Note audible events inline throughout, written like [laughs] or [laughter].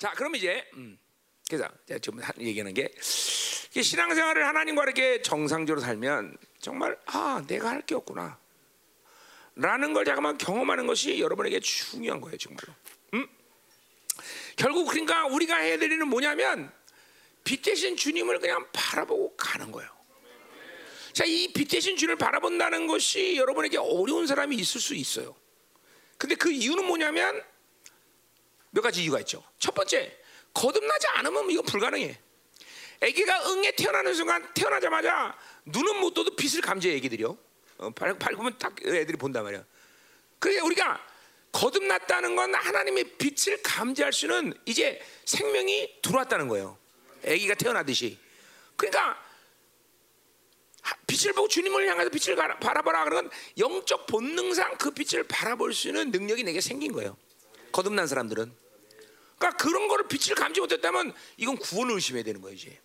자, 그럼 이제 음, 그래서 제가 지금 하- 얘기하는 게 신앙생활을 하나님과 이렇게 정상적으로 살면 정말 아 내가 할 게 없구나. 라는 걸 잠깐만 경험하는 것이 여러분에게 중요한 거예요, 정말로. 음? 결국 그러니까 우리가 해야 될 일은 뭐냐면 빛 대신 주님을 그냥 바라보고 가는 거예요. 자, 이 빛 대신 주님을 바라본다는 것이 여러분에게 어려운 사람이 있을 수 있어요. 근데 그 이유는 뭐냐면 몇 가지 이유가 있죠. 첫 번째, 거듭나지 않으면 이건 불가능해. 아기가 응에 태어나는 순간 태어나자마자 눈은 못 떠도 빛을 감지해 애기들이요. 어, 발- 밝으면 딱 애들이 본단 말이야. 그래 우리가 거듭났다는 건 하나님의 빛을 감지할 수는 이제 생명이 들어왔다는 거예요. 아기가 태어나듯이. 그러니까 하- 빛을 보고 주님을 향해서 빛을 바라보라 그러면 영적 본능상 그 빛을 바라볼 수 있는 능력이 내게 생긴 거예요. 거듭난 사람들은. 그러니까 그런 거를 빛을 감지 못했다면 이건 구원을 의심해야 되는 거예요 이제.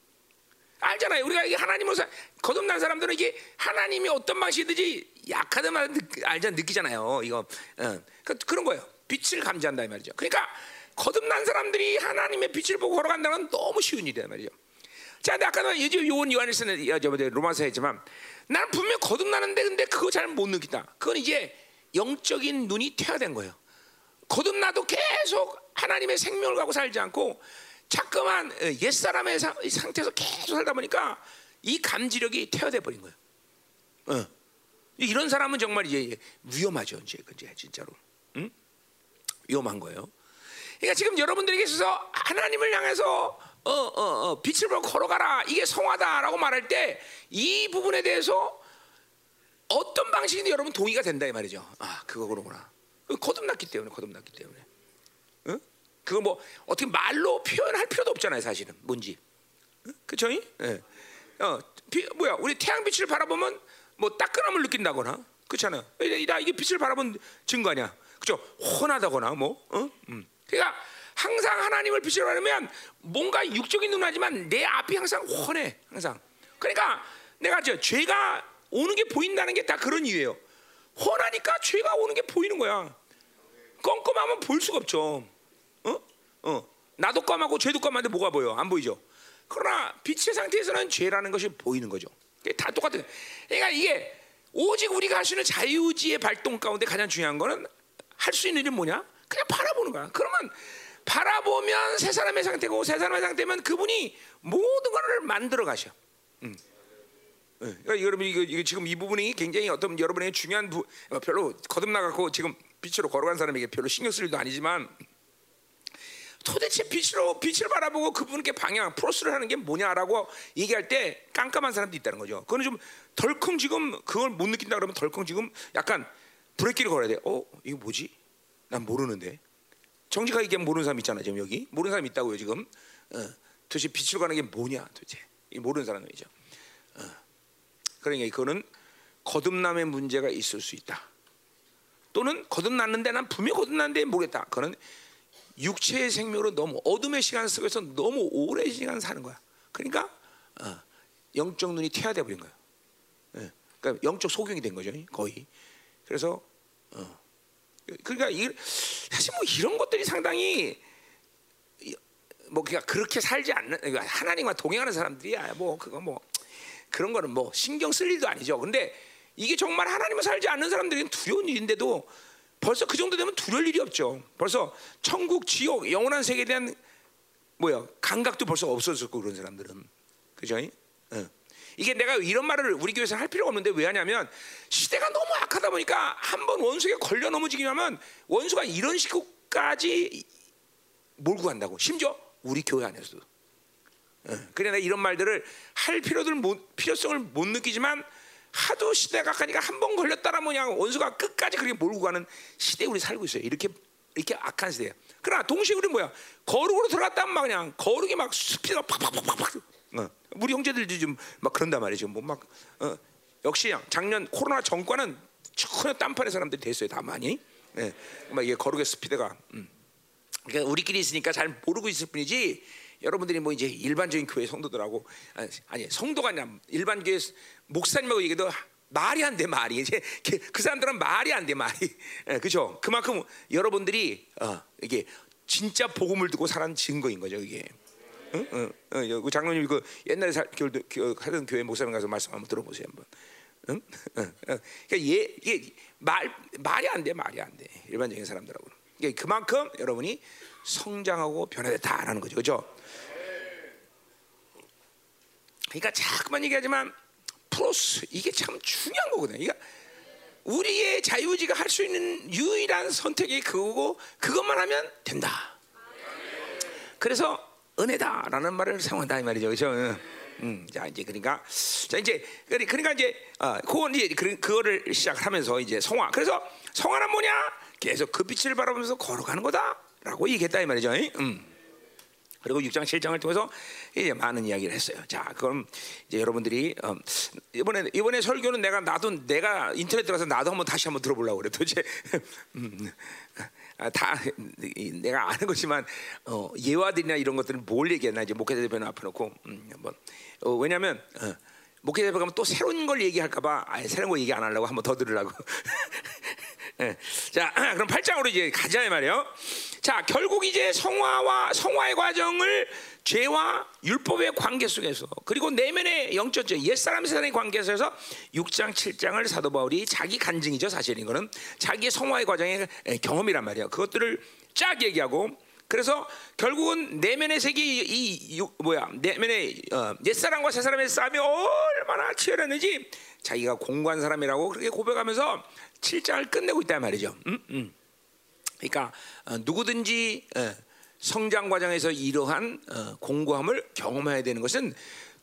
알잖아요. 우리가 이게 하나님을 사- 거듭난 사람들은 이게 하나님이 어떤 방식이든지 약하든 느, 알자 느끼잖아요. 이거 어. 그, 그런 거예요. 빛을 감지한다 이 말이죠. 그러니까 거듭난 사람들이 하나님의 빛을 보고 걸어간다는 건 너무 쉬운 일이란 말이죠. 자, 근데 아까도 요즘 요원 요한에서는 저 로마서 했지만 나는 분명 거듭나는데 근데 그거 잘 못 느낀다. 그건 이제 영적인 눈이 퇴화된 거예요. 거듭나도 계속 하나님의 생명을 갖고 살지 않고 자꾸만 어, 옛 사람의 사- 이 상태에서 계속 살다 보니까 이 감지력이 퇴화돼 버린 거예요. 어. 이런 사람은 정말 이제 위험하죠, 이제 그제 진짜로, 응? 위험한 거예요. 그러니까 지금 여러분들에게 있어서 하나님을 향해서 어, 어, 어, 빛을 보고 걸어가라 이게 성화다라고 말할 때 이 부분에 대해서 어떤 방식이든 여러분 동의가 된다 이 말이죠. 아 그거 그러구나. 거듭났기 때문에 거듭났기 때문에. 응? 그거 뭐 어떻게 말로 표현할 필요도 없잖아요 사실은 뭔지. 응? 그쵸? 예. 어, 비, 뭐야 우리 태양 빛을 바라보면 뭐 따끈함을 느낀다거나 그렇잖아요. 이게 빛을 바라본 증거 아니야. 그죠? 혼하다거나 뭐. 어? 음. 그러니까 항상 하나님을 빛을 바라면 뭔가 육적인 눈 하지만 내 앞이 항상 훤해 항상. 그러니까 내가 저 죄가 오는 게 보인다는 게 다 그런 이유예요. 훤하니까 죄가 오는 게 보이는 거야. 껌껌하면 볼 수가 없죠. 어? 어. 나도 껌하고 죄도 껌한데 뭐가 보여? 안 보이죠. 그러나 빛의 상태에서는 죄라는 것이 보이는 거죠. 그게 다 똑같은. 그러니까 이게 오직 우리가 할 수 있는 자유지의 발동 가운데 가장 중요한 거는 할 수 있는 일은 뭐냐? 그냥 바라보는 거야. 그러면 바라보면 새 사람의 상태고 새 사람의 상태면 그분이 모든 것을 만들어 가셔. 음. 예, 그러니까 여러분 이거, 이거 지금 이 부분이 굉장히 어떤 여러분에게 중요한 부, 어, 별로 거듭나 갖고 지금 빛으로 걸어간 사람에게 별로 신경 쓸 일도 아니지만 도대체 빛으로 빛을 바라보고 그분께 방향 프로스를 하는 게 뭐냐라고 얘기할 때 깜깜한 사람도 있다는 거죠. 그거는 좀 덜컹 지금 그걸 못 느낀다 그러면 덜컹 지금 약간 브레이크를 걸어야 돼. 어 이거 뭐지? 난 모르는데. 정직하게 얘기하면 모르는 사람 있잖아 지금 여기 모르는 사람 있다고요 지금. 어, 도대체 빛으로 가는 게 뭐냐 도대체 이 모르는 사람이죠. 그러니까 그거는 거듭남의 문제가 있을 수 있다. 또는 거듭났는데 난 분명 거듭났는데 모르겠다. 그거는 육체의 생명으로 너무 어둠의 시간 속에서 너무 오랜 시간 사는 거야. 그러니까 어, 영적 눈이 퇴화돼 버린 거야. 예. 그러니까 영적 소경이 된 거죠, 거의. 그래서 어, 그러니까 이, 사실 뭐 이런 것들이 상당히 이- 뭐 그냥 그렇게 살지 않는 그러니까 하나님과 동행하는 사람들이야. 뭐 그거 뭐 그런 거는 뭐 신경 쓸 일도 아니죠. 근데 이게 정말 하나님을 살지 않는 사람들에게는 두려운 일인데도 벌써 그 정도 되면 두려울 일이 없죠. 벌써 천국, 지옥, 영원한 세계에 대한 뭐야 감각도 벌써 없어졌고 그런 사람들은 그죠? 어. 이게 내가 이런 말을 우리 교회에서 할 필요가 없는데 왜 하냐면 시대가 너무 악하다 보니까 한 번 원수에게 걸려 넘어지기만 하면 원수가 이런 식으로까지 몰고 간다고 심지어 우리 교회 안에서도 어, 그래 내가 이런 말들을 할 필요들 못, 필요성을 못 느끼지만 하도 시대가 가니까 한 번 걸렸다라 뭐냐 원수가 끝까지 그렇게 몰고 가는 시대에 우리 살고 있어요. 이렇게 이렇게 악한 시대야. 그러나 동시에 우리 뭐야 거룩으로 들어갔다면 막 그냥 거룩이 막 스피드가 팍팍팍팍. 어. 우리 형제들도 좀막 그런단 말이죠. 뭐막 어. 역시 작년 코로나 전과는 전혀 딴판의 사람들이 됐어요. 다 많이. 예. 막 이게 거룩의 스피드가. 음. 그러니까 우리끼리 있으니까 잘 모르고 있을 뿐이지 여러분들이 뭐 이제 일반적인 교회 성도들하고 아니, 성도가 아니라 일반 교회 목사님하고 얘기도 말이 안 돼 말이 이제 그- 그 사람들은 말이 안 돼 말이 예, 그죠 그만큼 여러분들이 어, 이게 진짜 복음을 듣고 살아는 증거인 거죠 이게. 응? 응, 응, 그 장로님 그 옛날에 살, 교, 교, 하던 교회 목사님 가서 말씀 한번 들어보세요 한번. 응? 응, 응. 그러니까 얘, 이게 말 말이 안 돼, 말이 안 돼. 일반적인 사람들하고. 그러니까 그만큼 여러분이 성장하고 변화됐다라는 거죠, 그렇죠? 그러니까 자꾸만 얘기하지만 프로스 이게 참 중요한 거거든요. 그러니까 우리의 자유지가 할 수 있는 유일한 선택이 그거고 그것만 하면 된다. 그래서 은혜다라는 말을 사용한다 이 말이죠, 그렇죠? 음, 자 이제 그러니까 자 이제 그러니까 이제 어, 그건 이제 그, 그거를 시작하면서 이제 성화. 그래서 성화는 뭐냐? 계속 그 빛을 바라보면서 걸어가는 거다라고 얘기했다 이 말이죠. 음. 그리고 6장 7장을 통해서 이제 많은 이야기를 했어요. 자, 그럼 이제 여러분들이 어, 이번에 이번에 설교는 내가 나도 내가 인터넷 들어가서 나도 한번 다시 한번 들어보려고 그래. 도대체 [laughs] 음, 아, 다 내가 아는 거지만 어, 예화들이나 이런 것들은 뭘 얘기했나 이제 목회자 대표 앞에 놓고 음, 한번 어, 왜냐하면 어, 목회자 대표 가면 또 새로운 걸 얘기할까봐 아예 새로운 거 얘기 안 하려고 한번 더 들으려고. [laughs] 예. 자, [clears throat] 그럼 8장으로 이제 가자 이 말이에요. 자, 결국 이제 성화와 성화의 과정을 죄와 율법의 관계 속에서 그리고 내면의 영적 옛사람 세상의 관계에서 6장 7장을 사도 바울이 자기 간증이죠 사실 이거는 자기의 성화의 과정의 경험이란 말이에요 그것들을 쫙 얘기하고 그래서 결국은 내면의 세계 이, 이 뭐야 내면의 어, 옛사람과 새사람의 싸움이 얼마나 치열했는지 자기가 공부한 사람이라고 그렇게 고백하면서 7장을 끝내고 있단 말이죠. 음? 음. 그러니까 어, 누구든지 어, 성장 과정에서 이러한 어, 공고함을 경험해야 되는 것은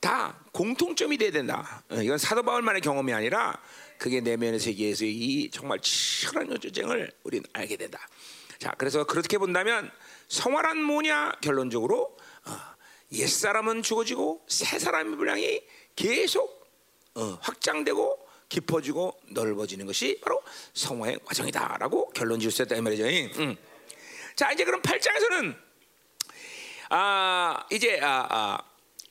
다 공통점이 돼야 된다. 어, 이건 사도 바울만의 경험이 아니라 그게 내면의 세계에서 이 정말 치열한 전쟁을 우리는 알게 된다. 자, 그래서 그렇게 본다면 성화란 뭐냐? 결론적으로 어, 옛 사람은 죽어지고 새 사람의 분량이 계속 어, 확장되고 깊어지고 넓어지는 것이 바로 성화의 과정이다라고 결론 지을 수 있다 이 말이죠. 음. 자 이제 그럼 8장에서는 아 이제 아, 아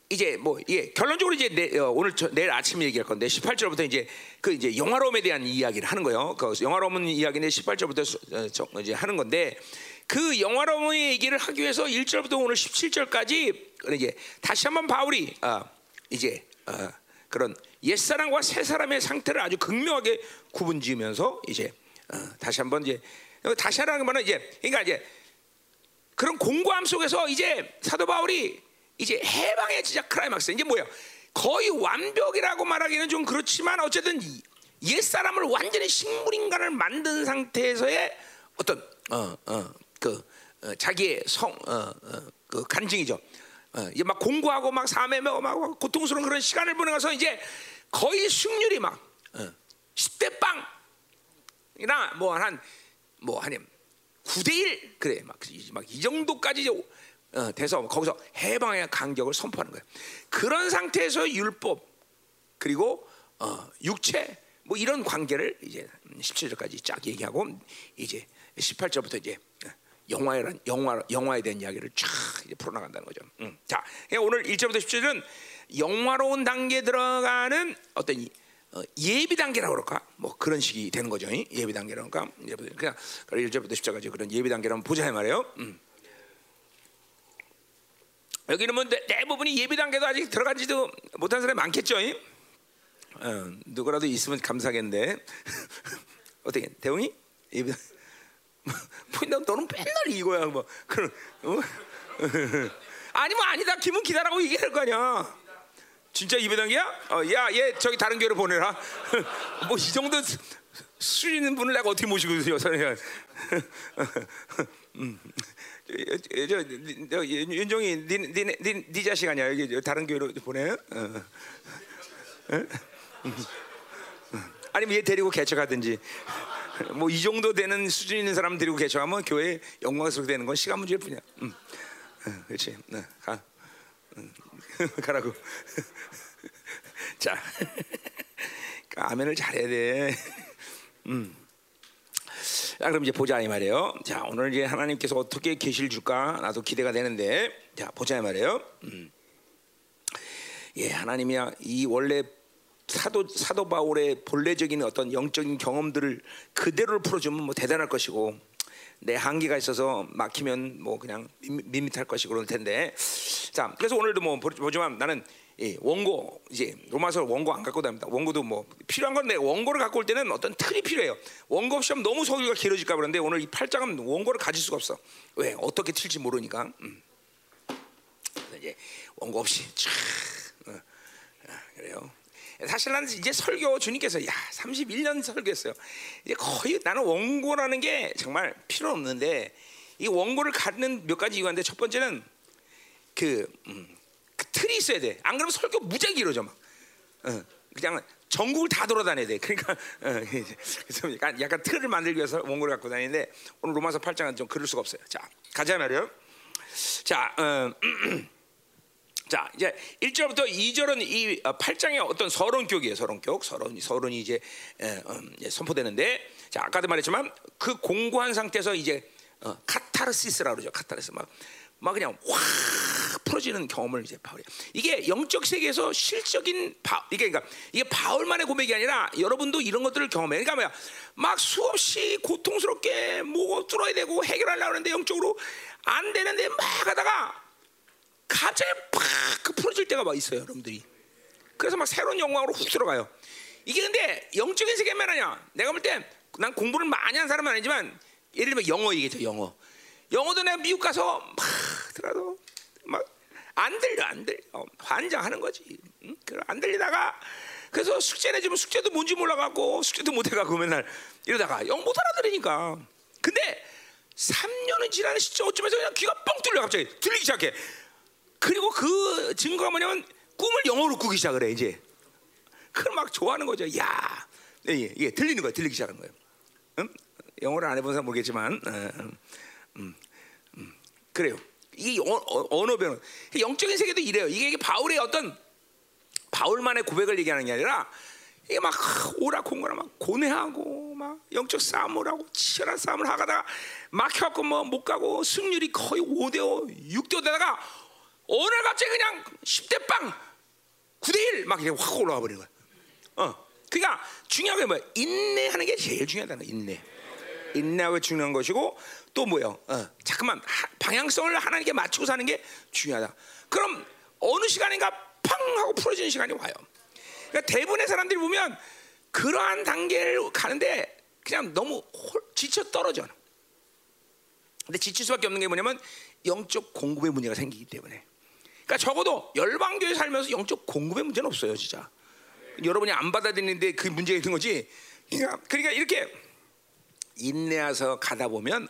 이제 뭐 예, 결론적으로 이제 내, 어, 오늘 저, 내일 아침 얘기할 건데 18절부터 이제 그 이제 영화로움에 대한 이야기를 하는 거예요. 그 영화로움 이야기는 18절부터 수, 어, 저, 이제 하는 건데 그 영화로움의 얘기를 하기 위해서 1절부터 오늘 17절까지 이제 다시 한번 바울이 어, 이제 어, 그런 옛사람과 새사람의 상태를 아주 극명하게 구분지으면서 이제 어, 다시 한번 이제 다시 하라는 말은 이제 그러니까 이제 그런 공고함 속에서 이제 사도 바울이 이제 해방의 진짜 크라이막스 이제 뭐야 거의 완벽이라고 말하기는 좀 그렇지만 어쨌든 옛 사람을 완전히 식물 인간을 만든 상태에서의 어떤 어어그 어, 자기의 성어그 어, 간증이죠. 어, 이제 막 공부하고 막 막, 막 고통스러운 그런 시간을 보내서 이제 거의 승률이 막 어, 10대 빵이나 뭐한뭐한 9대 1 그래 막이 정도까지 어, 돼서 거기서 해방의 간격을 선포하는 거예요. 그런 상태에서 율법 그리고 어, 육체 뭐 이런 관계를 이제 17절까지 쫙 얘기하고 이제 18절부터 이제 영화에 영화 영화에 대한 이야기를 쫙 이제 풀어나간다는 거죠. 음. 자, 오늘 1절부터 17절은 영화로운 단계에 들어가는 어떤 어, 예비 단계라고 그럴까? 뭐 그런 식이 되는 거죠. 예비 단계라고 그러니까 그냥 1절부터 10절까지 그런 예비 한번 보자 이 말이에요. 음. 여기는 뭐 대부분이 예비 단계도 아직 들어가지도 못한 사람이 많겠죠. 어, 누구라도 있으면 감사하겠는데 [laughs] 어떻게 대웅이 예비 [laughs] 뭐 너는 맨날 이거야 뭐 그런 어? [laughs] 아니 뭐 아니다 김은 기다라고 얘기할 거 아니야. 진짜 예배 단계야? 어, 야, 얘 저기 다른 교회로 보내라. [laughs] 뭐 이 정도 수준 있는 분을 내가 어떻게 모시고 있어요, 선생님? 음. 저, 저, 윤종이 네, 네, 네, 네 자식 아니야 여기 다른 교회로 보내? 어. 어? 아니면 얘 데리고 개척하든지 뭐 이 정도 되는 수준 있는 사람 데리고 개척하면 교회 영광스럽게 되는 건 시간 문제일 뿐이야. 음. 어, 그렇지. 어, 가. 음. [laughs] 가라고. [laughs] 자, [laughs] 아멘을 잘해야 돼. 음. 자, 그럼 이제 보자 이 말이에요. 자, 오늘 이제 하나님께서 어떻게 계시를 줄까 나도 기대가 되는데, 자 보자 이 말이에요. 음. 예, 하나님이야 이 원래 사도 사도 바울의 본래적인 어떤 영적인 경험들을 그대로 풀어주면 뭐 대단할 것이고 내 한계가 있어서 막히면 뭐 그냥 밋- 밋밋할 것이 그럴 텐데. 자, 그래서 오늘도 뭐 보- 보지만 나는 이 원고 이제 로마서 원고 안 갖고 다닙니다. 원고도 뭐 필요한 건데 원고를 갖고 올 때는 어떤 틀이 필요해요. 원고 없이 하면 너무 서기가 길어질까 그런데 오늘 이 8장은 원고를 가질 수가 없어. 왜? 어떻게 튈지 모르니까. 음. 이제 원고 없이 촥 어, 어, 그래요. 사실 나는 이제 설교 주님께서 야 31년 설교했어요. 이제 거의 나는 원고라는 게 정말 필요 없는데 이 원고를 갖는 몇 가지 이유가 있는데 첫 번째는 그, 음, 그 틀이 있어야 돼. 안 그러면 설교 무지하게 길어져 막. 어, 그냥 전국을 다 돌아다녀야 돼. 그러니까 어, 약간, 약간 틀을 만들기 위해서 원고를 갖고 다니는데 오늘 로마서 8장은 좀 그럴 수가 없어요. 자 가자 말이요. 자. 어, [clears throat] 자 이제 1절부터 2절은 이 8장의 어떤 서론격이에요. 서론격. 서론 서론이 음, 이제 선포되는데 자 아까도 말했지만 그 곤고한 상태에서 이제 어, 카타르시스라고 그러죠. 카타르시스 막, 막 그냥 확 풀어지는 경험을 이제 바울이 이게 영적 세계에서 실적인 바 이게 그러니까 이게 바울만의 고백이 아니라 여러분도 이런 것들을 경험해. 그러니까 뭐야? 막 수없이 고통스럽게 뭐 뚫어야 되고 해결하려고 하는데 영적으로 안 되는데 막 하다가 갑자기 팍 풀어질 때가 막 있어요, 여러분들이. 그래서 막 새로운 영광으로 훅 들어가요. 이게 근데 영적인 세계만 하냐? 내가 볼 때 난 공부를 많이 한 사람은 아니지만 예를 들면 영어 얘기죠, 영어. 영어도 내가 미국 가서 막 들어도 막 안 들려, 안 들려. 환장하는 거지. 응? 안 들리다가 그래서 숙제 내주면 숙제도 뭔지 몰라갖고 숙제도 못해가고 맨날 이러다가 영 못 알아들으니까. 근데 3년은 지나는 시점 어쩌면서 그냥 귀가 뻥 뚫려 갑자기 들리기 시작해. 그리고 그 증거가 뭐냐면 꿈을 영어로 꾸기 시작을 해 이제. 그걸 막 좋아하는 거죠. 야, 예, 예, 예, 들리는 거야, 들리기 시작하는 거예요. 음? 영어를 안 해본 사람 모르겠지만, 어, 음, 음, 음, 그래요. 이 어, 어, 언어 배운 영적인 세계도 이래요. 이게, 이게 바울의 어떤 바울만의 고백을 얘기하는 게 아니라 이게 막 오락공고라 막 고뇌하고 막 영적 싸움을 하고 치열한 싸움을 하다가 막혀갖고 뭐 못 가고 승률이 거의 5대5, 6대5 되다가 어느 날 갑자기 그냥 10대 빵 9대 1 막 이렇게 확 올라가 버리는 거야. 어. 그러니까 중요한 게 뭐야? 인내하는 게 제일 중요하다는 거야. 인내. 인내하고 중요한 것이고 또 뭐요? 어, 잠깐만 하- 방향성을 하나님께 맞추고 사는 게 중요하다. 그럼 어느 시간인가 팡 하고 풀어지는 시간이 와요. 그러니까 대부분의 사람들이 보면 그러한 단계를 가는데 그냥 너무 홀- 지쳐 떨어져. 근데 지칠 수밖에 없는 게 뭐냐면 영적 공급의 문제가 생기기 때문에. 그러니까 적어도 열방교회 살면서 영적 공급의 문제는 없어요, 진짜. 여러분이 안 받아들이는데 그 문제가 있는 거지. 그러니까, 그러니까 이렇게 인내해서 가다 보면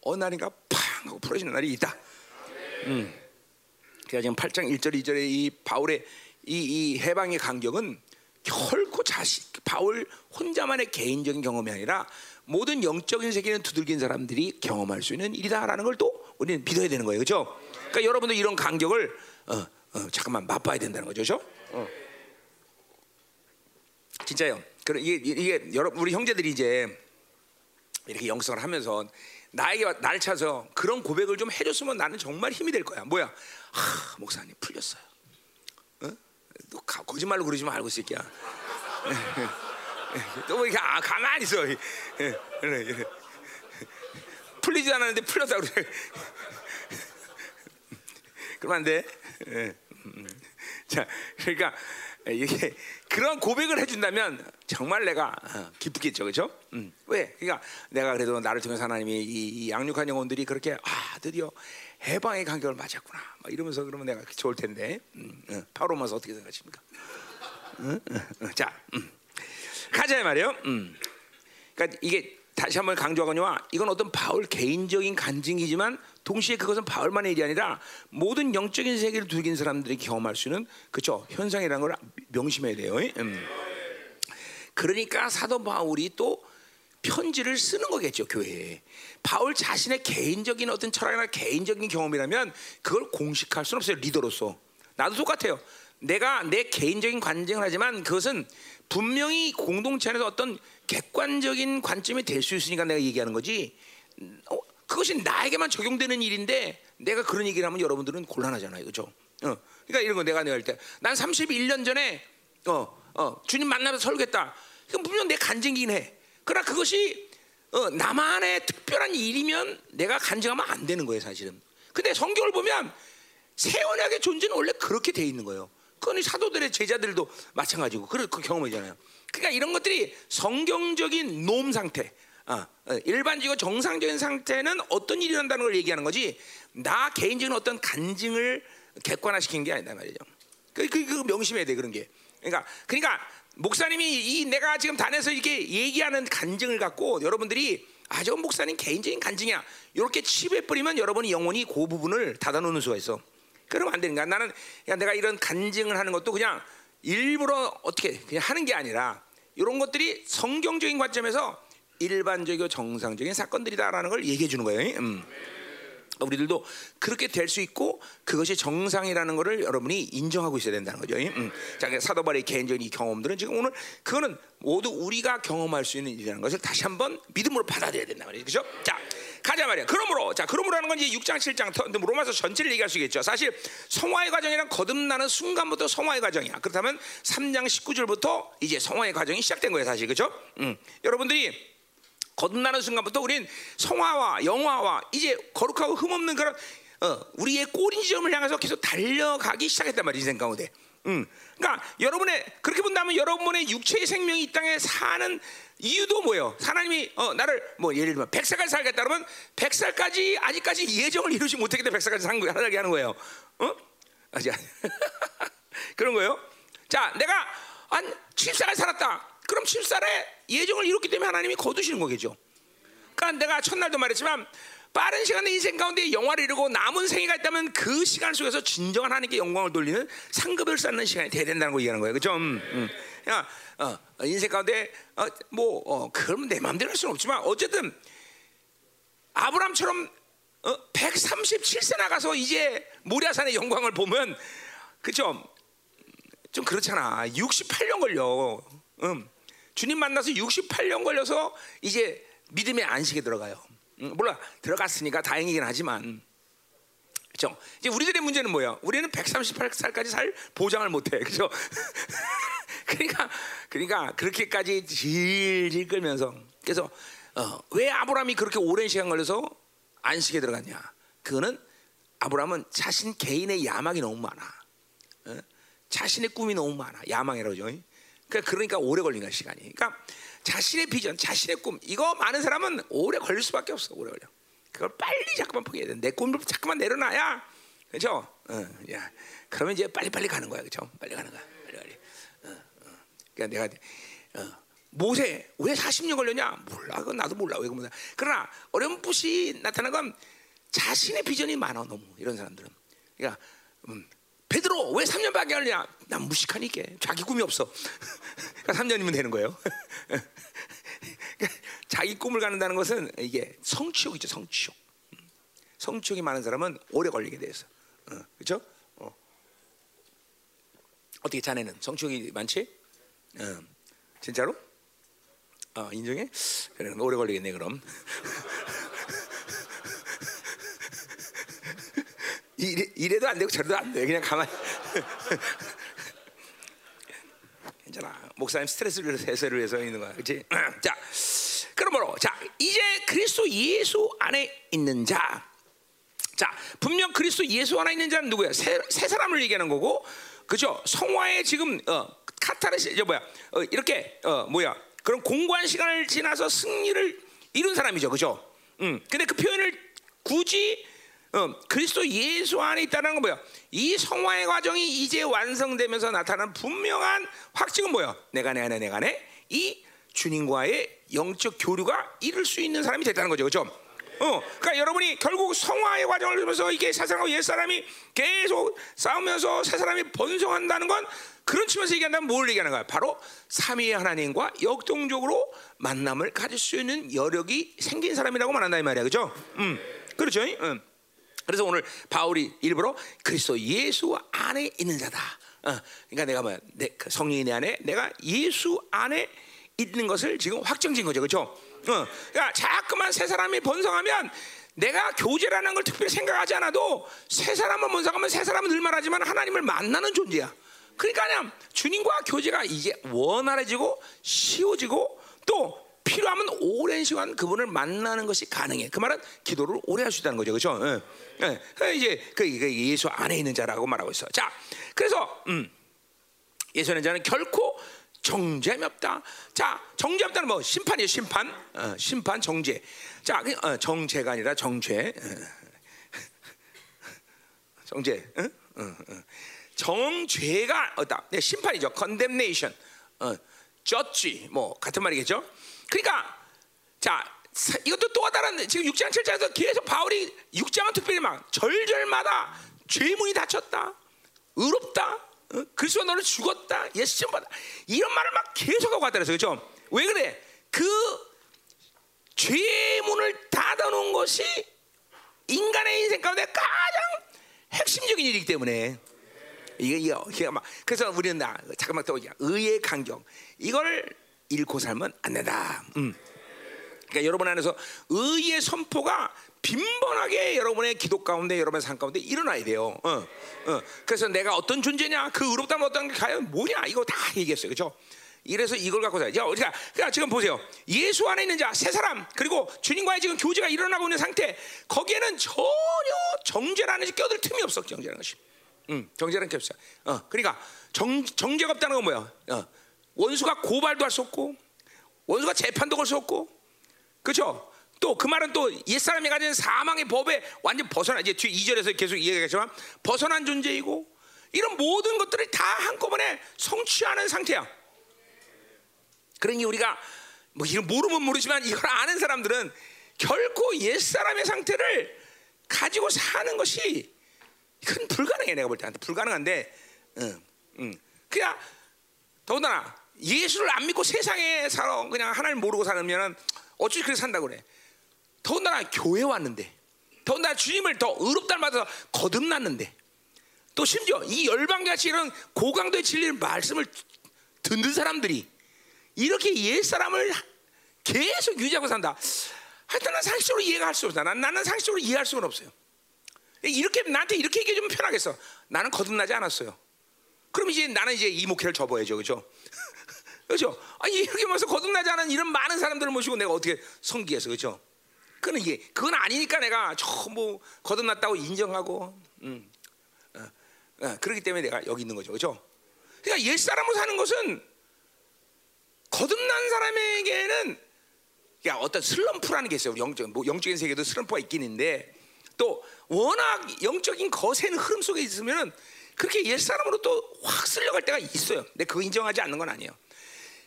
어느 날인가 팡 하고 풀어지는 날이 있다. 음. 그래서 지금 8장 1절 2절의 이 바울의 이, 이 해방의 간격은 결코 자신 바울 혼자만의 개인적인 경험이 아니라 모든 영적인 세계는 두들긴 사람들이 경험할 수 있는 일이다라는 걸 또 우리는 믿어야 되는 거예요, 그렇죠? 그러니까 여러분도 이런 간격을 어, 어, 잠깐만 맛봐야 된다는 거죠, 그렇죠? 어. 진짜요. 그래 이게, 이게 여러분 우리 형제들이 이제 이렇게 영성을 하면서 나에게 날 찾아서 그런 고백을 좀 해줬으면 나는 정말 힘이 될 거야. 뭐야? 하, 목사님 풀렸어요. 어? 너 가, 거짓말로 그러지 말고 있을게야. 또 이렇게 아, 가만히 있어. 예. 풀리지 않았는데 풀렸다 그래. 그러면 안 돼. 예. 음. [laughs] 자, 그러니까 이게 그런 고백을 해준다면 정말 내가 어, 기쁘겠죠, 그렇죠? 음. 왜? 그러니까 내가 그래도 나를 통해서 하나님이 이, 이 양육한 영혼들이 그렇게 아 드디어 해방의 간격을 맞았구나. 막 이러면서 그러면 내가 좋을 텐데. 음, 어. 파로마서 어떻게 생각하십니까? 응? 응, 응. 자, 음. 가자 말이요. 음. 그러니까 이게 다시 한번 강조하거니와 이건 어떤 바울 개인적인 간증이지만 동시에 그것은 바울만의 일이 아니라 모든 영적인 세계를 두긴 사람들이 경험할 수 있는 그죠 현상이라는 걸 명심해야 돼요. 음. 그러니까 사도 바울이 또 편지를 쓰는 거겠죠 교회에. 바울 자신의 개인적인 어떤 철학이나 개인적인 경험이라면 그걸 공식할 수는 없어요 리더로서. 나도 똑같아요. 내가 내 개인적인 관증을 하지만 그것은 분명히 공동체 안에서 어떤 객관적인 관점이 될 수 있으니까 내가 얘기하는 거지. 어, 그것이 나에게만 적용되는 일인데 내가 그런 얘기를 하면 여러분들은 곤란하잖아요, 그렇죠? 어, 그러니까 이런 거 내가 내가 할 때, 난 31년 전에 어, 어, 주님 만나서 설교했다. 이건 분명 내 간증이긴 해. 그러나 그것이 어, 나만의 특별한 일이면 내가 간증하면 안 되는 거예요, 사실은. 근데 성경을 보면 새 언약의 존재는 원래 그렇게 돼 있는 거예요. 그건 이 사도들의 제자들도 마찬가지고 그런 그 경험이잖아요. 그러니까 이런 것들이 성경적인 놈 상태, 아, 어, 일반적이고 정상적인 상태는 어떤 일이 한다는 걸 얘기하는 거지. 나 개인적인 어떤 간증을 객관화시킨 게 아니다 말이죠. 그, 그, 그 명심해야 돼 그런 게. 그러니까, 그러니까 목사님이 이 내가 지금 단에서 이렇게 얘기하는 간증을 갖고 여러분들이 아, 저 목사님 개인적인 간증이야. 이렇게 치부해버리면 여러분이 영원히 그 부분을 닫아놓는 수가 있어. 그러면 안 되는 거야. 나는 그냥 내가 이런 간증을 하는 것도 그냥 일부러 어떻게 그냥 하는 게 아니라 이런 것들이 성경적인 관점에서 일반적이고 정상적인 사건들이다라는 걸 얘기해 주는 거예요. 음. 우리들도 그렇게 될 수 있고 그것이 정상이라는 것을 여러분이 인정하고 있어야 된다는 거죠. 음. 자, 사도바의 개인적인 경험들은 지금 오늘 그거는 모두 우리가 경험할 수 있는 일이라는 것을 다시 한번 믿음으로 받아들여야 된다 말이죠. 그죠? 자, 가자 말이야. 그러므로 자, 그러므로 하는 건 이제 6장 7장 로마서 전체를 얘기할 수 있겠죠. 사실 성화의 과정이란 거듭나는 순간부터 성화의 과정이야. 그렇다면 3장 19절부터 이제 성화의 과정이 시작된 거예요, 사실. 그죠? 음. 여러분들이 거듭나는 순간부터 우린 성화와 영화와 이제 거룩하고 흠없는 그런 어, 우리의 꼬린 지점을 향해서 계속 달려가기 시작했단 말이지 인생 가운데. 음. 그러니까 여러분의 그렇게 본다면 여러분의 육체의 생명이 이 땅에 사는 이유도 뭐예요? 하나님이 어, 나를 뭐 예를 들면 100살까지 살겠다 그러면 100살까지 아직까지 예정을 이루지 못했기 때문에 100살까지 살게 하는 거예요. 어? 아직 [laughs] 그런 거예요. 자, 내가 한 70살까지 살았다. 그럼 7살에 예정을 이뤘기 때문에 하나님이 거두시는 거겠죠. 그러니까 내가 첫날도 말했지만 빠른 시간에 인생 가운데 영화를 이루고 남은 생애가 있다면 그 시간 속에서 진정한 하나님께 영광을 돌리는 상급을 쌓는 시간이 돼야 된다는 거 얘기하는 거예요. 그죠? 음, 음. 야, 어, 인생 가운데 어, 뭐 어, 그러면 내 마음대로 할 수는 없지만 어쨌든 아브람처럼 어, 137세 나가서 이제 모리아산의 영광을 보면 그죠? 좀 그렇잖아. 68년 걸려. 음. 주님 만나서 68년 걸려서 이제 믿음의 안식에 들어가요. 음, 몰라 들어갔으니까 다행이긴 하지만 그렇죠. 이제 우리들의 문제는 뭐야? 우리는 138살까지 살 보장을 못해, 그렇죠? [laughs] 그러니까 그러니까 그렇게까지 질질 끌면서 그래서 어, 왜 아브라함이 그렇게 오랜 시간 걸려서 안식에 들어갔냐? 그거는 아브라함은 자신 개인의 야망이 너무 많아. 어? 자신의 꿈이 너무 많아. 야망이라죠. 그러니까, 그러니까 오래 걸린 거야 시간이. 그러니까 자신의 비전, 자신의 꿈 이거 많은 사람은 오래 걸릴 수밖에 없어. 오래 걸려. 그걸 빨리 자꾸만 포기해야 돼. 내 꿈을 자꾸만 내려놔야 그렇죠? 어, 야, 그러면 이제 빨리 빨리 가는 거야, 그렇죠? 빨리 가는 거야, 빨리 빨리. 어, 어. 그러니까 내가 어, 모세 왜 40년 걸렸냐? 몰라, 그건 나도 몰라 왜 그러냐. 그러나 어렴풋이 나타난 건 자신의 비전이 많아 너무 이런 사람들은. 그러니까 음, 베드로 왜 3년밖에 걸리냐? 난 무식하니까 자기 꿈이 없어. 그러니까 3년이면 되는 거예요. 그러니까 자기 꿈을 갖는다는 것은 이게 성취욕이죠, 성취욕. 성취욕이 많은 사람은 오래 걸리게 돼서, 어, 그렇죠? 어. 떻게 자네는 성취욕이 많지? 어. 진짜로? 어, 인정해? 그래, 오래 걸리겠네 그럼. 이래, 이래도 안 되고 저래도 안 돼. 그냥 가만히. [laughs] 괜찮아. 목사님 스트레스를 해소를 위해서 있는 거야. 그렇지? [clears throat] 자, 그러므로 자 이제 그리스도 예수 안에 있는 자. 자, 분명 그리스도 예수 안에 있는 자는 누구야? 새, 새 사람을 얘기하는 거고, 그죠? 성화에 지금 어, 카타르시, 저 뭐야? 어, 이렇게 어, 뭐야? 그런 공고한 시간을 지나서 승리를 이룬 사람이죠, 그죠? 음, 근데 그 표현을 굳이 어, 그리스도 예수 안에 있다는 건 뭐야? 이 성화의 과정이 이제 완성되면서 나타나는 분명한 확증은 뭐야? 내가 내 안에 내가 내 이 주님과의 영적 교류가 이룰 수 있는 사람이 됐다는 거죠, 그렇죠? 어, 그러니까 여러분이 결국 성화의 과정을 보면서 이게 사람하고 옛 사람이 계속 싸우면서 새 사람이 번성한다는 건 그런 측면에서 얘기한다면 뭘 얘기하는 거야? 바로 삼위의 하나님과 역동적으로 만남을 가질 수 있는 여력이 생긴 사람이라고 말한다 이 말이야, 그렇죠? 음, 그렇죠? 음. 그래서 오늘 바울이 일부러 그리스도 예수 안에 있는 자다. 어, 그러니까 내가 뭐 내, 그 성령이 내 안에 내가 예수 안에 있는 것을 지금 확정진 거죠, 그렇죠? 어, 그러니까 자꾸만 새 사람이 번성하면 내가 교제라는 걸 특별히 생각하지 않아도 새 사람만 번성하면 새 사람은 늘 말하지만 하나님을 만나는 존재야. 그러니까 그냥 주님과 교제가 이제 원활해지고 쉬워지고 또 필요하면 오랜 시간 그분을 만나는 것이 가능해. 그 말은 기도를 오래 할 수 있다는 거죠, 그렇죠? 예. 예. 이제 그 예수 안에 있는 자라고 말하고 있어. 자, 그래서 음, 예수 안에 자는 결코 정죄함이 없다. 자, 정죄 없다는 뭐 심판이에요, 심판. 어, 심판, 정죄. 자, 어, 정죄가 아니라 정죄. 어. [laughs] 정죄. 어? 어, 정죄가 어다. 네, 심판이죠. condemnation. 어, judge 뭐 같은 말이겠죠. 그러니까 자 이것도 또 다른 지금 6장 7장에서 계속 바울이 6장은 특별히 막 절절마다 죄문이 닫혔다. 의롭다. 어? 그리스도 너를 죽었다. 예수 좀 받다. 이런 말을 막 계속하고 갔다 그래서 그렇죠? 왜 그래? 그 죄문을 닫아 놓은 것이 인간의 인생 가운데 가장 핵심적인 일이기 때문에 이게 이게, 막 그래서 우리는 나 잠깐만 또 의의 간격 이걸 잃고 살면 안 된다. 음. 그러니까 여러분 안에서 의의 선포가 빈번하게 여러분의 기도 가운데 여러분의 삶 가운데 일어나야 돼요. 어, 어. 그래서 내가 어떤 존재냐, 그 의롭다면 어떤 게 과연 뭐냐 이거 다 얘기했어요, 그렇죠? 이래서 이걸 갖고 자. 자, 우리가 그러니까 지금 보세요. 예수 안에 있는 자, 세 사람 그리고 주님과의 지금 교제가 일어나고 있는 상태. 거기에는 전혀 정죄라는 껴들 틈이 없어. 정죄라는 것이. 음, 정죄라는 게 없어. 어, 그러니까 정 정죄가 없다는 건 뭐야? 어, 원수가 고발도 할 수 없고, 원수가 재판도 걸 수 없고, 그렇죠? 또 그 말은 또 옛사람이 가진 사망의 법에 완전 벗어나 이제 뒤 2절에서 계속 이야기했지만 벗어난 존재이고 이런 모든 것들을 다 한꺼번에 성취하는 상태야. 그러니 우리가 뭐 이런 모르면 모르지만 이걸 아는 사람들은 결코 옛 사람의 상태를 가지고 사는 것이 이건 불가능해 내가 볼 때. 불가능한데, 응, 응. 그냥 더군다나 예수를 안 믿고 세상에 살아 그냥 하나님 모르고 살면 어찌 그렇게 산다 그래. 더군다나 교회 왔는데, 더군다나 주님을 더 의롭다는 말서 거듭났는데, 또 심지어 이 열방같이 이런 고강도의 진리를 말씀을 듣는 사람들이 이렇게 옛 사람을 계속 유지하고 산다. 하여튼 난 상식적으로 이해가 할 수 없다. 난, 나는 상식적으로 이해할 수가 없어요. 이렇게 나한테 이렇게 얘기해 주면 편하겠어. 나는 거듭나지 않았어요. 그럼 이제 나는 이제 이 목회를 접어야죠, 그렇죠? 그렇죠? 아니 이렇게 면서 거듭나지 않은 이런 많은 사람들을 모시고 내가 어떻게 섬기겠어, 그렇죠? 그건 이게 그건 아니니까 내가 전부 거듭났다고 인정하고, 음, 어, 어, 그렇기 때문에 내가 여기 있는 거죠, 그렇죠? 그러니까 옛 사람으로 사는 것은 거듭난 사람에게는 야 어떤 슬럼프라는 게 있어요. 영적 뭐 영적인 세계도 슬럼프가 있긴 있는데 또 워낙 영적인 거센 흐름 속에 있으면 그렇게 옛 사람으로 또 확 쓸려갈 때가 있어요. 근데 그거 인정하지 않는 건 아니에요.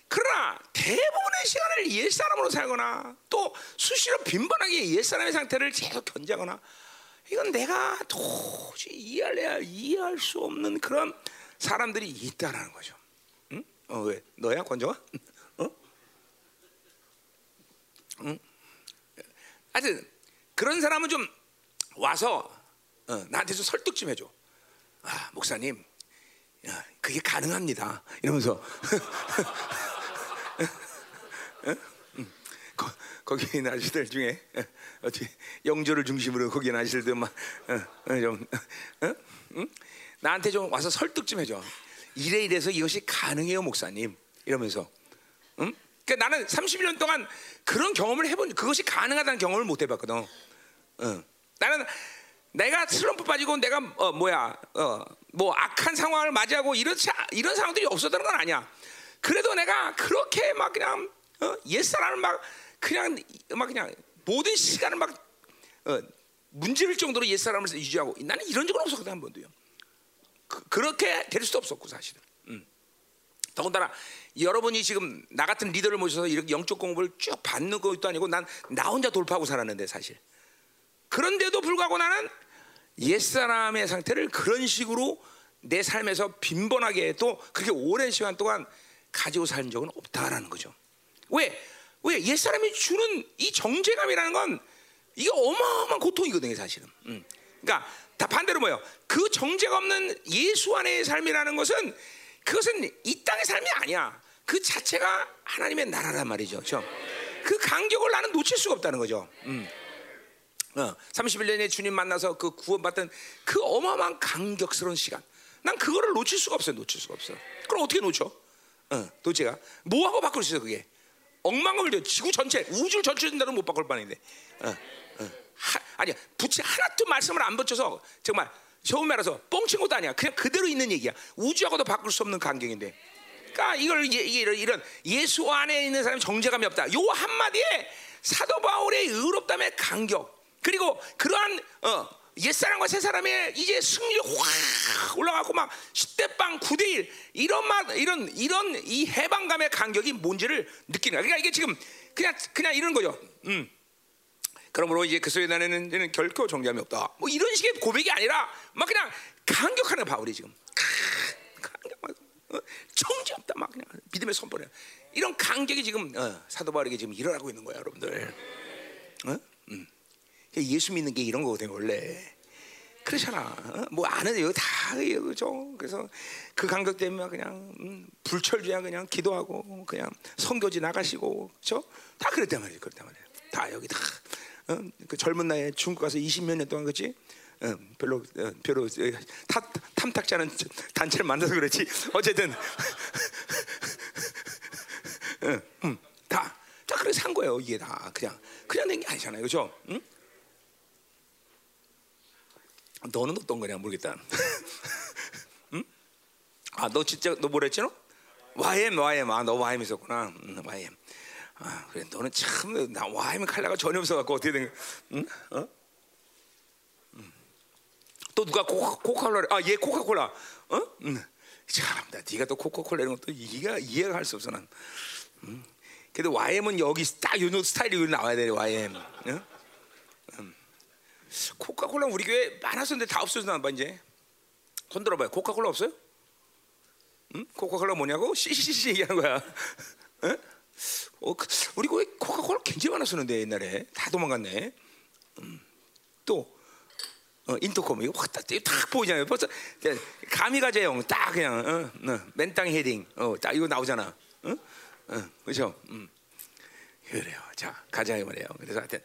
그러나 대부분의 시간을 옛 사람으로 살거나 또 수시로 빈번하게 옛 사람의 상태를 계속 견제하거나 이건 내가 도저히 이해할 이해할 수 없는 그런 사람들이 있다라는 거죠. 응? 어 왜? 너야 권정아? [laughs] 응? 하여튼 그런 사람은 좀 와서 어, 나한테 좀 설득 좀 해줘. 아 목사님, 야, 그게 가능합니다. 이러면서 [laughs] 거, 거기 아저씨들 중에 어떻게 영조를 중심으로 거기 막좀 어, 응? 나한테 좀 와서 설득 좀 해줘. 이래 이래서 이것이 가능해요, 목사님. 이러면서 응? 그러니까 나는 31년 동안 그런 경험을 해본 그것이 가능하다는 경험을 못 해봤거든. 어. 나는 내가 슬럼프 빠지고 내가 어, 뭐야 어, 뭐 악한 상황을 맞이하고 이런 이런 상황들이 없었다는 건 아니야. 그래도 내가 그렇게 막 그냥 어, 옛사람을 막 그냥 막 그냥 모든 시간을 막 어, 문지를 정도로 옛사람을 유지하고 나는 이런 적은 없었거든 한 번도요. 그, 렇게될 수도 없었고 사실은. 음. 더군다나 여러분이 지금 나 같은 리더를 모셔서 이렇게 영적 공부를 쭉 받는 것도 아니고 난 나 혼자 돌파하고 살았는데 사실. 그런데도 불구하고 나는 옛사람의 상태를 그런 식으로 내 삶에서 빈번하게 또 그렇게 오랜 시간 동안 가지고 산 적은 없다라는 거죠. 왜? 왜 옛사람이 주는 이 정죄감이라는 건 이게 어마어마한 고통이거든요, 사실은. 음. 그러니까 다 반대로 뭐예요? 그 정죄가 없는 예수 안의 삶이라는 것은 그것은 이 땅의 삶이 아니야. 그 자체가 하나님의 나라란 말이죠. 그렇죠? 그 간격을 나는 놓칠 수가 없다는 거죠. 음. 어, 31년에 주님 만나서 그 구원받던 그 어마어마한 간격스러운 시간. 난 그거를 놓칠 수가 없어요. 놓칠 수가 없어. 그럼 어떻게 놓쳐? 어, 도대체가 뭐하고 바꿀 수 있어 그게? 억만금을 줘. 지구 전체, 우주 전체 준다도 못 바꿀 뻔했는데. 어, 어. 하, 아니야, 붙이 하나도 말씀을 안 붙여서 정말 처음 말해서 뻥친 것도 아니야. 그냥 그대로 있는 얘기야. 우주하고도 바꿀 수 없는 간경인데. 그러니까 이걸 이런, 예수 안에 있는 사람이 정죄감이 없다. 요 한마디에 사도 바울의 의롭담의 간격 그리고 그러한 어, 옛사람과 새사람의 이제 승률이 확 올라가고 막 10대 빵 9대 1 이런 말 이런 이런 이 해방감의 간격이 뭔지를 느끼는 거야. 그러니까 이게 지금 그냥 그냥 이런 거죠. 음. 그러므로 이제 그 소리 나는 데는 결코 정죄함이 없다. 뭐 이런 식의 고백이 아니라 막 그냥 강격하는 거야, 바울이 지금. 강격 막 어, 정죄 없다 막 그냥 믿음의 선포래. 이런 강격이 지금 어, 사도 바울에게 지금 일어나고 있는 거야, 여러분들. 어? 음. 예수 믿는 게 이런 거거든 원래. 그렇잖아. 어? 뭐 아는 여기 다 그죠. 그래서 그 간격 때문에 그냥 음, 불철주야 그냥 기도하고 그냥 선교지 나가시고 그죠. 다 그랬단 말이에요. 그랬단 말이에요. 다 여기 다 어? 그 젊은 나이에 중국 가서 20몇 년 동안 그렇지. 어, 별로 어, 별로 어, 타, 탐탁지 않은 단체를 만나서 그렇지. 어쨌든 [laughs] 어, 음, 다. 다 그래 산 거예요. 이게 다 그냥 그냥 된 게 아니잖아요. 그죠? 응? 너는 어떤 거냐 모르겠다. [laughs] 응? 아, 너 진짜 너 뭐랬지 너? YM YM 아 너 YM 있었구나. 응, YM. 아, 그래 너는 참 나 YM 칼라가 전혀 없어 갖고 어떻게 된? 응? 어? 음. 또 누가 코카, 코카콜라 아, 얘 코카콜라. 어? 응. 참다. 네가 또 코카콜라 이런 것도 이해가 이해가 할 수 없어 난. 음. 그래도 YM은 여기 딱 요런 스타일이 나와야 돼 YM. 응? 코카콜라 우리 교회 많았었는데 다 없어졌나 봐 이제. 손 들어봐요. 코카콜라 없어요? 응? 코카콜라 뭐냐고? [laughs] 씨씨씨 얘기하는 거야. 응? 어, 그, 우리 교회 코카콜라 굉장히 많았었는데 옛날에 다 도망갔네. 음. 또 어, 인터콤 이거 확딱 딱 보이잖아요. 벌써 감이 가재용 딱 그냥 어, 어, 맨땅 헤딩 어, 딱 이거 나오잖아. 어? 어, 그렇죠? 음. 그래요. 자 가자 이 말이에요. 그래서 하여튼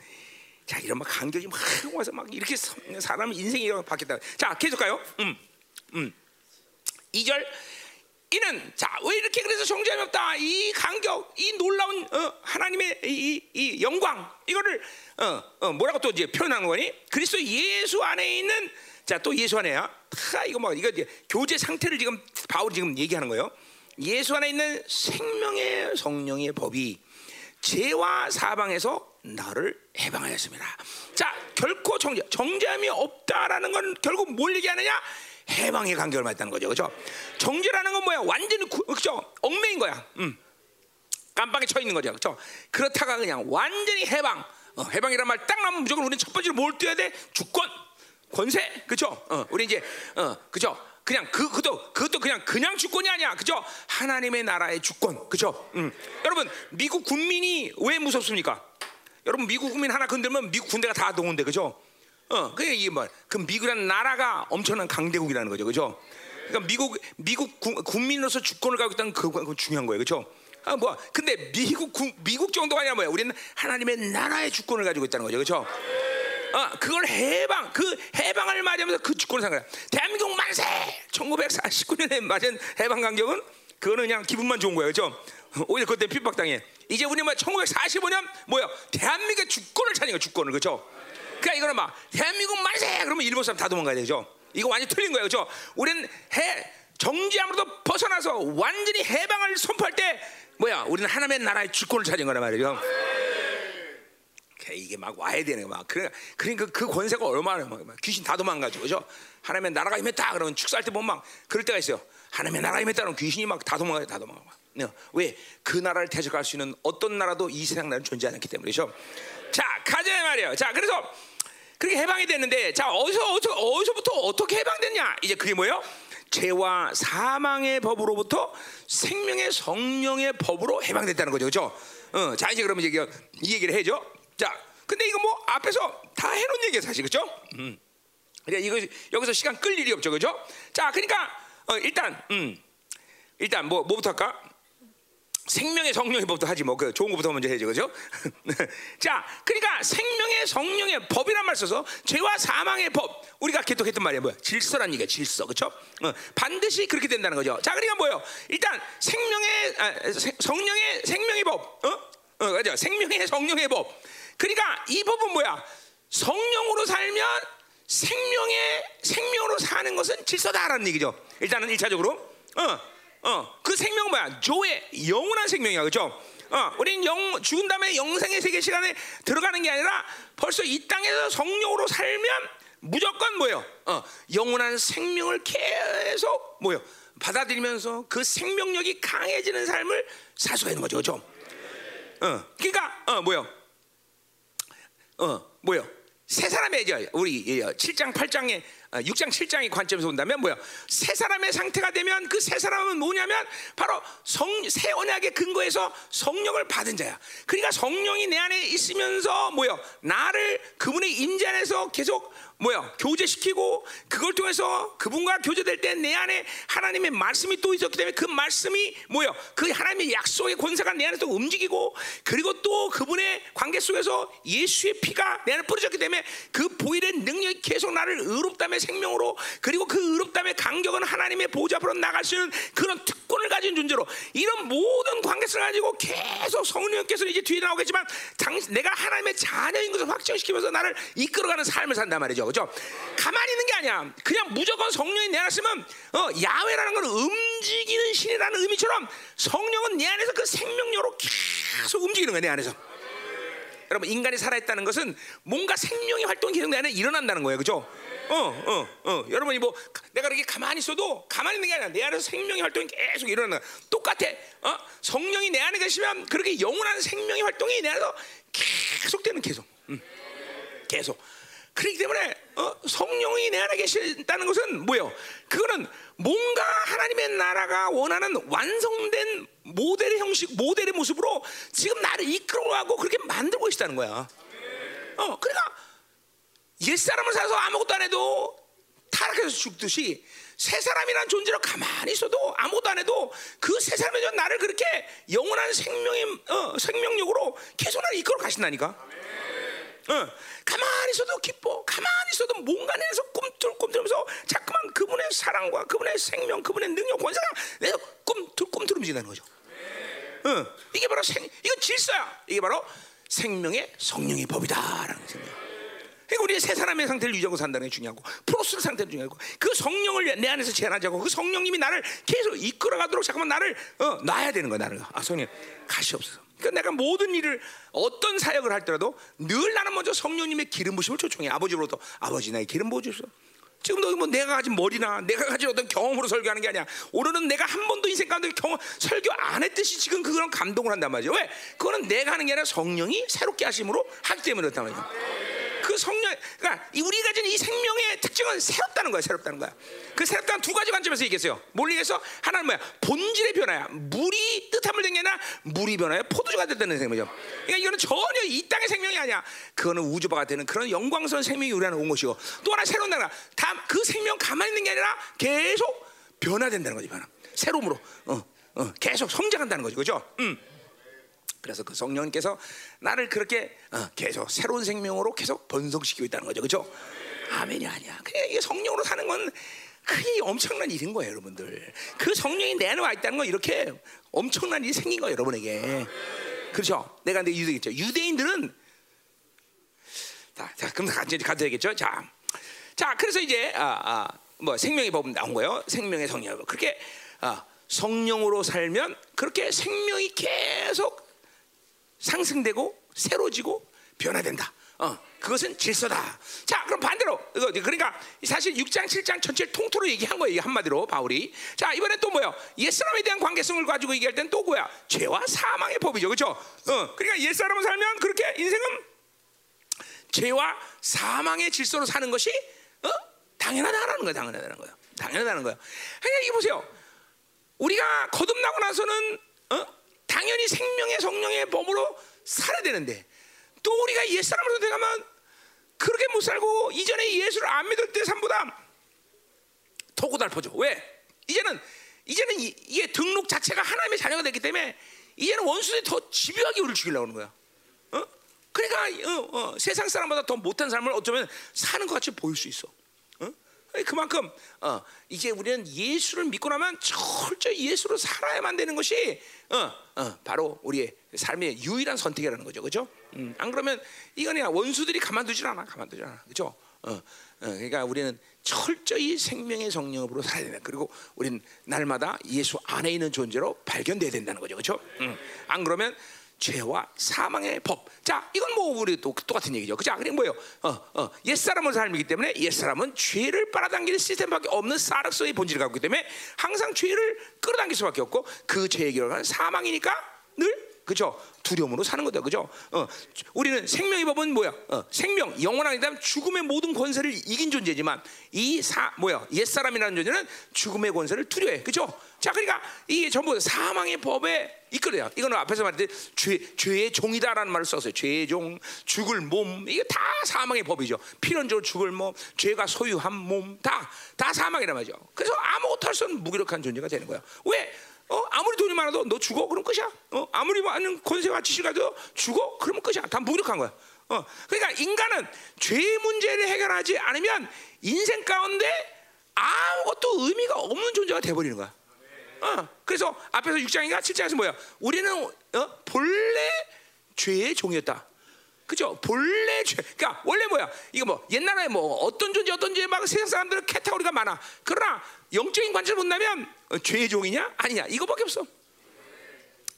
자 이런 막 간격이 막 와서 막 이렇게 사- 사람 인생이 바뀌었다. 자 계속 가요. 음, 음. 2절 이는 자 왜 이렇게 그래서 정죄함이 없다 이 간격 이 놀라운 어, 하나님의 이, 이, 이 영광 이거를 어, 어, 뭐라고 또 이제 표현하는 거니 그리스도 예수 안에 있는 자 또 예수 안에야 하 이거 뭐 이거 이제 교제 상태를 지금 바울이 지금 얘기하는 거예요 예수 안에 있는 생명의 성령의 법이 죄와 사방에서 나를 해방하였습니다. 자, 결코 정죄, 정죄함이 없다라는 건 결국 뭘 얘기하느냐? 해방의 간격을 말했다는 거죠, 그렇죠? 정죄라는 건 뭐야? 완전히 구, 그렇죠? 얽매인 거야. 음. 깜빵에 쳐 있는 거죠, 그렇죠? 그렇다가 그냥 완전히 해방, 어, 해방이란 말 딱 나면 무조건 우리는 첫 번째로 뭘 띄어야 돼? 주권, 권세, 그렇죠? 어, 우리 이제, 어, 그렇죠? 그냥 그 그것도 그것도 그냥 그냥 주권이 아니야, 그죠? 하나님의 나라의 주권, 그죠? 음. 여러분 미국 군민이 왜 무섭습니까? 여러분 미국 국민 하나 건들면 미국 군대가 다 동원돼, 그죠? 어, 그게 이게 뭐, 그 미국이라는 나라가 엄청난 강대국이라는 거죠, 그죠? 그러니까 미국 미국 군, 국민으로서 주권을 갖고 있다는 그, 그 중요한 거예요, 그죠? 아, 뭐, 근데 미국 군, 미국 정도가 아니라 뭐야? 우리는 하나님의 나라의 주권을 가지고 있다는 거죠, 그죠? 어, 그걸 해방, 그 해방을 맞이하면서 그 주권을 산 거야. 대한민국 만세! 1949년에 맞은 해방 강격은 그거는 그냥 기분만 좋은 거예요, 그죠? 오히려 그때 핍박당해. 이제 우리 뭐 1945년 뭐야? 대한민국의 주권을 찾는 거야, 주권을, 그죠? 그러니까 이거는 막 대한민국 만세! 그러면 일본 사람 다 도망가야 되죠. 이거 완전 히 틀린 거예요, 그죠? 우리는 해 정지함으로도 벗어나서 완전히 해방을 선포할 때 뭐야? 우리는 하나님의 나라의 주권을 찾은 거란 말이죠. 이게 막 와야 되는 거막 그래 그러니까 그 권세가 얼마나 막, 막 귀신 다 도망가죠 그죠 하나님의 나라가 임했다 그러면 축사할 때 보면 막 그럴 때가 있어요 하나님의 나라가 임했다 그러면 귀신이 막 다 도망가요 다 도망가 네. 왜 그 나라를 대적할 수 있는 어떤 나라도 이 세상 나라는 존재하지 않기 때문이죠? 자 가자 말이에요. 자 그래서 그렇게 해방이 됐는데 자 어디서 어디서 어디서부터 어떻게 해방됐냐? 이제 그게 뭐예요? 죄와 사망의 법으로부터 생명의 성령의 법으로 해방됐다는 거죠. 그죠? 어, 자 이제 그러면 이제 이 얘기를 해죠. 자, 근데 이거 뭐 앞에서 다 해놓은 얘기예요, 사실. 그렇죠? 음. 그래 이거 여기서 시간 끌 일이 없죠, 그렇죠? 자, 그러니까 어, 일단 음, 일단 뭐 뭐부터 할까? 생명의 성령의 법도 하지 뭐 그 좋은 것부터 먼저 해야죠, 그렇죠? [laughs] 자, 그러니까 생명의 성령의 법이란 말 써서 죄와 사망의 법 우리가 개독했던 말이야 뭐야? 질서란 얘기야, 질서, 그렇죠? 어, 반드시 그렇게 된다는 거죠. 자, 그러니까 뭐예요? 일단 생명의 아, 세, 성령의 생명의 법, 어? 어, 그죠? 생명의 성령의 법. 그러니까 이 법은 뭐야? 성령으로 살면 생명의 생명으로 사는 것은 질서다라는 얘기죠. 일단은 일차적으로 어, 어, 그 생명은 뭐야? 조의 영원한 생명이야, 그죠? 어, 우린 영 죽은 다음에 영생의 세계 시간에 들어가는 게 아니라 벌써 이 땅에서 성령으로 살면 무조건 뭐요? 어, 영원한 생명을 계속 뭐요? 받아들이면서 그 생명력이 강해지는 삶을 살 수가 있는 거죠, 그죠? 어, 그러니까 어 뭐요? 어 뭐요? 세 사람의 이제 우리 7장 8장에 6장 7장의 관점에서 본다면 뭐야? 새 사람의 상태가 되면 그새 사람은 뭐냐면 바로 성, 새 언약의 근거에서 성령을 받은 자야. 그러니까 성령이 내 안에 있으면서 뭐야? 나를 그분의 인재 안에서 계속 뭐야 교제시키고 그걸 통해서 그분과 교제될 때 내 안에 하나님의 말씀이 또 있었기 때문에 그 말씀이 뭐야 그 하나님의 약속의 권세가 내 안에서 움직이고 그리고 또 그분의 관계 속에서 예수의 피가 내 안에 뿌려졌기 때문에 그 보일의 능력이 계속 나를 의롭다며 생명으로 그리고 그 의롭다며 간격은 하나님의 보좌 앞으로 나갈 수 있는 그런 특권을 가진 존재로 이런 모든 관계성을 가지고 계속 성령께서 이제 뒤에 나오겠지만 당, 내가 하나님의 자녀인 것을 확정시키면서 나를 이끌어가는 삶을 산단 말이죠. 그죠? 가만히 있는 게 아니야. 그냥 무조건 성령이 내 안에 있으면 어, 야외라는 건 움직이는 신이라는 의미처럼 성령은 내 안에서 그 생명력으로 계속 움직이는 거야 내 안에서. 여러분 인간이 살아있다는 것은 뭔가 생명의 활동이 계속 내 안에 일어난다는 거예요, 그죠? 어, 어, 어. 여러분이 뭐 내가 이렇게 가만히 있어도 가만히 있는 게 아니라 내 안에서 생명의 활동이 계속 일어나는 거야. 똑같아. 어? 성령이 내 안에 계시면 그렇게 영원한 생명의 활동이 내 안에서 계속되는 계속. 음. 계속. 그렇기 때문에 어, 성령이 내 안에 계신다는 것은 뭐요? 그거는 뭔가 하나님의 나라가 원하는 완성된 모델의 형식, 모델의 모습으로 지금 나를 이끌어가고 그렇게 만들고 있다는 거야. 어, 그러니까 옛 사람을 살아서 아무것도 안 해도 타락해서 죽듯이 새 사람이란 존재로 가만히 있어도 아무것도 안 해도 그 새 사람이 나를 그렇게 영원한 생명의 어, 생명력으로 계속 나를 이끌어 가신다니까. 어, 가만히 있어도 기뻐. 가만히 있어도 뭔가 내서 꿈틀꿈틀면서 자꾸만 그분의 사랑과 그분의 생명, 그분의 능력, 권세가 내서 꿈틀 꿈틀 움직이는 거죠. 어, 이게 바로 생, 이건 질서야. 이게 바로 생명의 성령의 법이다라는 생각. 그러니까 우리 새 사람의 상태를 유지하고 산다는 게 중요하고 프로스 상태를 중요하고 그 성령을 내 안에서 제한하자고 그 성령님이 나를 계속 이끌어가도록 잠깐만 나를 어, 놔야 되는 거야 나를 아 성령 가시 없어서 그러니까 내가 모든 일을 어떤 사역을 할 때라도 늘 나는 먼저 성령님의 기름 부심을 초청해 아버지로부터 아버지 나의 기름 부어 주소 지금도 뭐 내가 가진 머리나 내가 가진 어떤 경험으로 설교하는 게 아니야. 오늘은 내가 한 번도 인생 가운데 경험 설교 안 했듯이 지금 그런 감동을 한단 말이죠. 왜? 그거는 내가 하는 게 아니라 성령이 새롭게 하심으로 하기 때문에 그렇단 말이야. 그 성령, 그러니까 우리가 가진 이 생명의 특징은 새롭다는 거야, 새롭다는 거야. 그 새롭다는 두 가지 관점에서 얘기했어요. 뭘 얘기해서 하나는 뭐야? 본질의 변화야. 물이 뜻함을 된 게 아니라 물이 변화야. 포도주가 됐다는 생명이죠. 그러니까 이거는 전혀 이 땅의 생명이 아니야. 그거는 우주바가 되는 그런 영광스러운 생명이 우리 안에 온 것이고 또 하나 새로운 나라. 다그 생명 가만히 있는 게 아니라 계속 변화된다는 거지, 변화. 새로움으로. 어, 어, 계속 성장한다는 거죠, 그죠? 음. 그래서 그 성령님께서 나를 그렇게 어, 계속 새로운 생명으로 계속 번성시키고 있다는 거죠, 그렇죠? 아멘이 아니야. 그냥 이게 성령으로 사는 건 그게 엄청난 일인 거예요, 여러분들. 그 성령이 내 안에 와 있다는 건 이렇게 엄청난 일이 생긴 거예요, 여러분에게. 그렇죠? 내가 근데 유대겠죠. 유대인들은 자, 자 그럼 같이 가도 되겠죠? 자, 자, 그래서 이제 아, 아, 뭐 생명의 법 나온 거예요. 생명의 성령. 그렇게 아, 성령으로 살면 그렇게 생명이 계속 상승되고 새로지고 변화된다. 어, 그것은 질서다. 자, 그럼 반대로 그러니까 사실 6장 7장 전체를 통틀어 얘기한 거예요. 한마디로 바울이. 자, 이번에 또 뭐요? 옛사람에 대한 관계성을 가지고 얘기할 땐 또 뭐야? 죄와 사망의 법이죠. 그렇죠? 어, 그러니까 옛사람을 살면 그렇게 인생은 죄와 사망의 질서로 사는 것이 어? 당연하다는 거예요. 당연하다는 거예요. 당연하다는 거예요. 그러니까 이게 보세요. 우리가 거듭나고 나서는 어? 당연히 생명의 성령의 몸으로 살아야 되는데 또 우리가 옛사람으로 되가면 그렇게 못 살고 이전에 예수를 안 믿을 때 삶보다 더 고달퍼져. 왜? 이제는 이제는 이, 게 등록 자체가 하나님의 자녀가 됐기 때문에 이제는 원수들이 더 집요하게 우리를 죽이려고 하는 거야. 어? 그러니까 어, 어, 세상 사람보다 더 못한 삶을 어쩌면 사는 것 같이 보일 수 있어. 어? 그만큼 어, 이제 우리는 예수를 믿고 나면 철저히 예수로 살아야만 되는 것이 어, 어, 바로 우리의 삶의 유일한 선택이라는 거죠, 그렇죠? 음, 안 그러면 이건 그냥 원수들이 가만두질 않아, 가만두질 않아, 그렇죠? 어, 어, 그러니까 우리는 철저히 생명의 성령으로 살아야 된다. 그리고 우리는 날마다 예수 안에 있는 존재로 발견돼야 된다는 거죠, 그렇죠? 음, 안 그러면 죄와 사망의 법. 자, 이건 뭐 우리 또 똑같은 얘기죠. 그죠? 그게 뭐예요? 어, 어, 옛사람은 삶이기 때문에 옛사람은 죄를 빨아당기는 시스템밖에 없는 사르스의 본질을 갖고 있기 때문에 항상 죄를 끌어당길 수밖에 없고 그 죄의 결과는 사망이니까 늘 그죠? 두려움으로 사는 거다. 그죠? 어, 우리는 생명의 법은 뭐야? 어, 생명, 영원하다면 죽음의 모든 권세를 이긴 존재지만 이 사 뭐야? 옛사람이라는 존재는 죽음의 권세를 두려워해. 그죠? 자, 그러니까 이게 전부 사망의 법에 이끌어요. 이거는 앞에서 말했듯이 죄, 죄의 종이다라는 말을 썼어요. 죄의 종, 죽을 몸, 이게 다 사망의 법이죠. 필연적으로 죽을 몸, 죄가 소유한 몸, 다, 다 사망이란 말이죠. 그래서 아무것도 할 수 없는 무기력한 존재가 되는 거야. 왜? 어, 아무리 돈이 많아도 너 죽어? 그럼 끝이야. 어, 아무리 많은 권세와 지식을 가도 죽어? 그러면 끝이야. 다 무력한 거야. 어, 그러니까 인간은 죄의 문제를 해결하지 않으면 인생 가운데 아무것도 의미가 없는 존재가 돼버리는 거야. 어, 그래서 앞에서 6장인가 7장에서 뭐야? 우리는 어, 본래 죄의 종이었다. 그죠? 본래 죄. 그러니까 원래 뭐야? 이거 뭐 옛날에 뭐 어떤 존재 어떤 존재 막 세상 사람들은 캐타고리가 많아. 그러나 영적인 관점을 본다면 어, 죄의 종이냐 아니냐 이거밖에 없어.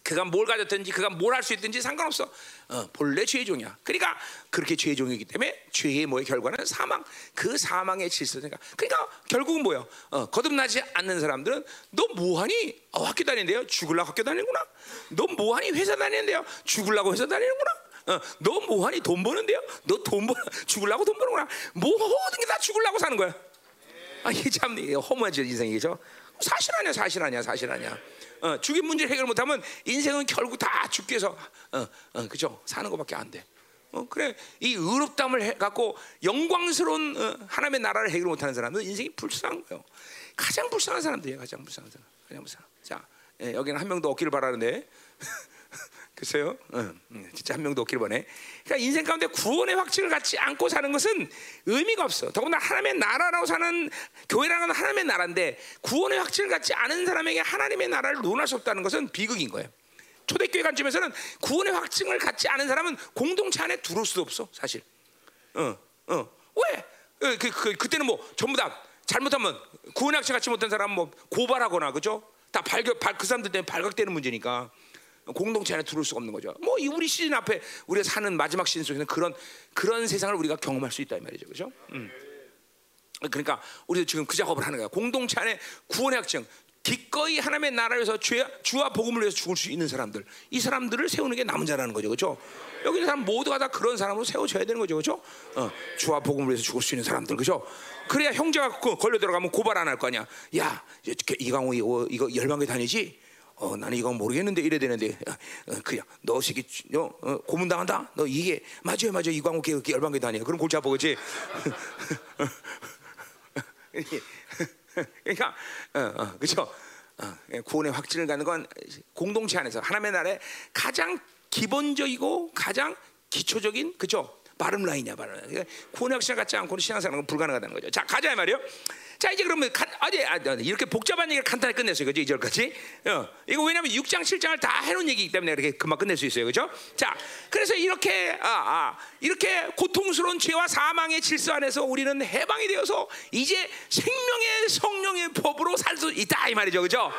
그가 뭘 가졌든지 그가 뭘 할 수 있든지 상관없어. 어, 본래 죄의 종이야. 그러니까 그렇게 죄의 종이기 때문에 죄의 뭐의 결과는 사망. 그 사망의 질서니까. 그러니까 결국은 뭐야? 어, 거듭나지 않는 사람들은 너 뭐하니? 어, 학교 다니는데요. 죽을라고 학교 다니는구나. 너 뭐하니? 회사 다니는데요. 죽을라고 회사 다니는구나. 어, 너 뭐하니? 돈 버는데요. 너돈 버, [laughs] 죽을라고 돈 버는구나. 모든 게 다 죽을라고 사는 거야. 아, 이게 참 허무하죠 인생이죠. 사실 아니야, 사실 아니야, 사실 아니야. 어, 죽인 문제를 해결 못하면 인생은 결국 다 죽기 위해서 어, 어, 그죠? 사는 것밖에 안 돼. 어, 그래 이 의롭담을 해, 갖고 영광스러운 어, 하나님의 나라를 해결 못하는 사람은 인생이 불쌍한 거예요. 가장 불쌍한 사람들이에요. 가장 불쌍한 사람. 가장 불쌍. 자 예, 여기는 한 명도 없기를 바라는데. [laughs] 글쎄요, 응, 응, 진짜 한 명도 없길 바래. 그러니까 인생 가운데 구원의 확증을 갖지 않고 사는 것은 의미가 없어. 더구나 하나님의 나라라고 사는 교회라는 건 하나님의 나라인데 구원의 확증을 갖지 않은 사람에게 하나님의 나라를 논할 수 없다는 것은 비극인 거예요. 초대교회 관점에서는 구원의 확증을 갖지 않은 사람은 공동체 안에 들어올 수도 없어, 사실. 어, 어, 왜? 그, 그, 그, 그때는 뭐 전부 다 잘못하면 구원의 확증 갖지 못한 사람 뭐 고발하거나 그죠? 다 발각, 발, 그 사람들 때문에 발각되는 문제니까. 공동체 안에 들어올 수가 없는 거죠. 뭐 우리 시즌 앞에 우리가 사는 마지막 시즌 속에는 그런 그런 세상을 우리가 경험할 수 있다 이 말이죠, 그렇죠? 음. 그러니까 우리도 지금 그 작업을 하는 거야. 공동체 안에 구원의 확증, 기꺼이 하나님의 나라에서 죄, 주와 복음을 위해서 죽을 수 있는 사람들, 이 사람들을 세우는 게 남은 자라는 거죠, 그렇죠? 여기 있는 사람 모두가 다 그런 사람으로 세워져야 되는 거죠, 그렇죠? 어, 주와 복음을 위해서 죽을 수 있는 사람들, 그렇죠? 그래야 형제가 걸려 들어가면 고발 안 할 거 아니야. 야, 이강호 이거 열방교 다니지? 어, 나는 이건 모르겠는데 이래 되는데 어, 그냥 너 새끼 너 어, 고문 당한다. 너 이게 맞아요, 맞아요. 이광호 개 열방교 다녀. 그럼 골치 아파 그지? [laughs] 그러니까 어, 어, 그렇죠. 어, 구원의 확증을 갖는 건 공동체 안에서 하나님의 나라의 가장 기본적이고 가장 기초적인 그죠? 바름 라인이야, 바름. 그러니까 구원의 확신을 갖지 않고는 신앙생활은 불가능하다는 거죠. 자, 가자 말이요. 자 이제 그러면 간, 아니, 아, 이렇게 복잡한 얘기를 간단히 끝냈어요, 그죠? 이절까지. 어, 이거 왜냐면 6장, 7장을 다 해놓은 얘기이기 때문에 이렇게 금방 끝낼 수 있어요, 그죠? 자, 그래서 이렇게 아, 아, 이렇게 고통스러운 죄와 사망의 질서 안에서 우리는 해방이 되어서 이제 생명의 성령의 법으로 살 수 있다 이 말이죠, 그죠?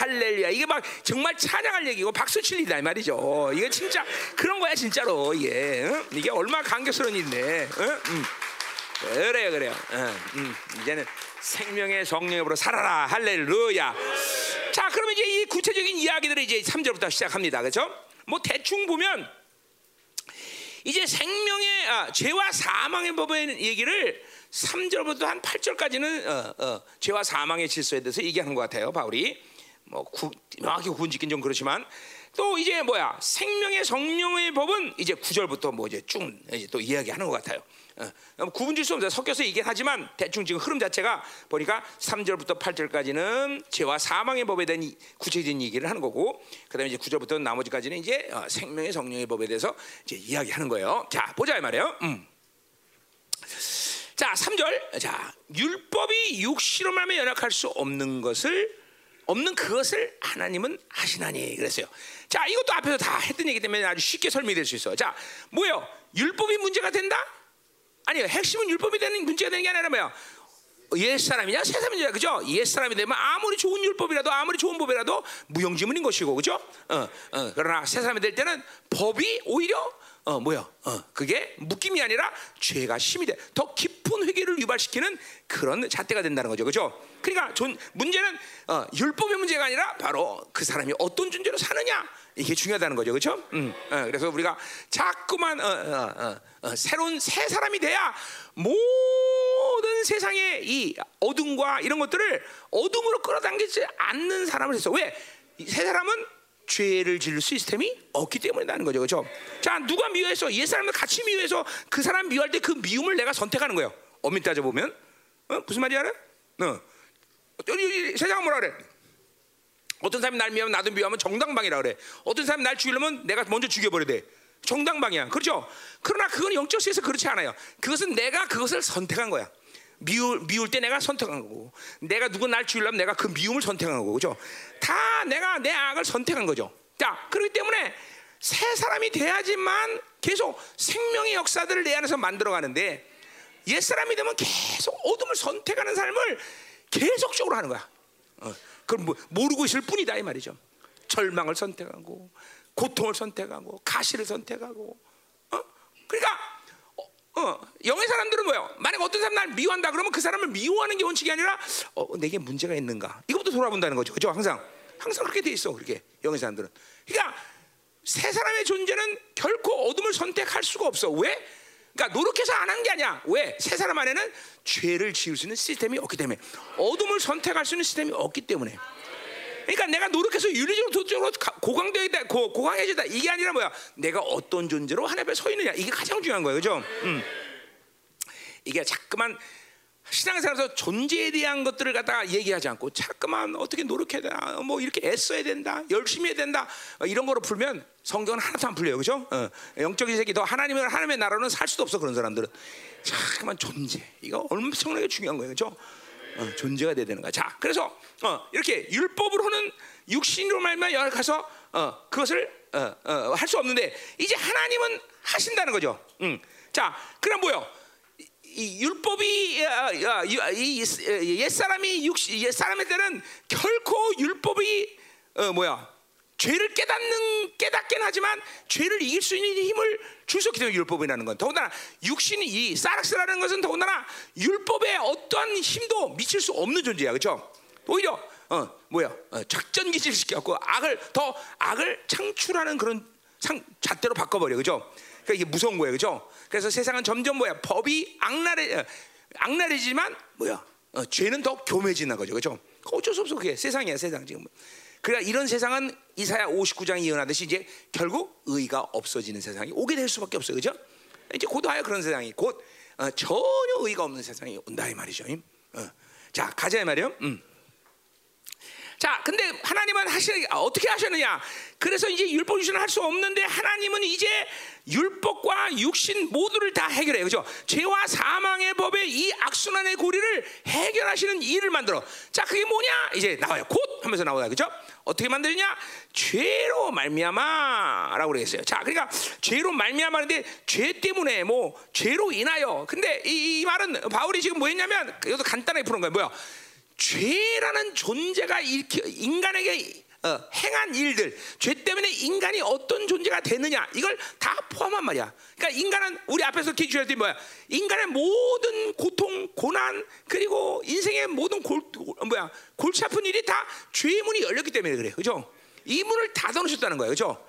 할렐루야. 이게 막 정말 찬양할 얘기고 박수 칠 일이다 이 말이죠. 이게 진짜 그런 거야 진짜로 이게 응? 이게 얼마나 감격스러운 일인데. 응? 응. 그래요, 그래요. 응, 이제는 생명의 성령으로 살아라 할렐루야. 자, 그러면 이제 이 구체적인 이야기들을 이제 3절부터 시작합니다. 그렇죠? 뭐 대충 보면 이제 생명의 아, 죄와 사망의 법의 얘기를 3절부터 한 8절까지는 어, 어, 죄와 사망의 질서에 대해서 얘기하는 것 같아요. 바울이 뭐 구, 명확히 구분 짓긴 좀 그렇지만 또 이제 뭐야 생명의 성령의 법은 이제 9절부터 뭐 이제 쭉 이제 또 이야기하는 것 같아요. 어, 구분 질 수 없어요. 섞여서 얘기는 하지만 대충 지금 흐름 자체가 보니까 3절부터 8절까지는 죄와 사망의 법에 대한 구체적인 얘기를 하는 거고 그다음에 이제 9절부터 나머지까지는 이제 어, 생명의 성령의 법에 대해서 이제 이야기하는 거예요. 자, 보자 이 말이에요. 음. 자, 3절. 자, 율법이 육시로 말면 연약할 수 없는 것을 없는 그것을 하나님은 하시나니 그랬어요. 자, 이것도 앞에서 다 했던 얘기 때문에 아주 쉽게 설명이 될수 있어. 자, 뭐요? 율법이 문제가 된다? 아니요. 핵심은 율법이 되는 문제가 되는 게 아니라 뭐야? 옛 사람이냐 새 사람이냐 그죠? 옛 사람이 되면 아무리 좋은 율법이라도 아무리 좋은 법이라도 무용지물인 것이고 그죠? 어, 어, 그러나 새 사람이 될 때는 법이 오히려 어 뭐야? 어 그게 묶임이 아니라 죄가 심이 돼. 더 깊은 회개를 유발시키는 그런 잣대가 된다는 거죠. 그죠? 그러니까 존, 문제는 어, 율법의 문제가 아니라 바로 그 사람이 어떤 존재로 사느냐 이게 중요하다는 거죠. 그죠? 음, 어, 그래서 우리가 자꾸만 어, 어, 어, 어, 새로운 새 사람이 돼야 모든 세상의 이 어둠과 이런 것들을 어둠으로 끌어당기지 않는 사람을 해서 왜? 새 사람은 죄를 지을 시스템이 없기 때문이라는 거죠. 그렇죠? 자, 누가 미워해서 옛 사람을 같이 미워해서 그 사람 미워할 때 그 미움을 내가 선택하는 거예요. 엄밀히 따져 보면 어? 무슨 말인지 알아? 어. 세상은 뭐라 그래? 어떤 사람이 날 미워하면 나도 미워하면 정당방이라 그래. 어떤 사람이 날 죽이려면 내가 먼저 죽여버려야 돼. 정당방이야. 그렇죠? 그러나 그건 영적 세에서 그렇지 않아요. 그것은 내가 그것을 선택한 거야. 미울, 미울 때 내가 선택한 거고, 내가 누구 날 죽이려면 내가 그 미움을 선택한 거고, 그죠? 다 내가 내 악을 선택한 거죠. 자, 그렇기 때문에 새 사람이 돼야지만 계속 생명의 역사들을 내 안에서 만들어 가는데, 옛 사람이 되면 계속 어둠을 선택하는 삶을 계속적으로 하는 거야. 어, 그걸 뭐, 모르고 있을 뿐이다, 이 말이죠. 절망을 선택하고, 고통을 선택하고, 가시를 선택하고, 어? 그러니까 어, 영의 사람들은 뭐예요? 만약 어떤 사람 날 미워한다 그러면 그 사람을 미워하는 게 원칙이 아니라 어, 내게 문제가 있는가? 이것부터 돌아본다는 거죠. 그죠? 항상 항상 그렇게 돼 있어. 그렇게 영의 사람들은. 그러니까 새 사람의 존재는 결코 어둠을 선택할 수가 없어. 왜? 그러니까 노력해서 안 한 게 아니야. 왜? 새 사람 안에는 죄를 지을 수 있는 시스템이 없기 때문에 어둠을 선택할 수 있는 시스템이 없기 때문에. 그러니까 내가 노력해서 윤리적으로 도적으로 고강되다 고강해지다 이게 아니라 뭐야? 내가 어떤 존재로 하나님 앞에 서 있느냐 이게 가장 중요한 거예요, 그죠? 음. 이게 자꾸만 신앙생활에서 존재에 대한 것들을 갖다가 얘기하지 않고 자꾸만 어떻게 노력해야 되나, 뭐 이렇게 애써야 된다, 열심히 해야 된다 어, 이런 거로 풀면 성경은 하나도 안 풀려요, 그죠? 어, 영적인 세계 더 하나님을 하나님의 나라는 살 수도 없어 그런 사람들은 자꾸만 존재 이거 엄청나게 중요한 거예요, 그죠? 어, 존재가 돼야 되는 거야. 자, 그래서 어, 이렇게 율법으로는 육신으로 말면 여 가서 어, 그것을 어, 어, 할 수 없는데 이제 하나님은 하신다는 거죠. 음. 자, 그럼 뭐요? 이 율법이 옛 사람이 옛 사람의 때는 결코 율법이 어, 뭐야 죄를 깨닫는 깨닫긴 하지만 죄를 이길 수 있는 힘을 없기 때문에 율법이라는 건 더군다나 육신이 이 사락스라는 것은 더군다나 율법에 어떠한 힘도 미칠 수 없는 존재야. 그렇죠? 오히려 어 뭐야? 어, 작전 기질 시켜갖고 악을 더 악을 창출하는 그런 상, 잣대로 바꿔버려. 그죠? 그러니까 이게 무서운 거예요. 그죠? 그래서 세상은 점점 뭐야? 법이 악랄해 어, 악랄해지만 뭐야? 어, 죄는 더 교묘해지는 거죠. 그죠? 어쩔 수 없어. 그게 세상이야 세상 지금 그러니까 이런 세상은 이사야 59장이 예언하듯이 이제 결국 의가 없어지는 세상이 오게 될 수밖에 없어요. 그죠? 이제 곧와요 그런 세상이 곧 어, 전혀 의가 없는 세상이 온다 이 말이죠. 어. 자 가자 이 말이요. 음. 자, 근데 하나님은 하시 어떻게 하셨느냐? 그래서 이제 율법 유신을 할 수 없는데 하나님은 이제 율법과 육신 모두를 다 해결해. 그죠? 죄와 사망의 법의 이 악순환의 고리를 해결하시는 일을 만들어. 자, 그게 뭐냐? 이제 나와요. 곧 하면서 나와요. 그죠? 어떻게 만드느냐? 죄로 말미암아라고 그러겠어요. 자, 그러니까 죄로 말미암아인데 죄 때문에 뭐 죄로 인하여. 근데 이, 이 말은 바울이 지금 뭐했냐면 이것도 간단하게 푸는 거예요. 뭐야? 죄라는 존재가 인간에게 어, 행한 일들, 죄 때문에 인간이 어떤 존재가 되느냐 이걸 다 포함한 말이야. 그러니까 인간은 우리 앞에서 기주할 때 뭐야? 인간의 모든 고통, 고난 그리고 인생의 모든 골 뭐야 골치 아픈 일이 다 죄의 문이 열렸기 때문에 그래, 그죠? 이 문을 닫아놓으셨다는 거예요, 그죠?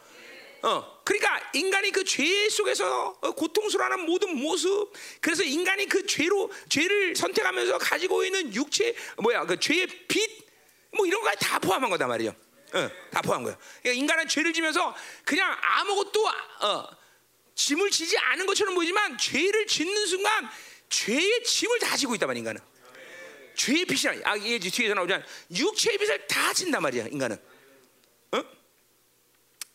어, 그러니까 인간이 그 죄 속에서 어, 고통스러워하는 모든 모습, 그래서 인간이 그 죄로 죄를 선택하면서 가지고 있는 육체 뭐야 그 죄의 빛, 뭐 이런 거 다 포함한 거다 말이죠. 어, 다 포함한 거예요. 그러니까 인간은 죄를 지면서 그냥 아무것도 어, 짐을 지지 않은 것처럼 보이지만 죄를 짓는 순간 죄의 짐을 다 지고 있단 말이야 인간은. 죄의 빛이 아 이게 뒤에서 나오잖아. 육체의 빛을 다 진단 말이야 인간은.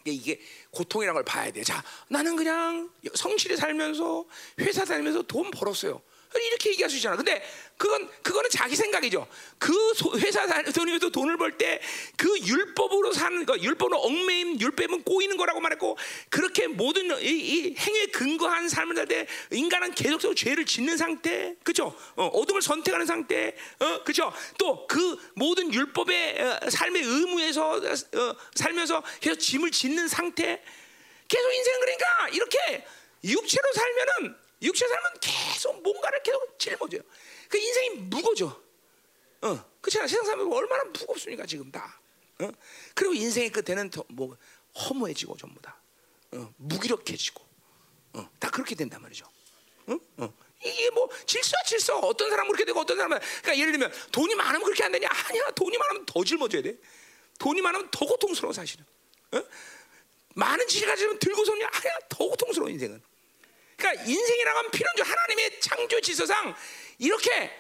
어? 이게 고통이라는 걸 봐야 돼. 자, 나는 그냥 성실히 살면서 회사 다니면서 돈 벌었어요. 이렇게 얘기할 수 있잖아. 근데 그건 그거는 자기 생각이죠. 그 소- 회사 돈이면서 돈을 벌 때 그 율법으로 사는 거, 율법으로 얽매임, 율법은 꼬이는 거라고 말했고 그렇게 모든 이, 이 행위에 근거한 삶을 살 때 인간은 계속적으로 죄를 짓는 상태, 그렇죠? 어, 어둠을 선택하는 상태, 어, 그렇죠? 또 그 모든 율법의 어, 삶의 의무에서 어, 살면서 계속 짐을 짓는 상태, 계속 인생 그러니까 이렇게 육체로 살면은 육체 살면 계속 뭔가를 계속 짊어져요. 그 인생이 무거져. 어, 그렇잖아. 세상 사람이 얼마나 무겁습니까 지금 다. 어? 그리고 인생의 끝에는 더 뭐 허무해지고 전부 다 어, 무기력해지고 어, 다 그렇게 된단 말이죠. 어? 어. 이게 뭐 질서야 질서. 어떤 사람은 그렇게 되고 어떤 사람은 그러니까 예를 들면 돈이 많으면 그렇게 안 되냐? 아니야. 돈이 많으면 더 짊어져야 돼. 돈이 많으면 더 고통스러워 사실은. 어? 많은 지식 가지면 들고 서냐? 아니야. 더 고통스러워 인생은. 그러니까 인생이라고 하면 필연적 하나님의 창조 질서상 이렇게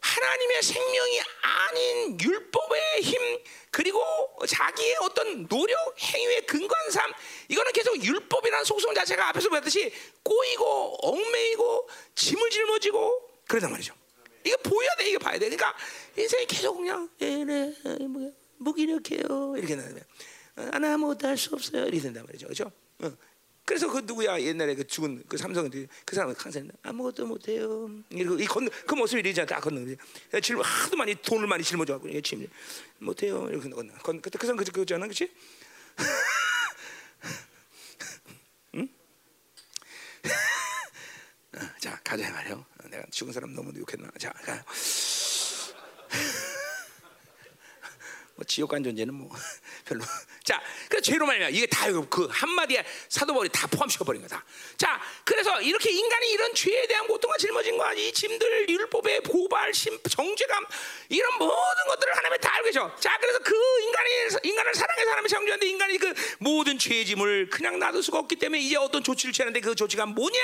하나님의 생명이 아닌 율법의 힘 그리고 자기의 어떤 노력 행위에 근거한 삶 이거는 계속 율법이라는 속성 자체가 앞에서 봤듯이 꼬이고 얽매이고 짐을 짊어지고 그러단 말이죠. 이거 보여야 돼, 이거 봐야 돼. 그러니까 인생이 계속 그냥 에네 뭐, 무기력해요 이렇게 되면 하나 아무것도 할 수 없어요 이렇게 된단 말이죠, 그렇죠? 어. 그래서 그 누구야 옛날에 그 죽은 그 삼성 그 사람은 항상 아무것도 못해요. 이거 이건그 모습이 이러잖아. 딱 건너. 질 하도 많이 돈을 많이 짊어져갖고 이게 침 못해요. 이렇게 건너. 건 그때 그 사람 그 그거잖아, 그렇지? 응? [laughs] 어, 자 가자 말이요. 내가 죽은 사람 너무 욕했나? 자, 가. 뭐 지옥 간 존재는 뭐 [laughs] 별로. 자, 그 죄로 말이야. 이게 다 그 한마디에 사도 바울이 다 포함시켜 버린 거다. 자, 그래서 이렇게 인간이 이런 죄에 대한 고통과 짊어진 거, 이 짐들, 율법의 고발, 심, 정죄감 이런 모든 것들을 하나님이 다 알고 계셔. 자, 그래서 그 인간이 인간을 사랑해서 하나님이 창조하는데 인간이 그 모든 죄의 짐을 그냥 놔둘 수가 없기 때문에 이제 어떤 조치를 취하는데 그 조치가 뭐냐?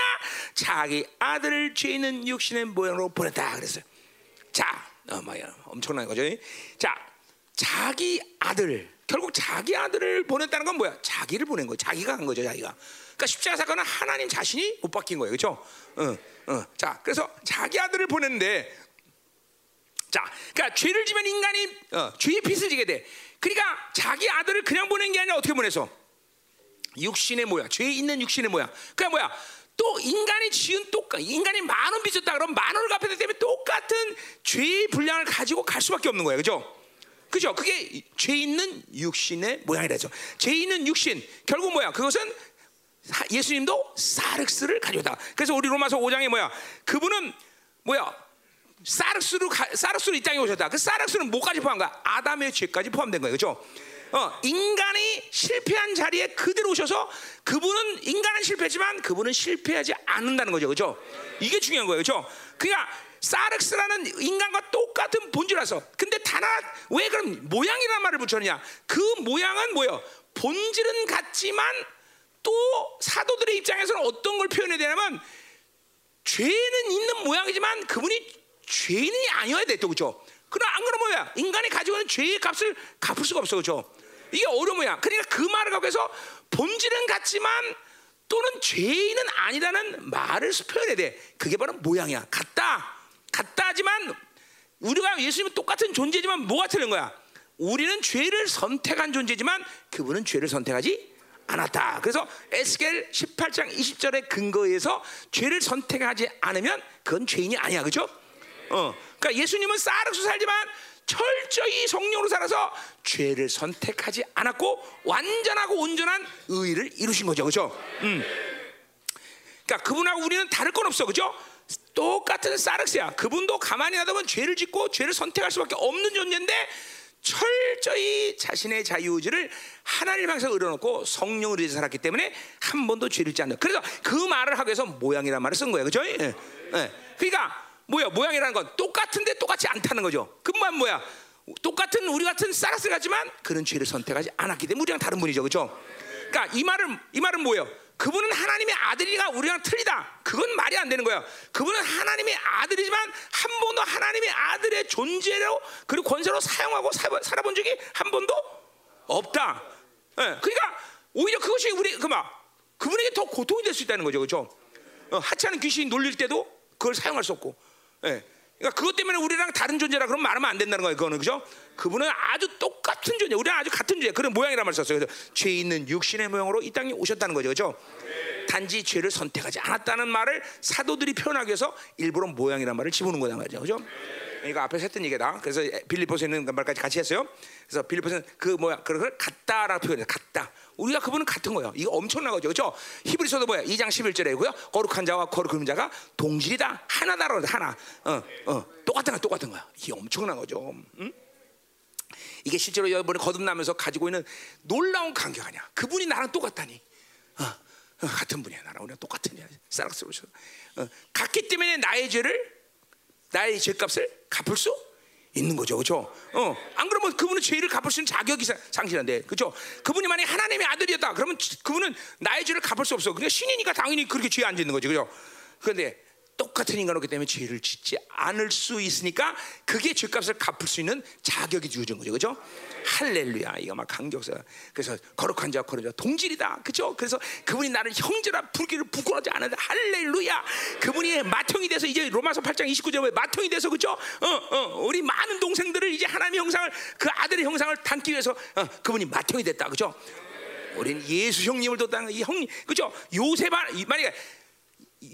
자기 아들을 죄 있는 육신의 모양으로 보냈다 그랬어요. 자, 어, 뭐야, 엄청난 거죠. 자, 자기 아들 결국 자기 아들을 보냈다는 건 뭐야? 자기를 보낸 거야. 자기가 한 거죠, 자기가. 그러니까 십자가 사건은 하나님 자신이 못 바뀐 거예요, 그렇죠? 어, 어. 자, 그래서 자기 아들을 보냈는데, 자, 그러니까 죄를 지면 인간이 어, 죄의 빚을 지게 돼. 그러니까 자기 아들을 그냥 보낸 게 아니라 어떻게 보내서 육신의 모양, 죄 있는 육신의 모양. 그게 뭐야? 또 인간이 지은 똑같 인간이 만 원 빚졌다 그러면 만 원을 갚아야 되기 때문에 똑같은 죄의 분량을 가지고 갈 수밖에 없는 거예요, 그렇죠? 그죠? 그게 죄 있는 육신의 모양이라죠. 죄 있는 육신 결국 뭐야? 그것은 예수님도 사륵스를 가져다. 그래서 우리 로마서 5장에 뭐야? 그분은 뭐야? 사륵스로 사륵스로 이 땅에 오셨다. 그 사륵스는 뭐까지 포함한 거야? 아담의 죄까지 포함된 거예요. 그렇죠? 어, 인간이 실패한 자리에 그대로 오셔서 그분은 인간은 실패지만 그분은 실패하지 않는다는 거죠. 그렇죠? 이게 중요한 거예요. 그렇죠? 그러니까 사륵스라는 인간과 똑같은 본질이라서. 근데 단 하나 왜 그럼 모양이라는 말을 붙였느냐? 그 모양은 뭐예요? 본질은 같지만 또 사도들의 입장에서는 어떤 걸 표현해야 되냐면 죄는 있는 모양이지만 그분이 죄인이 아니어야 돼 또 그죠? 그럼 안 그러면 뭐야? 인간이 가지고 있는 죄의 값을 갚을 수가 없어 그죠? 이게 어려운 모양. 그러니까 그 말을 갖고 해서 본질은 같지만 또는 죄인은 아니라는 말을 표현해야 돼. 그게 바로 모양이야. 같다 같다 하지만 우리가 예수님은 똑같은 존재지만 뭐가 틀린 거야? 우리는 죄를 선택한 존재지만 그분은 죄를 선택하지 않았다. 그래서 에스겔 18장 20절의 근거에서 죄를 선택하지 않으면 그건 죄인이 아니야. 그죠? 어. 그러니까 예수님은 쌀국수 살지만 철저히 성령으로 살아서 죄를 선택하지 않았고 완전하고 온전한 의를 이루신 거죠. 그죠? 음. 그러니까 그분하고 우리는 다를 건 없어. 그죠? 똑같은 사르스야. 그분도 가만히 놔두면 죄를 짓고 죄를 선택할 수밖에 없는 존재인데 철저히 자신의 자유의지를 하나님 향해서 의뢰놓고 성령을 의해서 살았기 때문에 한 번도 죄를 짓지 않는. 그래서 그 말을 하기 위해서 모양이라는 말을 쓴 거예요. 그죠? 예. 예. 그러니까 뭐야? 모양이라는 건 똑같은데 똑같지 않다는 거죠. 그만 뭐야? 똑같은 우리 같은 사르스 같지만 그런 죄를 선택하지 않았기 때문에 우리랑 다른 분이죠. 그죠? 그러니까 이 말은 이 말은 뭐예요? 그분은 하나님의 아들이가 우리랑 틀리다. 그건 말이 안 되는 거야. 그분은 하나님의 아들이지만 한 번도 하나님의 아들의 존재로 그리고 권세로 사용하고 살아본 적이 한 번도 없다. 예, 그러니까 오히려 그것이 우리 그만 그분에게 더 고통이 될 수 있다는 거죠, 그렇죠? 어, 하찮은 귀신이 놀릴 때도 그걸 사용할 수 없고, 예. 그러니까 그것 때문에 우리랑 다른 존재라 그러면 말하면 안 된다는 거예요. 그거는 그죠? 그분은 아주 똑같은 존재, 우리랑 아주 같은 존재. 그런 모양이란 말 썼어요. 그래서 죄 있는 육신의 모형으로 이 땅에 오셨다는 거죠, 그죠? 단지 죄를 선택하지 않았다는 말을 사도들이 표현하기 위해서 일부러 모양이란 말을 집어넣은 거단 말이죠, 그죠? 그 러니까 앞에서 했던 얘기다. 그래서 빌리포스에 있는 말까지 같이 했어요. 그래서 빌리포스는 그 뭐야 그걸 같다라고 표현해. 같다. 우리가 그분은 같은 거예요. 이거 엄청난 거죠. 그렇죠? 히브리서도 뭐야? 2장 11절에고요. 거룩한 자와 거룩한 자가 동질이다. 하나다라고. 하나. 어, 어. 똑같은 거 똑같은 거야. 이게 엄청난 거죠. 응? 이게 실제로 여러분이 거듭나면서 가지고 있는 놀라운 간격 아니야. 그분이 나랑 똑같다니. 어, 어, 같은 분이야. 나랑 우리가 똑같은 이야. 사락스러우셔. 어, 같기 때문에 나의 죄를 나의 죄값을 갚을 수 있는 거죠, 그렇죠? 어, 안 그러면 그분은 죄를 갚을 수 있는 자격이 사- 상실한데, 그렇죠? 그분이 만약 하나님의 아들이었다, 그러면 지- 그분은 나의 죄를 갚을 수 없어. 그냥 신이니까 당연히 그렇게 죄안 짓는 거죠, 그렇죠? 그런데 똑같은 인간이기 때문에 죄를 짓지 않을 수 있으니까 그게 죄값을 갚을 수 있는 자격이 주어진 거죠, 그렇죠? 할렐루야, 이거 막 강격사. 그래서 거룩한 자와 거룩한 자 동질이다, 그렇죠? 그래서 그분이 나를 형제라 부르기를 부끄러워하지 않는다, 할렐루야. 그분이 마통이 돼서 이제 로마서 8장 29절에 마통이 돼서 그렇죠? 어, 어, 우리 많은 동생들을 이제 하나님의 형상을 그 아들의 형상을 담기 위해서 어, 그분이 마통이 됐다, 그렇죠? 우리는 예수 형님을 뒀다는 이 형님, 그렇죠? 요셉 아- 이- 만약에